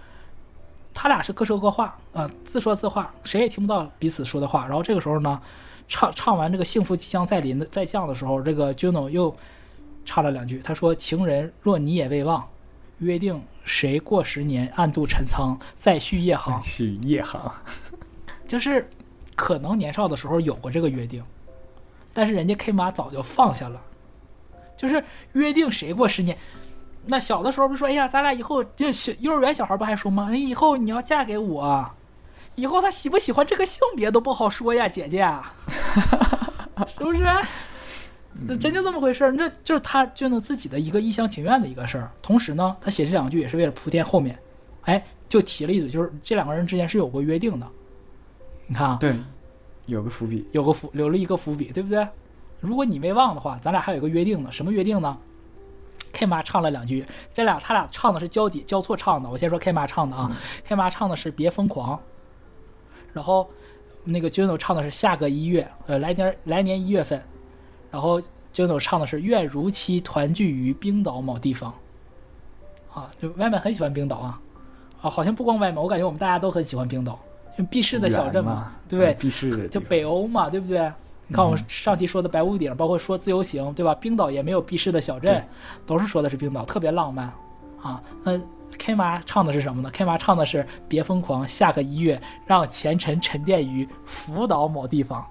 他俩是各说各话，啊，自说自话，谁也听不到彼此说的话。然后这个时候呢，唱唱完这个幸福即将再临的再降的时候，这个 Juno 又插了两句，他说：“情人若你也未忘，约定谁过十年暗度陈仓再续夜航。”续夜航，就是可能年少的时候有过这个约定。但是人家 K 妈早就放下了，就是约定谁过十年。那小的时候不说，哎呀，咱俩以后就小幼儿园小孩不还说吗？以后你要嫁给我，以后他喜不喜欢这个性别都不好说呀，姐姐，是不是？那真就这么回事儿？那就是他就能自己的一个一厢情愿的一个事儿。同时呢，他写这两句也是为了铺垫后面，哎，就提了一嘴，就是这两个人之间是有过约定的。你看啊，对。有个伏笔，有个伏，留了一个伏笔，对不对？如果你没忘的话，咱俩还有个约定呢。什么约定呢？K 妈唱了两句，这俩他俩唱的是交底交错唱的。我先说 K 妈唱的啊，K 妈唱的是《别疯狂》，然后那个 j u n o 唱的是下个一月，呃，来年来年一月份，然后 j u n o 唱的是愿如期团聚于冰岛某地方。啊，就外面很喜欢冰岛啊，啊，好像不光外面，我感觉我们大家都很喜欢冰岛。因为避世的小镇嘛，对，就北欧嘛，对不对？你看我们上期说的白屋顶，包括说自由行，对吧？冰岛也没有避世的小镇，都是说的是冰岛特别浪漫啊。那 K 妈唱的是什么呢？K 妈唱的是《别疯狂》，下个一月让前尘沉淀于福岛某地方。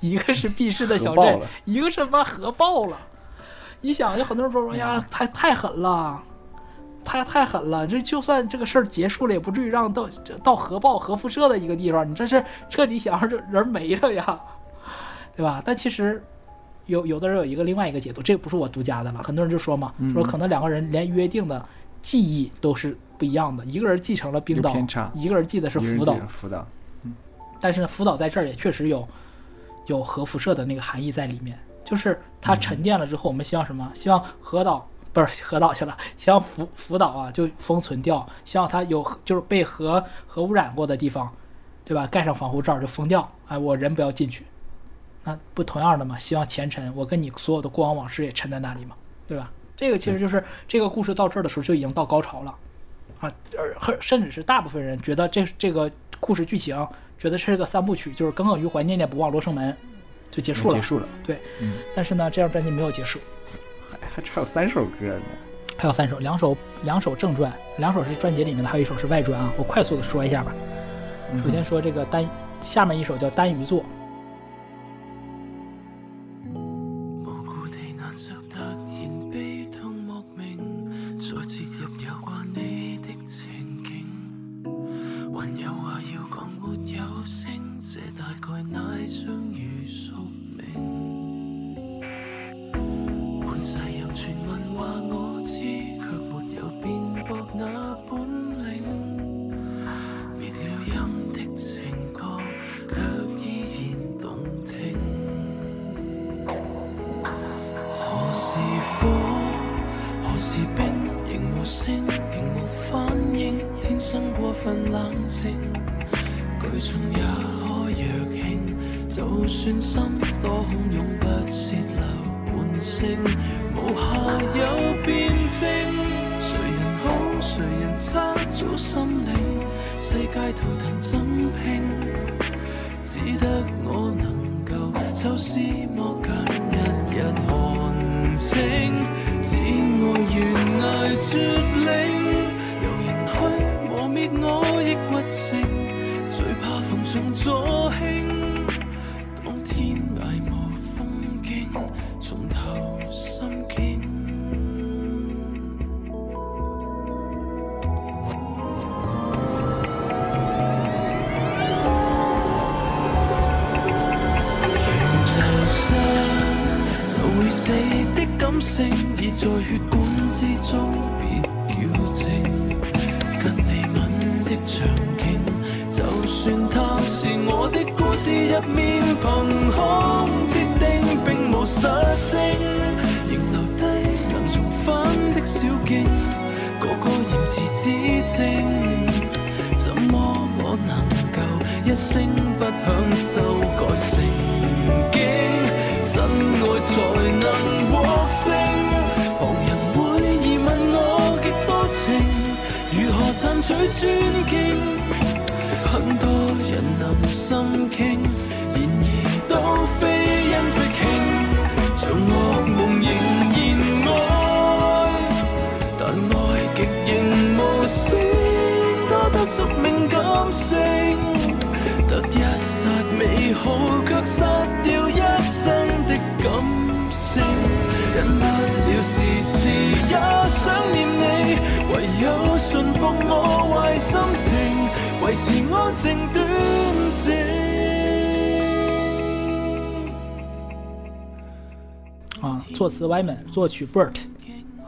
一个是避世的小镇，一个是妈核爆了。你想，有很多人说：“哎呀，太太狠了。”太太狠了！这就算这个事儿结束了，也不至于让到到核爆、核辐射的一个地方。你这是彻底想让人人没了呀，对吧？但其实有有的人有一个另外一个解读，这不是我独家的了。很多人就说嘛，说可能两个人连约定的记忆都是不一样的。一个人继承了冰岛，一个人记得是福岛。福岛。但是福岛在这儿也确实有有核辐射的那个含义在里面，就是它沉淀了之后，我们希望什么？希望核岛。不是核岛去了，像福福岛啊，就封存掉；像它有就是被核核污染过的地方，对吧？盖上防护罩就封掉。哎，我人不要进去，那不同样的吗？希望前尘，我跟你所有的过往往事也沉在那里嘛，对吧？这个其实就是这个故事到这儿的时候就已经到高潮了，啊，而甚至是大部分人觉得这这个故事剧情，觉得是个三部曲，就是耿耿于怀、念念不忘、罗生门，就结束了，结束了，对。但是呢，这张专辑没有结束。还有三首歌呢，还有三首，两首两首正传，两首是专辑里面的，还有一首是外传啊。我快速的说一下吧，首先说这个单，下面一首叫《单鱼座》。生过分冷静，举重也可若轻，就算心多汹涌不泄漏半声，无下有辩证，谁人好谁人差早心领，世界图腾怎拼，只得我能够抽丝剥茧，一日看清，只爱悬崖绝岭。我抑郁症最怕逢上左倾，当天涯无风景，重头心境。如流沙，就会死的感性，已在血管之中。我的故事入面凭空设定，并无实证，仍留低能重返的小径，个个言辞指正，怎么我能够一声不响修改成经？真爱才能获胜，旁人会疑问我极多情，如何赚取尊敬？心倾，然而都非因直倾，像恶梦仍然爱，但爱极仍无声，多得宿命感性，得一刹美好，却失掉一生的感性，忍不了时时也想念你，唯有顺服我坏心情。安静啊，作词歪门，作曲 b e r t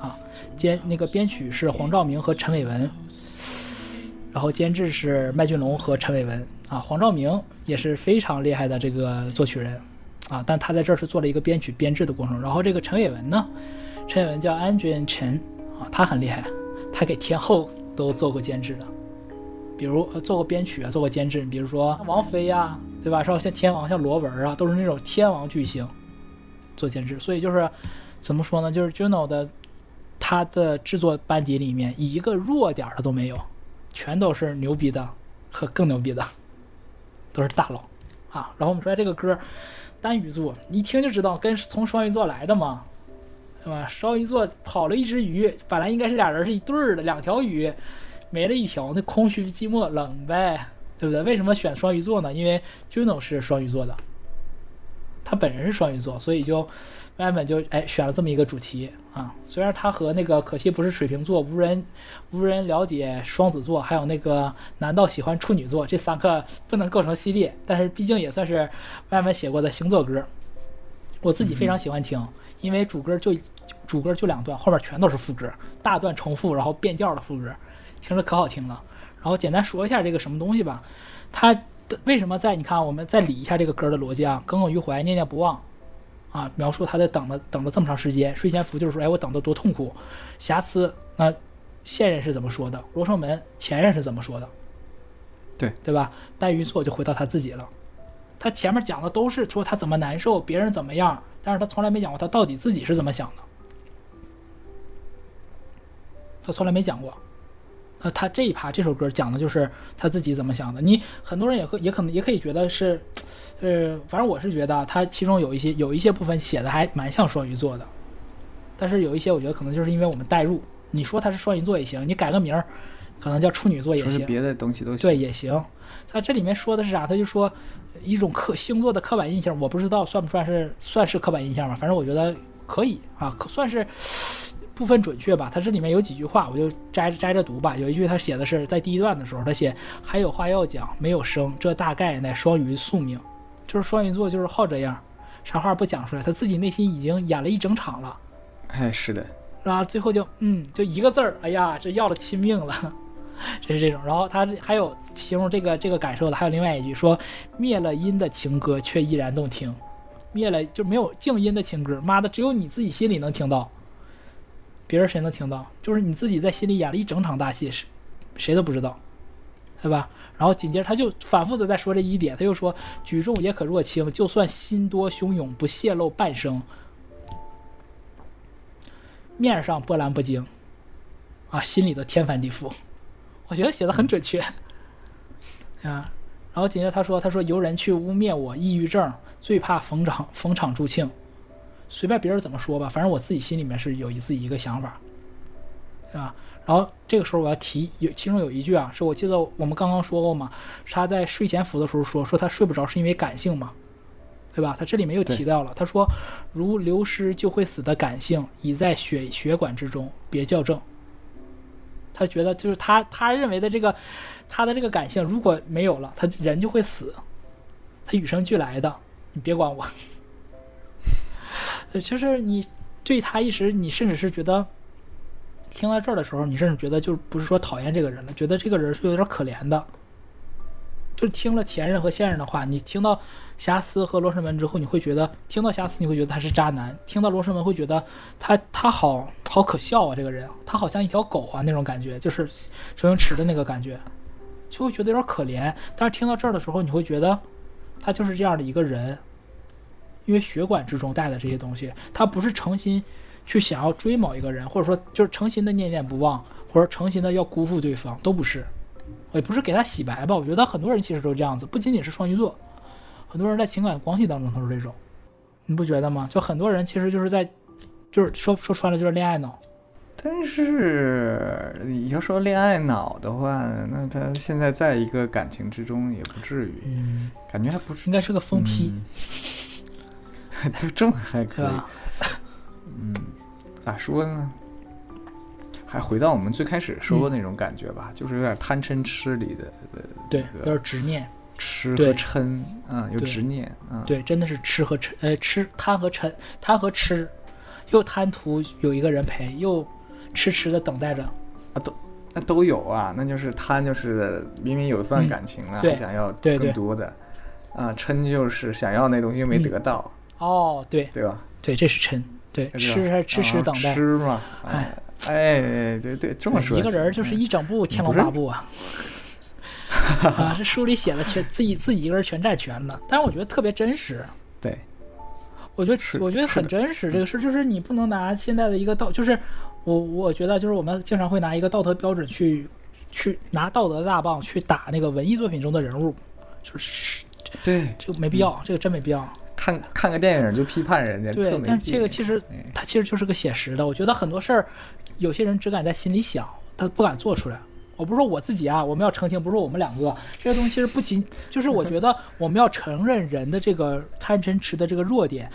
啊，兼那个编曲是黄兆明和陈伟文，然后监制是麦浚龙和陈伟文。啊，黄兆明也是非常厉害的这个作曲人，啊，但他在这是做了一个编曲、编制的过程。然后这个陈伟文呢，陈伟文叫 Andrew 陈，啊，他很厉害，他给天后都做过监制的。比如做过编曲啊，做过监制，比如说王菲呀，对吧？说像天王像罗文啊，都是那种天王巨星做监制，所以就是怎么说呢？就是 Juno 的他的制作班底里面一个弱点儿的都没有，全都是牛逼的和更牛逼的，都是大佬啊。然后我们说下这个歌，单鱼座，你一听就知道跟从双鱼座来的嘛，对吧？双鱼座跑了一只鱼，本来应该是俩人是一对儿的，两条鱼。没了一条，那空虚、寂寞、冷呗，对不对？为什么选双鱼座呢？因为 Juno 是双鱼座的，他本人是双鱼座，所以就外面就哎选了这么一个主题啊。虽然他和那个可惜不是水瓶座、无人无人了解双子座，还有那个难道喜欢处女座，这三个不能构成系列，但是毕竟也算是外面写过的星座歌。我自己非常喜欢听，因为主歌就主歌就两段，后面全都是副歌，大段重复，然后变调的副歌。听着可好听了，然后简单说一下这个什么东西吧。他为什么在？你看，我们再理一下这个歌的逻辑啊。耿耿于怀，念念不忘，啊，描述他在等了等了这么长时间。睡前服就是说，哎，我等的多痛苦。瑕疵，那现任是怎么说的？罗生门，前任是怎么说的？对对吧？黛玉说，就回到他自己了。他前面讲的都是说他怎么难受，别人怎么样，但是他从来没讲过他到底自己是怎么想的。他从来没讲过。那他这一趴这首歌讲的就是他自己怎么想的。你很多人也会也可能也可以觉得是，呃，反正我是觉得他其中有一些有一些部分写的还蛮像双鱼座的，但是有一些我觉得可能就是因为我们代入。你说他是双鱼座也行，你改个名儿，可能叫处女座也行，别的东西都行。对，也行。他这里面说的是啥？他就说一种刻星座的刻板印象，我不知道算不算是算是刻板印象吧？反正我觉得可以啊，可算是。部分准确吧，他这里面有几句话，我就摘着摘着读吧。有一句，他写的是在第一段的时候，他写还有话要讲，没有声，这大概乃双鱼宿命，就是双鱼座就是好这样，啥话不讲出来，他自己内心已经演了一整场了。哎，是的，然后最后就嗯，就一个字儿，哎呀，这要了亲命了，这是这种。然后他还有形容这个这个感受的，还有另外一句说，灭了音的情歌却依然动听，灭了就没有静音的情歌，妈的，只有你自己心里能听到。别人谁能听到？就是你自己在心里演了一整场大戏，谁谁都不知道，对吧？然后紧接着他就反复的在说这一点，他又说：“举重也可若轻，就算心多汹涌，不泄露半声，面上波澜不惊，啊，心里的天翻地覆。”我觉得写的很准确，啊，然后紧接着他说：“他说由人去污蔑我抑郁症，最怕逢场逢场助庆。”随便别人怎么说吧，反正我自己心里面是有自己一个想法，啊，然后这个时候我要提有其中有一句啊，是我记得我们刚刚说过嘛，他在睡前服的时候说说他睡不着是因为感性嘛，对吧？他这里面又提到了，他说如流失就会死的感性已在血血管之中，别校正。他觉得就是他他认为的这个他的这个感性如果没有了，他人就会死，他与生俱来的，你别管我。其实你对他一时，你甚至是觉得，听到这儿的时候，你甚至觉得就不是说讨厌这个人了，觉得这个人是有点可怜的。就是听了前任和现任的话，你听到瑕疵和罗生门之后，你会觉得听到瑕疵你会觉得他是渣男，听到罗生门会觉得他他好好可笑啊，这个人他好像一条狗啊那种感觉，就是周星驰的那个感觉，就会觉得有点可怜。但是听到这儿的时候，你会觉得他就是这样的一个人。因为血管之中带的这些东西，他不是诚心去想要追某一个人，或者说就是诚心的念念不忘，或者诚心的要辜负对方，都不是，也不是给他洗白吧？我觉得很多人其实都是这样子，不仅仅是双鱼座，很多人在情感关系当中都是这种，你不觉得吗？就很多人其实就是在，就是说说穿了就是恋爱脑。但是你要说恋爱脑的话，那他现在在一个感情之中也不至于，感觉还不应该是个疯批。就 这么还可以，嗯，咋说呢？还回到我们最开始说的那种感觉吧，就是有点贪嗔痴里的，对，有点执念，痴和嗔，嗯，有执念，嗯，对，真的是痴和嗔，呃，吃贪和嗔，贪和痴，又贪图有一个人陪，又痴痴的等待着，啊，都那都有啊，那就是贪，就是明明有一段感情了，还想要更多的，啊，嗔就是想要那东西没得到。哦，对，对吧？对，这是嗔，对吃还痴迟等待，吃嘛，哎哎，对对，这么说，一个人就是一整部《天龙八部》啊，啊，这书里写的全自己自己一个人全债全了，但是我觉得特别真实。对，我觉得我觉得很真实，这个事儿就是你不能拿现在的一个道，就是我我觉得就是我们经常会拿一个道德标准去去拿道德大棒去打那个文艺作品中的人物，就是对这个没必要，这个真没必要。看看个电影就批判人家，对，但这个其实它其实就是个写实的。我觉得很多事儿，有些人只敢在心里想，他不敢做出来。我不是说我自己啊，我们要澄清，不是我们两个，这个东西是不仅就是我觉得我们要承认人的这个贪嗔痴的这个弱点。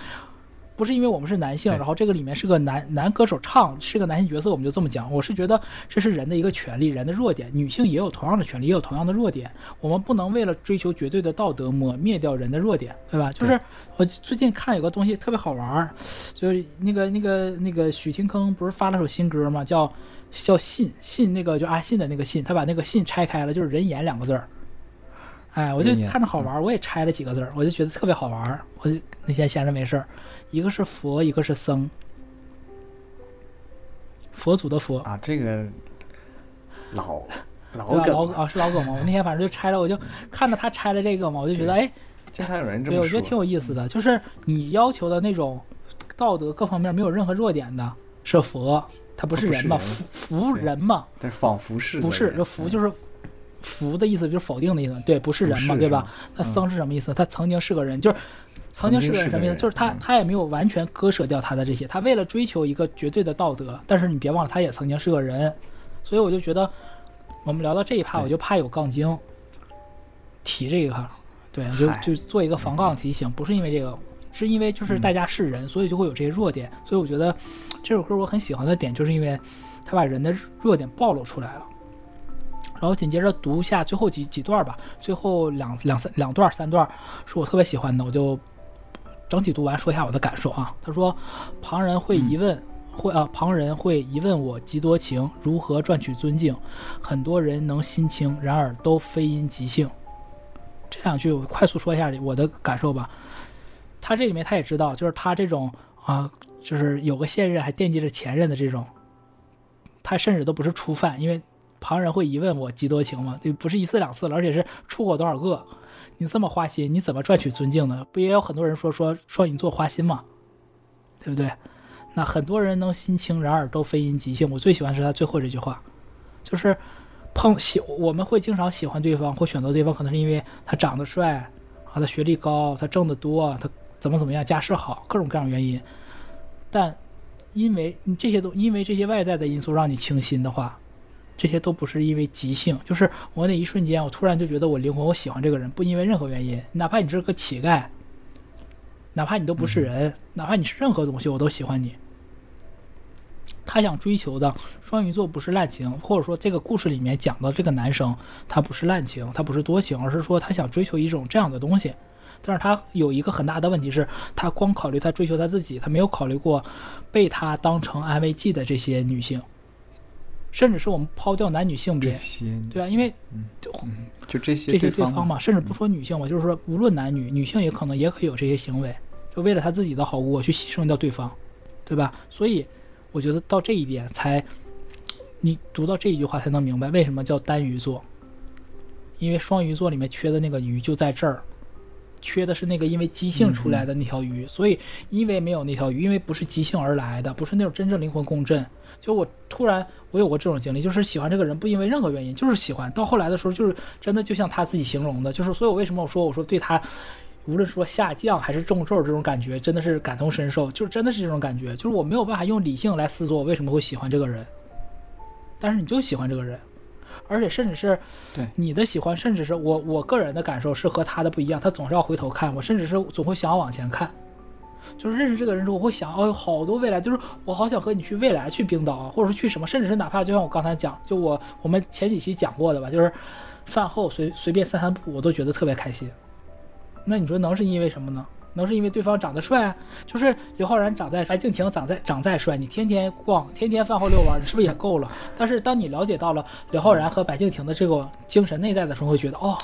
不是因为我们是男性，然后这个里面是个男男歌手唱，是个男性角色，我们就这么讲。我是觉得这是人的一个权利，人的弱点，女性也有同样的权利，也有同样的弱点。我们不能为了追求绝对的道德抹灭掉人的弱点，对吧？就是我最近看有个东西特别好玩儿，就是那个那个那个许廷铿不是发了首新歌吗？叫叫信信那个就阿信的那个信，他把那个信拆开了，就是人言两个字儿。哎，我就看着好玩，我也拆了几个字儿，我就觉得特别好玩。我就那天闲着没事儿。一个是佛，一个是僧。佛祖的佛啊，这个老 老老啊是老梗吗？我那天反正就拆了，我就看到他拆了这个嘛，我就觉得哎，这还有人这么对我觉得挺有意思的。就是你要求的那种道德各方面没有任何弱点的，是佛，他不是人嘛？福福人嘛？但仿佛是不是？这佛就是福的意思，就是否定的意思。对，不是人嘛？对吧？那僧是什么意思？他曾经是个人，就是。曾经是个什么意思？就是他，他也没有完全割舍掉他的这些。他为了追求一个绝对的道德，但是你别忘了，他也曾经是个人。所以我就觉得，我们聊到这一趴，我就怕有杠精提这一块，对，就就做一个防杠提醒。不是因为这个，是因为就是大家是人，所以就会有这些弱点。所以我觉得这首歌我很喜欢的点，就是因为他把人的弱点暴露出来了。然后紧接着读一下最后几几段吧，最后两两三两段三段是我特别喜欢的，我就。整体读完，说一下我的感受啊。他说：“旁人会疑问，会啊，旁人会疑问我极多情，如何赚取尊敬？很多人能心清，然而都非因即性。”这两句我快速说一下我的感受吧。他这里面他也知道，就是他这种啊，就是有个现任还惦记着前任的这种，他甚至都不是初犯，因为旁人会疑问我极多情嘛，就不是一次两次了，而且是出过多少个？你这么花心，你怎么赚取尊敬呢？不也有很多人说说双鱼座花心吗？对不对？那很多人能心清，然而都非因即性。我最喜欢是他最后这句话，就是碰喜，我们会经常喜欢对方或选择对方，可能是因为他长得帅，啊，他学历高，他挣得多，他怎么怎么样，家世好，各种各样原因。但因为你这些都因为这些外在的因素让你倾心的话。这些都不是因为即兴，就是我那一瞬间，我突然就觉得我灵魂，我喜欢这个人，不因为任何原因，哪怕你是个乞丐，哪怕你都不是人，哪怕你是任何东西，我都喜欢你。他想追求的双鱼座不是滥情，或者说这个故事里面讲到这个男生他不是滥情，他不是多情，而是说他想追求一种这样的东西。但是他有一个很大的问题是，他光考虑他追求他自己，他没有考虑过被他当成安慰剂的这些女性。甚至是我们抛掉男女性别，对啊，因为就就这些对方嘛，甚至不说女性我就是说无论男女，女性也可能也可以有这些行为，就为了他自己的好，我去牺牲掉对方，对吧？所以我觉得到这一点才你读到这一句话才能明白为什么叫单鱼座，因为双鱼座里面缺的那个鱼就在这儿，缺的是那个因为即兴出来的那条鱼，所以因为没有那条鱼，因为不是即兴而来的，不是那种真正灵魂共振。就我突然，我有过这种经历，就是喜欢这个人，不因为任何原因，就是喜欢。到后来的时候，就是真的就像他自己形容的，就是所以我为什么我说我说对他，无论说下降还是中咒这种感觉，真的是感同身受，就是真的是这种感觉，就是我没有办法用理性来思索我为什么会喜欢这个人，但是你就喜欢这个人，而且甚至是，对你的喜欢，甚至是我我个人的感受是和他的不一样，他总是要回头看我，甚至是总会想往前看。就是认识这个人时，我会想，哦，有好多未来，就是我好想和你去未来去冰岛啊，或者说去什么，甚至是哪怕就像我刚才讲，就我我们前几期讲过的吧，就是饭后随随便散散步，我都觉得特别开心。那你说能是因为什么呢？能是因为对方长得帅？就是刘昊然长在白敬亭长在长再帅，你天天逛，天天饭后遛弯，你是不是也够了？但是当你了解到了刘昊然和白敬亭的这个精神内在的时候，会觉得哦。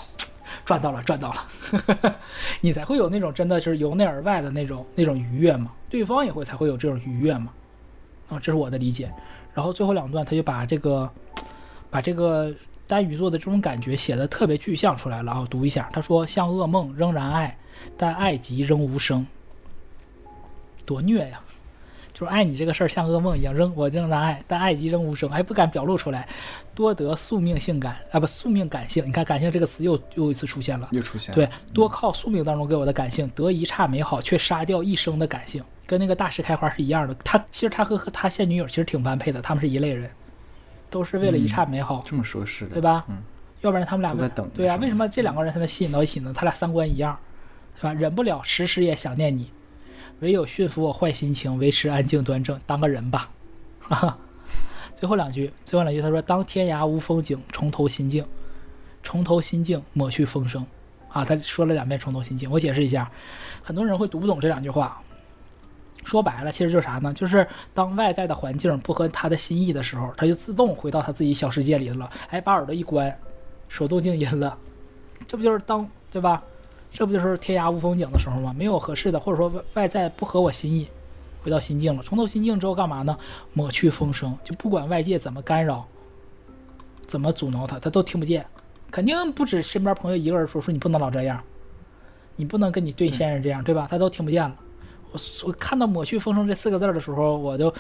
赚到了，赚到了，你才会有那种真的就是由内而外的那种那种愉悦嘛，对方也会才会有这种愉悦嘛，啊，这是我的理解。然后最后两段，他就把这个把这个单鱼座的这种感觉写的特别具象出来了啊，读一下，他说像噩梦仍然爱，但爱极仍无声，多虐呀。说爱你这个事儿像噩梦一样，仍我仍然爱，但爱即仍无声，还不敢表露出来，多得宿命性感啊，不宿命感性。你看感性这个词又又一次出现了，又出现了。对，多靠宿命当中给我的感性，得一刹美好，却杀掉一生的感性，跟那个大师开花是一样的。他其实他和和他现女友其实挺般配的，他们是一类人，都是为了一刹美好，这么说是对吧？嗯，要不然他们俩在等。对啊，为什么这两个人才能吸引到一起呢？他俩三观一样，是吧？忍不了，时时也想念你。唯有驯服我坏心情，维持安静端正，当个人吧。最后两句，最后两句，他说：“当天涯无风景，重投心境，重投心境，抹去风声。”啊，他说了两遍“重头心境”。我解释一下，很多人会读不懂这两句话。说白了，其实就是啥呢？就是当外在的环境不合他的心意的时候，他就自动回到他自己小世界里头了。哎，把耳朵一关，手动静音了，这不就是当对吧？这不就是天涯无风景的时候吗？没有合适的，或者说外外在不合我心意，回到心境了。重头心境之后干嘛呢？抹去风声，就不管外界怎么干扰，怎么阻挠他，他都听不见。肯定不止身边朋友一个人说，说你不能老这样，你不能跟你对先是这样，对吧？他都听不见了。我我看到“抹去风声”这四个字的时候，我就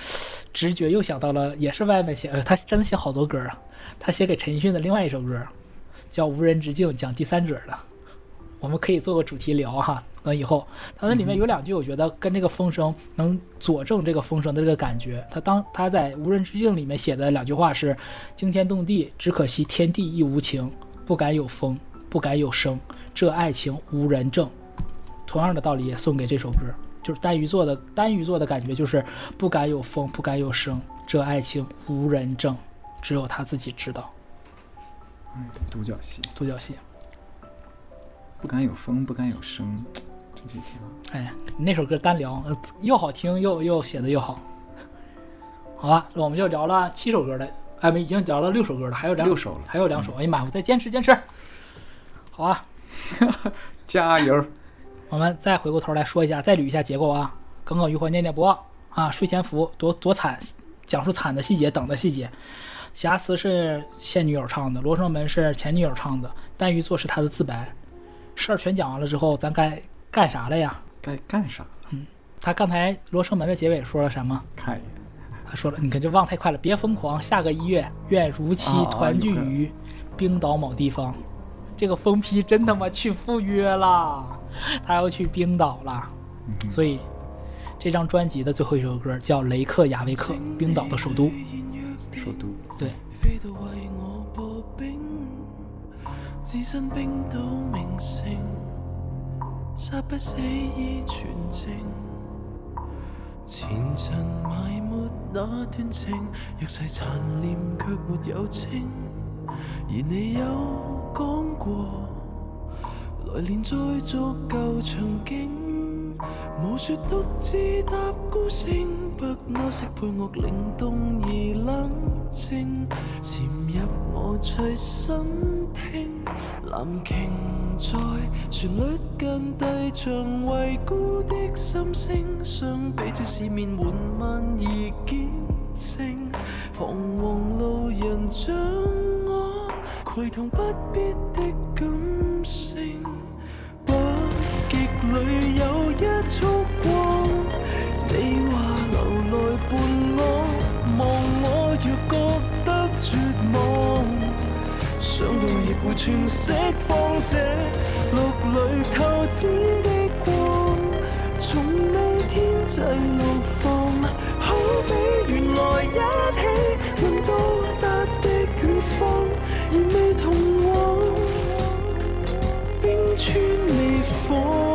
直觉又想到了，也是外面写，他真的写好多歌啊。他写给陈奕迅的另外一首歌，叫《无人之境》，讲第三者的。我们可以做个主题聊哈，等以后。他那里面有两句，我觉得跟这个风声能佐证这个风声的这个感觉。他当他在《无人之境》里面写的两句话是：“惊天动地，只可惜天地亦无情，不敢有风，不敢有声，这爱情无人证。”同样的道理也送给这首歌，就是单于做的。单于做的感觉就是“不敢有风，不敢有声，这爱情无人证，只有他自己知道。”嗯，独角戏，独角戏。不敢有风，不敢有声，这几天。哎，那首歌单聊，又好听又又写的又好，好了，我们就聊了七首歌了，哎，没，已经聊了六首歌了，还有两六首了，还有两首。哎妈，我再坚持坚持，好啊，加油！我们再回过头来说一下，再捋一下结构啊。耿耿于怀，念念不忘啊。睡前服多多惨，讲述惨的细节，等的细节。瑕疵是现女友唱的，《罗生门》是前女友唱的，《单于作是他的自白。事儿全讲完了之后，咱该干啥了呀？该干啥？嗯，他刚才《罗生门》的结尾说了什么？看一眼，他说了：“你看这忘太快了，别疯狂。下个一月，愿如期团聚于冰岛某地方。”这个疯批真他妈去赴约了，他要去冰岛了。所以，这张专辑的最后一首歌叫《雷克雅未克》，冰岛的首都。首都对。置身冰岛名胜，杀不死依存症。前尘埋没那段情，若细残念却没有清。而你有讲过，来年再做旧场景。舞说独自踏孤星，不安息配乐灵动而冷静，潜入我随心。听蓝鲸在旋律间低唱，遗孤的心声，相比只市面缓慢而坚定，彷徨路人像我，携同不必的感性。不极里有一束光，你话留来伴我，望我若觉得绝望。想到亦湖全釋放這绿里透支的光，從未天際怒放，好比原來一起能到達的遠方，而未同往。冰川未化。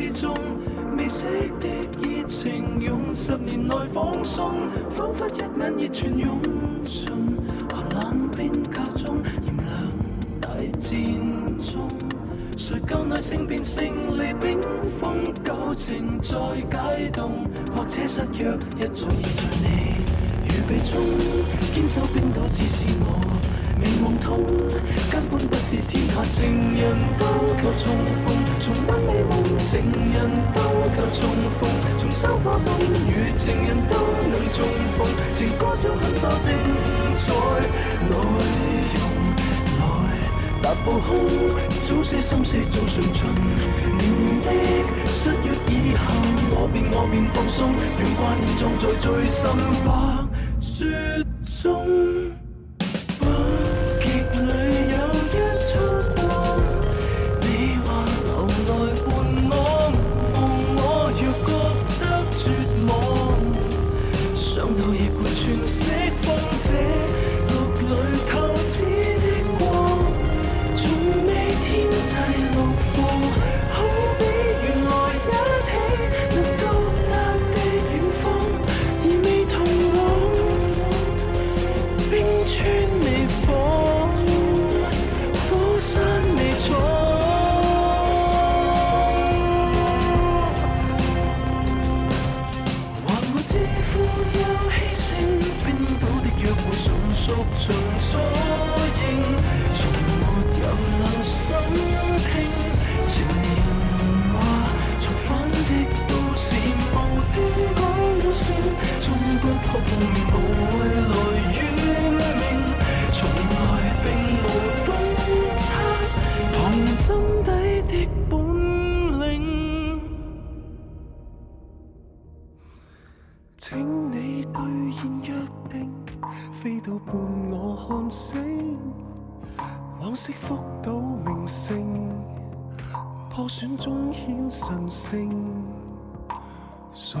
之中，未熄的热情，用十年来放松，仿佛一眼热全涌尽。寒冷冰窖中，炎凉大战中，谁够耐性变胜利？冰封旧情再解冻，或者失约，一再已在你预备中，坚守冰岛只是我。美梦通根本不是天下情人都够重逢，从不美梦，情人都够重逢，重收破冬雨，情人都能重逢，情歌少很多精彩内容。来踏步空，早些心事早尽春，年的失约以后，我便我便放松，让挂念葬在最深白雪中。take 破破灭来，怨命从来并底的本领，请你兑现约定，飞到伴我看星，往昔福岛名胜，破损中显神圣，谁？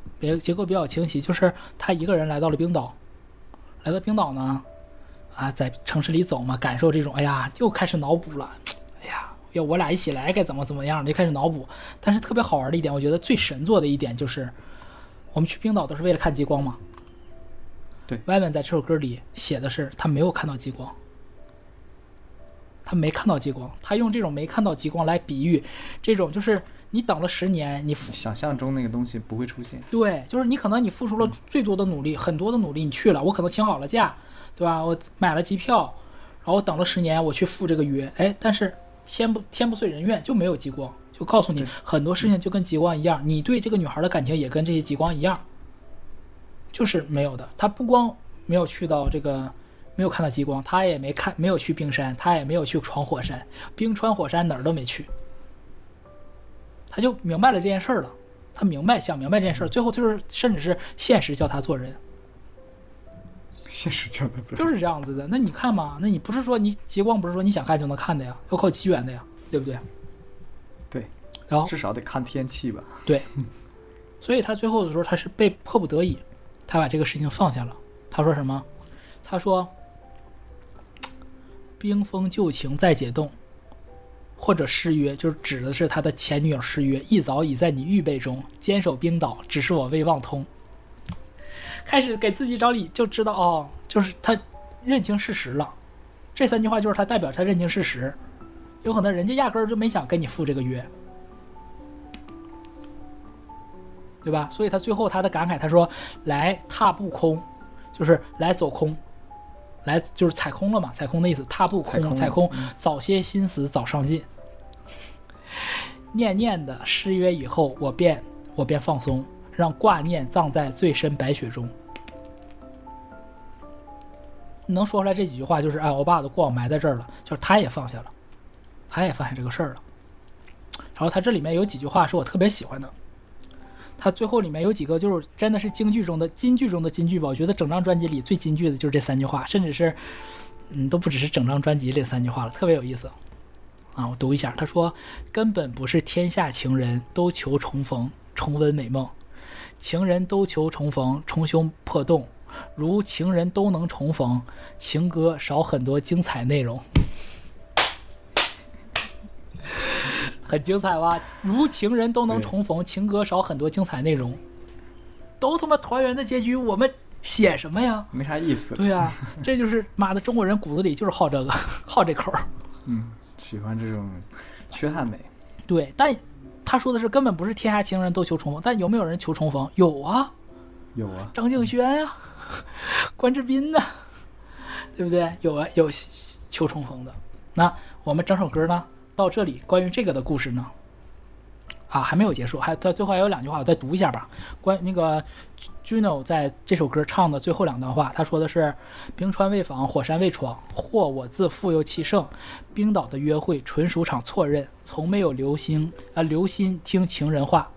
别结构比较清晰，就是他一个人来到了冰岛，来到冰岛呢，啊，在城市里走嘛，感受这种，哎呀，又开始脑补了，哎呀，要我俩一起来该怎么怎么样，就开始脑补。但是特别好玩的一点，我觉得最神作的一点就是，我们去冰岛都是为了看极光嘛，对，外面在这首歌里写的是他没有看到极光，他没看到极光，他用这种没看到极光来比喻，这种就是。你等了十年，你想象中那个东西不会出现。对，就是你可能你付出了最多的努力，很多的努力，你去了，我可能请好了假，对吧？我买了机票，然后等了十年，我去赴这个约，哎，但是天不天不遂人愿，就没有极光，就告诉你很多事情就跟极光一样，你对这个女孩的感情也跟这些极光一样，就是没有的。他不光没有去到这个，没有看到极光，他也没看，没有去冰山，他也没有去闯火山，冰川火山哪儿都没去。他就明白了这件事儿了，他明白想明白这件事儿，最后就是甚至是现实教 他做人，现实教他做人就是这样子的。那你看嘛，那你不是说你极光不是说你想看就能看的呀？要靠机缘的呀，对不对？对，然后至少得看天气吧。对，所以他最后的时候他是被迫不得已，他把这个事情放下了。他说什么？他说：“ 冰封旧情再解冻。”或者失约，就是指的是他的前女友失约。一早已在你预备中坚守冰岛，只是我未望通。开始给自己找理，就知道哦，就是他认清事实了。这三句话就是他代表他认清事实。有可能人家压根儿就没想跟你赴这个约，对吧？所以他最后他的感慨，他说：“来踏不空，就是来走空。”来就是踩空了嘛，踩空的意思，踏步空，踩空，早些心思，早上进，念念的失约以后，我便我便放松，让挂念葬在最深白雪中。能说出来这几句话，就是哎，我爸的过往埋在这儿了，就是他也放下了，他也放下这个事儿了。然后他这里面有几句话是我特别喜欢的。他最后里面有几个就是真的是京剧中的金剧中的金剧吧？我觉得整张专辑里最金剧的就是这三句话，甚至是，嗯，都不只是整张专辑这三句话了，特别有意思，啊，我读一下，他说根本不是天下情人都求重逢，重温美梦，情人都求重逢，重修破洞，如情人都能重逢，情歌少很多精彩内容。很精彩吧？如情人都能重逢，情歌少很多精彩内容，都他妈团圆的结局，我们写什么呀？没啥意思。对啊，这就是妈的中国人骨子里就是好这个，好这口儿。嗯，喜欢这种缺憾美。对，但他说的是根本不是天下情人都求重逢，但有没有人求重逢？有啊，有啊，张敬轩呀，关之斌呢，对不对？有啊，有求重逢的。那我们整首歌呢？到这里，关于这个的故事呢，啊，还没有结束，还在最后还有两句话，我再读一下吧。关那个 Juno 在这首歌唱的最后两段话，他说的是：“冰川未防，火山未闯，或我自负又气盛。冰岛的约会纯属场错认，从没有留心啊，留心听情人话。”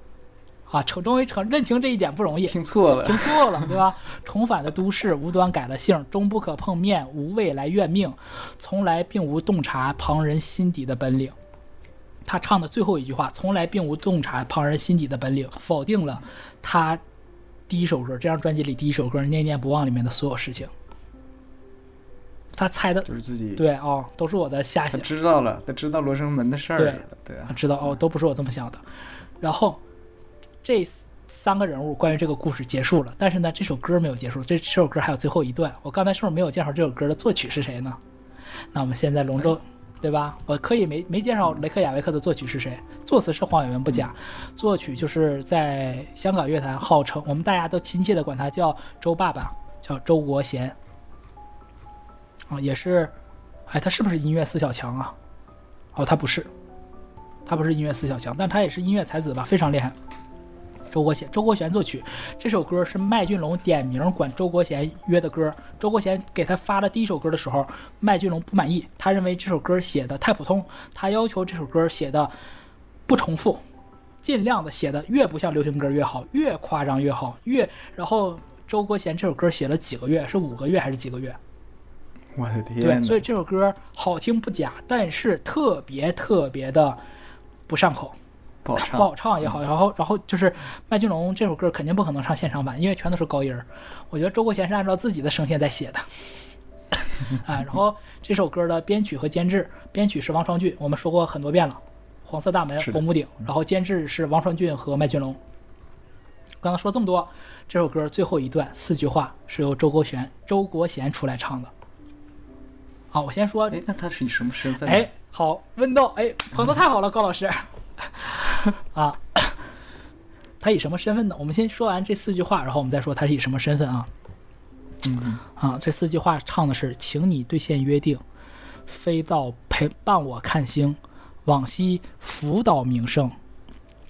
啊，成终于成认清这一点不容易。听错了，听错了，对吧？重返的都市无端改了姓，终不可碰面，无谓来怨命，从来并无洞察旁人心底的本领。他唱的最后一句话：“从来并无洞察旁人心底的本领。”否定了他第一首歌，这张专辑里第一首歌《念念不忘》里面的所有事情。他猜的，就是自己对哦，都是我的瞎想。知道了，他知道罗生门的事儿对对啊，知道哦，都不是我这么想的。然后。这三个人物关于这个故事结束了，但是呢，这首歌没有结束，这这首歌还有最后一段。我刚才是不是没有介绍这首歌的作曲是谁呢？那我们现在龙舟，对吧？我可以没没介绍雷克雅维克的作曲是谁，作词是黄伟文不假，作曲就是在香港乐坛号称，我们大家都亲切的管他叫周爸爸，叫周国贤。哦，也是，哎，他是不是音乐四小强啊？哦，他不是，他不是音乐四小强，但他也是音乐才子吧，非常厉害。周国贤，周国贤作曲，这首歌是麦浚龙点名管周国贤约的歌。周国贤给他发了第一首歌的时候，麦浚龙不满意，他认为这首歌写的太普通，他要求这首歌写的不重复，尽量的写的越不像流行歌越好，越夸张越好。越然后周国贤这首歌写了几个月，是五个月还是几个月？我的天！对，所以这首歌好听不假，但是特别特别的不上口。不好唱也好，然后然后就是麦浚龙这首歌肯定不可能唱现场版，因为全都是高音儿。我觉得周国贤是按照自己的声线在写的。啊，然后这首歌的编曲和监制，编曲是王双俊，我们说过很多遍了，《黄色大门》《红屋顶》，然后监制是王双俊和麦浚龙。刚刚说这么多，这首歌最后一段四句话是由周国贤、周国贤出来唱的。好，我先说。哎，那他是你什么身份？哎，好，问道。哎，捧的太好了，高老师。啊，他以什么身份呢？我们先说完这四句话，然后我们再说他是以什么身份啊？啊，这四句话唱的是：“请你兑现约定，飞到陪伴我看星，往昔福岛名胜，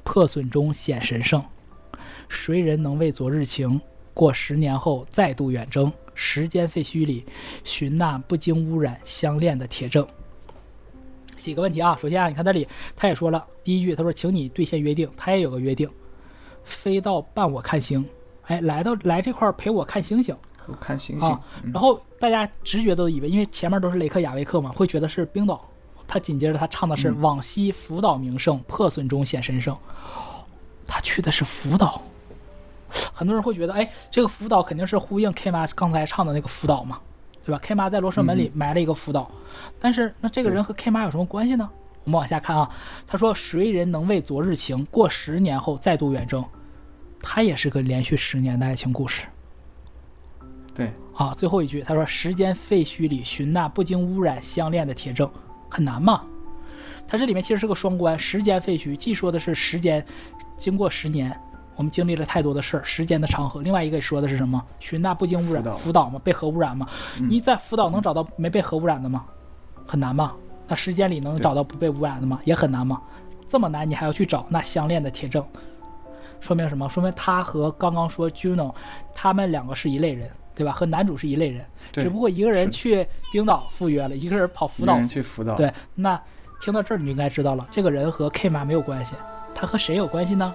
破损中显神圣，谁人能为昨日情？过十年后再度远征，时间废墟里寻那不经污染相恋的铁证。”几个问题啊，首先啊，你看这里，他也说了第一句，他说：“请你兑现约定。”他也有个约定，飞到伴我看星，哎，来到来这块陪我看星星，看星星。然后大家直觉都以为，因为前面都是雷克雅维克嘛，会觉得是冰岛。他紧接着他唱的是“往昔福岛名胜，破损中显神圣”，他去的是福岛。很多人会觉得，哎，这个福岛肯定是呼应 K 妈刚才唱的那个福岛嘛。对吧？K 妈在罗生门里埋了一个伏倒，但是那这个人和 K 妈有什么关系呢？我们往下看啊。他说：“谁人能为昨日情过十年后再度远征？”他也是个连续十年的爱情故事。对，好，最后一句他说：“时间废墟里寻那不经污染相恋的铁证，很难吗？”他这里面其实是个双关，时间废墟既说的是时间经过十年。我们经历了太多的事儿，时间的长河。另外一个说的是什么？寻那不经污染福岛嘛，被核污染吗？你在福岛能找到没被核污染的吗？很难吗？那时间里能找到不被污染的吗？也很难吗？这么难，你还要去找那相恋的铁证？说明什么？说明他和刚刚说 Juno，他们两个是一类人，对吧？和男主是一类人。只不过一个人去冰岛赴约了，一个人跑福岛去福岛。对。那听到这儿，你就应该知道了，这个人和 K 妈没有关系，他和谁有关系呢？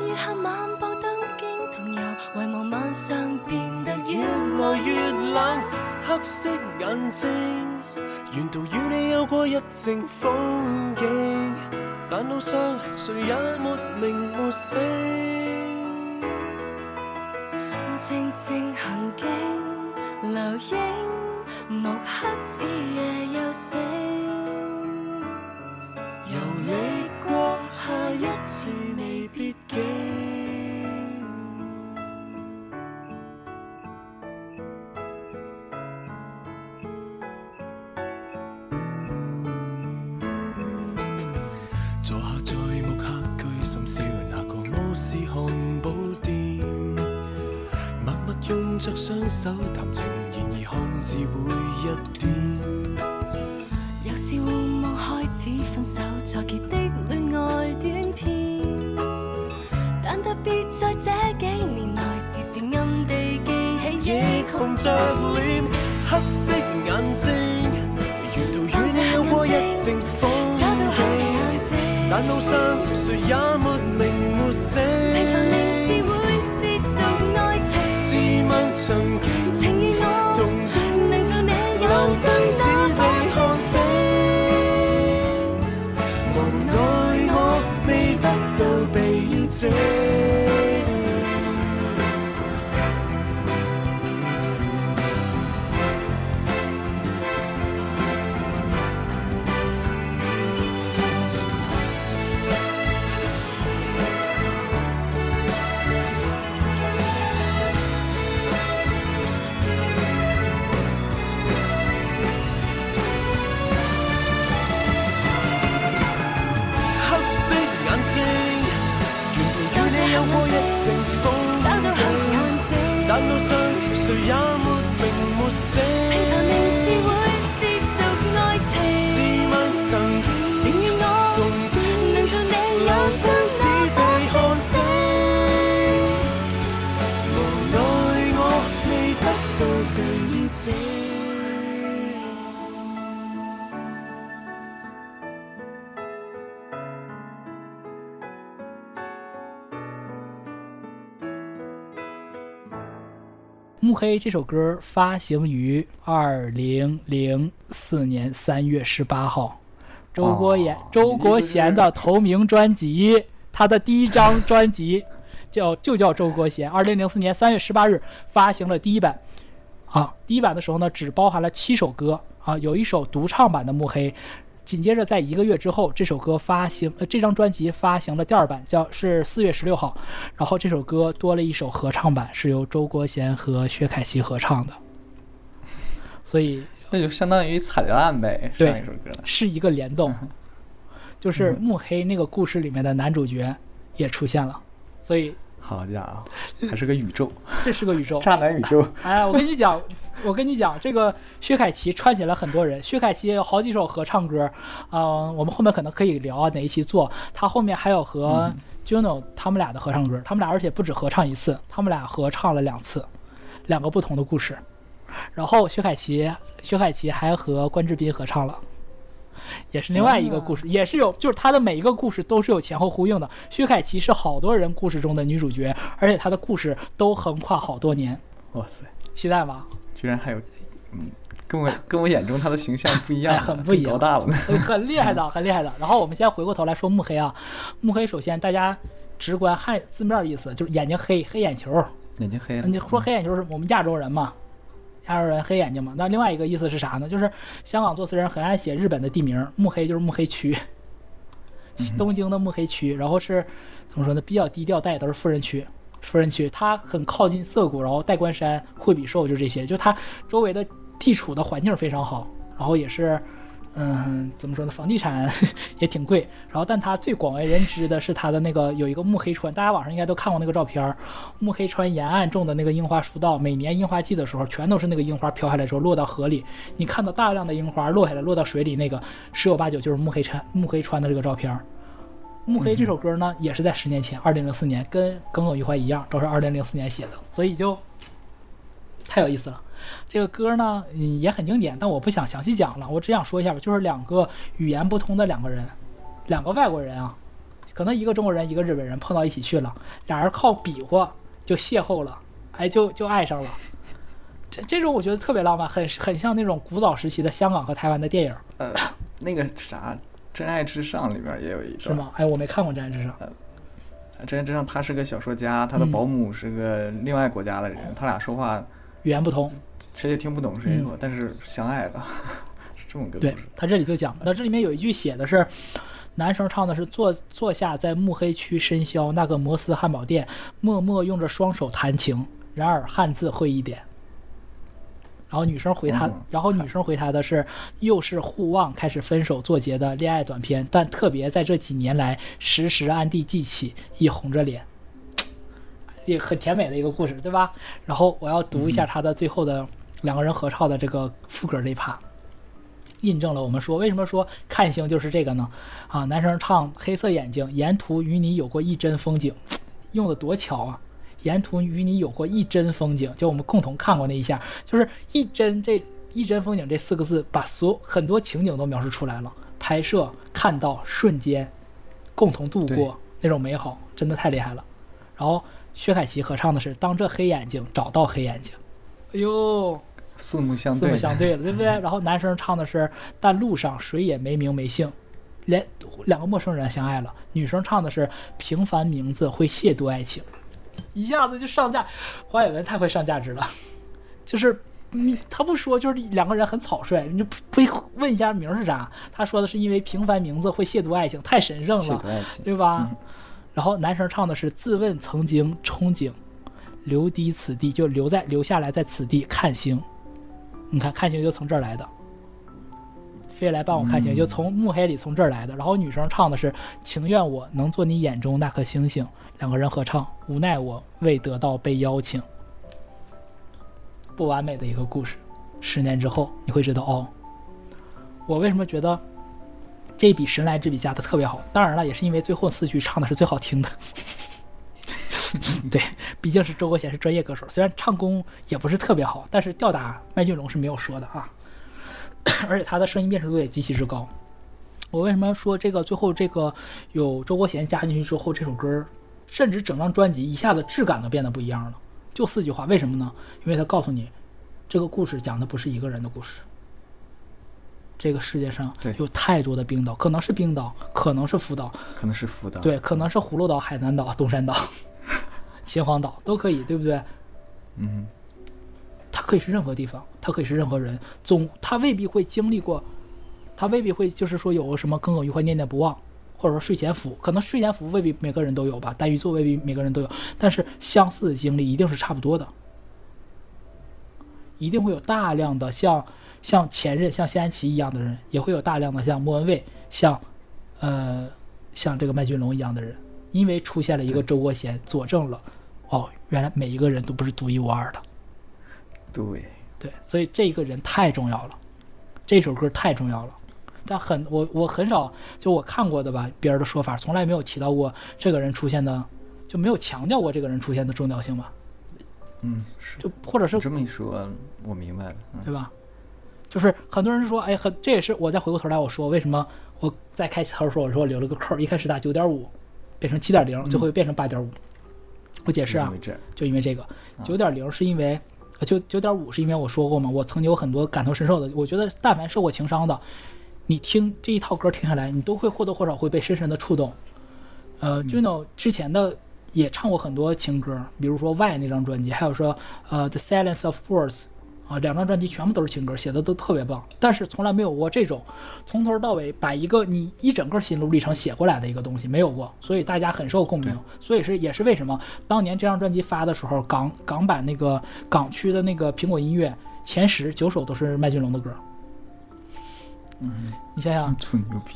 月下漫步，灯京同游，遗望晚上变得越来越冷。黑色眼睛，沿途与你有过一程风景，但路上谁也没名没姓。静静行经，留影，木黑子夜又静，游历过下一次未必。手谈情，然而却只会一点。有时互望开始分手，再结的恋爱短片。但特别在这几年内，时时暗地记起。夜红着脸，黑色眼睛，沿途与你有过一阵风景，但路上谁也没明没醒。情与我同，能像你也在那片天。无奈我未得到被要者。《黑》这首歌发行于二零零四年三月十八号，周国贤周国贤的头名专辑，他的第一张 专辑叫就叫周国贤。二零零四年三月十八日发行了第一版，啊，第一版的时候呢，只包含了七首歌，啊，有一首独唱版的《慕黑》。紧接着，在一个月之后，这首歌发行，呃，这张专辑发行了第二版，叫是四月十六号，然后这首歌多了一首合唱版，是由周国贤和薛凯琪合唱的，所以那就相当于彩蛋呗，对，一首歌是一个联动，就是《幕黑》那个故事里面的男主角也出现了，所以。好家伙，还是个宇宙，这是个宇宙，渣男宇宙。哎，我跟你讲，我跟你讲，这个薛凯琪串起来很多人。薛凯琪有好几首合唱歌，嗯，我们后面可能可以聊哪一期做。他后面还有和 Juno 他们俩的合唱歌，他们俩而且不止合唱一次，他们俩合唱了两次，两个不同的故事。然后薛凯琪，薛凯琪还和关智斌合唱了。也是另外一个故事，也是有，就是他的每一个故事都是有前后呼应的。薛凯琪是好多人故事中的女主角，而且她的故事都横跨好多年。哇塞！期待吗？居然还有，嗯，跟我 跟我眼中她的形象不一样，很不一样，高大了 很厉害的，很厉害的。然后我们先回过头来说“慕黑”啊，“慕黑”首先大家直观汉字面意思就是眼睛黑，黑眼球，眼睛黑你说黑眼球是我们亚洲人吗？亚洲人黑眼睛嘛，那另外一个意思是啥呢？就是香港作词人很爱写日本的地名，目黑就是目黑区，东京的目黑区，然后是怎么说呢？比较低调，带都是富人区，富人区，它很靠近涩谷，然后代官山、惠比寿就这些，就它周围的地处的环境非常好，然后也是。嗯，怎么说呢？房地产 也挺贵。然后，但他最广为人知的是他的那个有一个木黑川，大家网上应该都看过那个照片儿。木黑川沿岸种的那个樱花树道，每年樱花季的时候，全都是那个樱花飘下来之时候落到河里。你看到大量的樱花落下来落到水里，那个十有八九就是木黑川木黑川的这个照片儿。木黑这首歌呢，也是在十年前，二零零四年，跟耿耿于怀一样，都是二零零四年写的，所以就太有意思了。这个歌呢，嗯，也很经典，但我不想详细讲了，我只想说一下吧，就是两个语言不通的两个人，两个外国人啊，可能一个中国人，一个日本人碰到一起去了，俩人靠比划就邂逅了，哎，就就爱上了，这这种我觉得特别浪漫，很很像那种古早时期的香港和台湾的电影。呃，那个啥，《真爱至上》里边也有一段。是吗？哎，我没看过《真爱至上》。《真爱至上》，他是个小说家，他的保姆是个另外国家的人，他俩说话。语言不通，谁也听不懂谁，但是相爱了，是这么个。对他这里就讲那这里面有一句写的是，男生唱的是坐坐下在暮黑区深宵那个摩斯汉堡店，默默用着双手弹琴，然而汉字会一点，然后女生回他，然后女生回他的是，又是互望开始分手作结的恋爱短片，但特别在这几年来时时暗地记起，一红着脸。也很甜美的一个故事，对吧？然后我要读一下他的最后的两个人合唱的这个副歌那一趴，印证了我们说为什么说看星就是这个呢？啊，男生唱黑色眼睛，沿途与你有过一帧风景，用的多巧啊！沿途与你有过一帧风景，就我们共同看过那一下，就是一帧这一帧风景这四个字，把所很多情景都描述出来了。拍摄看到瞬间，共同度过那种美好，真的太厉害了。然后。薛凯琪合唱的是《当这黑眼睛找到黑眼睛》，哎呦，四目相对，四目相对了，对不对？然后男生唱的是《但路上谁也没名没姓》，连两个陌生人相爱了。女生唱的是《平凡名字会亵渎爱情》，一下子就上架。黄伟文太会上价值了，就是你他不说，就是两个人很草率，你不不问一下名是啥？他说的是因为平凡名字会亵渎爱情，太神圣了，对吧？然后男生唱的是“自问曾经憧憬，留低此地，就留在留下来在此地看星。”你看，看星就从这儿来的，飞来帮我看星，就从暮黑里从这儿来的。然后女生唱的是“情愿我能做你眼中那颗星星”，两个人合唱，无奈我未得到被邀请。不完美的一个故事，十年之后你会知道哦。我为什么觉得？这笔神来之笔加的特别好，当然了，也是因为最后四句唱的是最好听的。对，毕竟是周国贤是专业歌手，虽然唱功也不是特别好，但是吊打麦浚龙是没有说的啊。而且他的声音辨识度也极其之高。我为什么说这个最后这个有周国贤加进去之后，这首歌甚至整张专辑一下子质感都变得不一样了？就四句话，为什么呢？因为他告诉你，这个故事讲的不是一个人的故事。这个世界上有太多的冰岛，可能是冰岛，可能是福岛，可能是福岛，对，可能是葫芦岛、海南岛、东山岛、秦皇岛都可以，对不对？嗯，它可以是任何地方，它可以是任何人，总他未必会经历过，他未必会就是说有什么耿耿于怀、念念不忘，或者说睡前服，可能睡前服未必每个人都有吧，单鱼座未必每个人都有，但是相似的经历一定是差不多的，一定会有大量的像。像前任像谢安琪一样的人也会有大量的像莫文蔚像，呃，像这个麦浚龙一样的人，因为出现了一个周国贤，佐证了，哦，原来每一个人都不是独一无二的。对对，所以这个人太重要了，这首歌太重要了。但很我我很少就我看过的吧，别人的说法从来没有提到过这个人出现的，就没有强调过这个人出现的重要性吧？嗯，是。就或者是这么一说，我明白了，对吧？就是很多人说，哎，很，这也是我再回过头来我说为什么我再开头说我说留了个扣，一开始打九点五，变成七点零，最后变成八点五。我解释啊，就因为这个九点零是因为，九九点五是因为我说过嘛，我曾经有很多感同身受的，我觉得但凡受过情伤的，你听这一套歌听下来，你都会或多或少会被深深的触动。呃，Juno 之前的也唱过很多情歌，比如说《Why》那张专辑，还有说呃《The Silence of Birds》。啊，两张专辑全部都是情歌，写的都特别棒，但是从来没有过这种从头到尾把一个你一整个心路历程写过来的一个东西没有过，所以大家很受共鸣，所以是也是为什么当年这张专辑发的时候，港港版那个港区的那个苹果音乐前十九首都是麦浚龙的歌，嗯，你想想，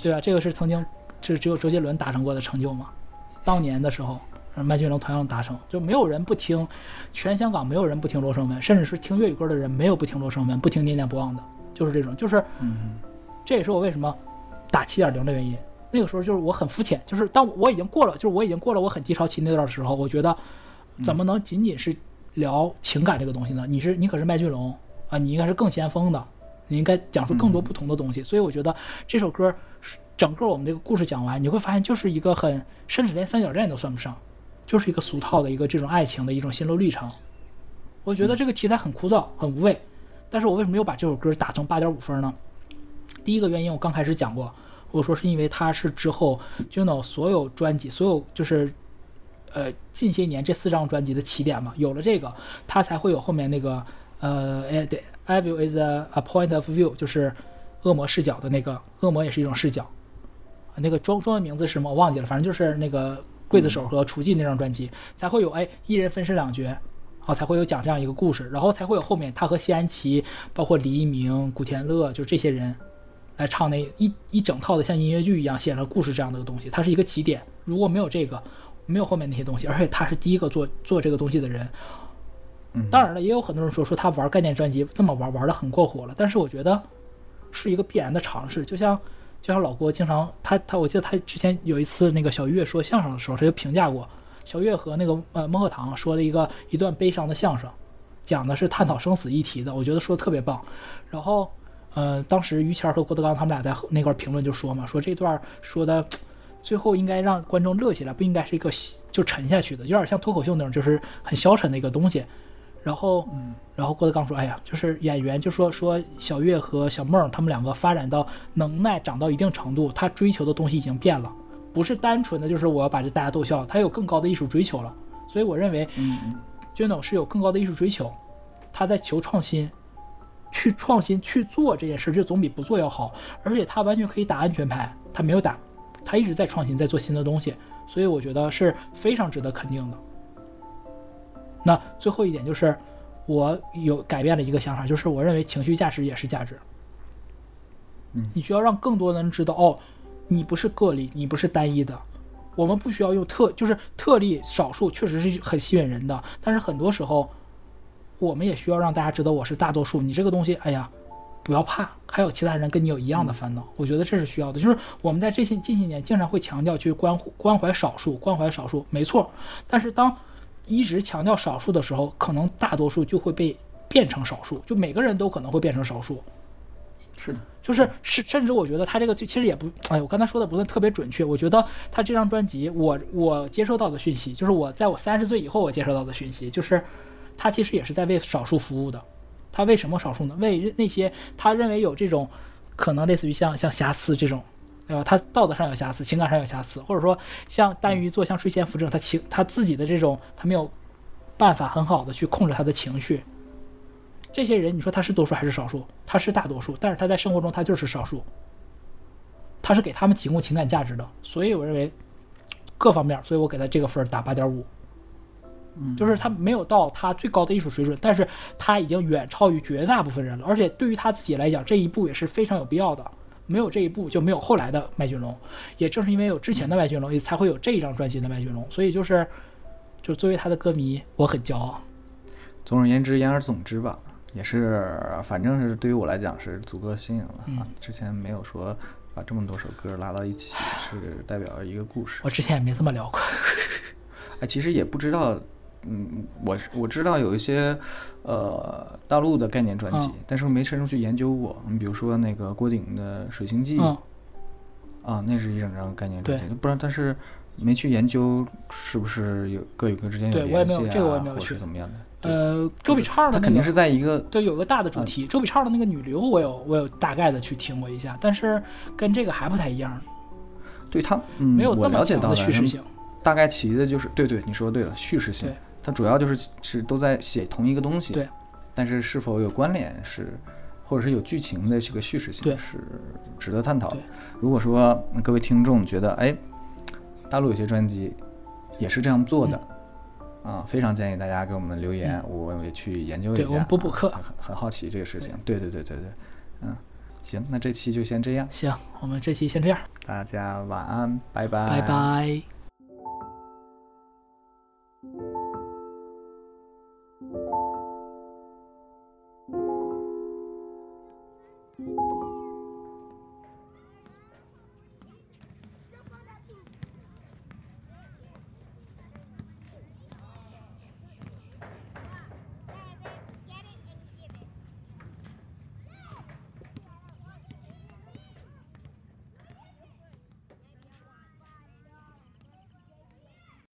对吧？这个是曾经就只有周杰伦达成过的成就吗？当年的时候。麦浚龙同样达成，就没有人不听，全香港没有人不听罗生门，甚至是听粤语歌的人，没有不听罗生门，不听念念不忘的，就是这种，就是，嗯，这也是我为什么打七点零的原因。那个时候就是我很肤浅，就是当我已经过了，就是我已经过了我很低潮期那段的时候，我觉得怎么能仅仅是聊情感这个东西呢？你是你可是麦浚龙啊，你应该是更先锋的，你应该讲述更多不同的东西。所以我觉得这首歌，整个我们这个故事讲完，你会发现就是一个很，甚至连三角恋都算不上。就是一个俗套的一个这种爱情的一种心路历程，我觉得这个题材很枯燥，很无味。但是我为什么又把这首歌打成八点五分呢？第一个原因我刚开始讲过，我说是因为它是之后 Juno 所有专辑，所有就是呃近些年这四张专辑的起点嘛。有了这个，它才会有后面那个呃，哎对 e v i l y is a point of view，就是恶魔视角的那个，恶魔也是一种视角。那个中中文名字是什么我忘记了，反正就是那个。刽子手和雏妓那张专辑，才会有哎，一人分饰两角，啊，才会有讲这样一个故事，然后才会有后面他和谢安琪，包括黎明、古天乐，就这些人来唱那一一整套的像音乐剧一样写了故事这样的东西。它是一个起点，如果没有这个，没有后面那些东西，而且他是第一个做做这个东西的人。嗯，当然了，也有很多人说说他玩概念专辑这么玩玩的很过火了，但是我觉得是一个必然的尝试，就像。就像老郭经常他他，我记得他之前有一次那个小岳说相声的时候，他就评价过小岳和那个呃孟鹤堂说了一个一段悲伤的相声，讲的是探讨生死议题的，我觉得说的特别棒。然后，呃，当时于谦和郭德纲他们俩在那块评论就说嘛，说这段说的最后应该让观众乐起来，不应该是一个就沉下去的，有点像脱口秀那种，就是很消沉的一个东西。然后，然后郭德纲说：“哎呀，就是演员就说说小月和小梦，他们两个发展到能耐长到一定程度，他追求的东西已经变了，不是单纯的就是我要把这大家逗笑，他有更高的艺术追求了。所以我认为，嗯，军总是有更高的艺术追求，他在求创新，去创新去做这件事，这总比不做要好。而且他完全可以打安全牌，他没有打，他一直在创新，在做新的东西，所以我觉得是非常值得肯定的。”那最后一点就是，我有改变了一个想法，就是我认为情绪价值也是价值。嗯，你需要让更多的人知道，哦，你不是个例，你不是单一的，我们不需要用特，就是特例少数确实是很吸引人的，但是很多时候，我们也需要让大家知道我是大多数。你这个东西，哎呀，不要怕，还有其他人跟你有一样的烦恼，我觉得这是需要的。就是我们在这些近些年经常会强调去关关怀少数，关怀少数，没错，但是当。一直强调少数的时候，可能大多数就会被变成少数，就每个人都可能会变成少数，是的，就是甚甚至我觉得他这个其实也不，哎，我刚才说的不是特别准确。我觉得他这张专辑，我我接受到的讯息，就是我在我三十岁以后我接受到的讯息，就是他其实也是在为少数服务的，他为什么少数呢？为那些他认为有这种可能，类似于像像瑕疵这种。对吧？他道德上有瑕疵，情感上有瑕疵，或者说像单于做像睡前扶正，他情他自己的这种他没有办法很好的去控制他的情绪。这些人你说他是多数还是少数？他是大多数，但是他在生活中他就是少数。他是给他们提供情感价值的，所以我认为各方面，所以我给他这个分打八点五。就是他没有到他最高的艺术水准，但是他已经远超于绝大部分人了，而且对于他自己来讲，这一步也是非常有必要的。没有这一步，就没有后来的麦浚龙。也正是因为有之前的麦浚龙，也才会有这一张专辑的麦浚龙。所以就是，就作为他的歌迷，我很骄傲。总而言之，言而总之吧，也是，反正是对于我来讲是足够新颖了。嗯，之前没有说把这么多首歌拉到一起，是代表一个故事。我之前也没这么聊过。哎，其实也不知道。嗯，我我知道有一些，呃，大陆的概念专辑，但是没深入去研究过。你比如说那个郭顶的《水星记》，啊，那是一整张概念专辑，不知道，但是没去研究是不是有各与各之间有联系啊，或是怎么样的。呃，周笔畅的他肯定是在一个对有个大的主题。周笔畅的那个《女流》，我有我有大概的去听过一下，但是跟这个还不太一样。对他没有这么强的叙事性，大概其的就是对对你说对了，叙事性。它主要就是是都在写同一个东西，对。但是是否有关联，是或者是有剧情的这个叙事性，是值得探讨的。如果说各位听众觉得，哎，大陆有些专辑也是这样做的，啊，非常建议大家给我们留言，我也去研究一下。对，我们补补课。很很好奇这个事情。对对对对对，嗯，行，那这期就先这样。行，我们这期先这样。大家晚安，拜拜。拜拜。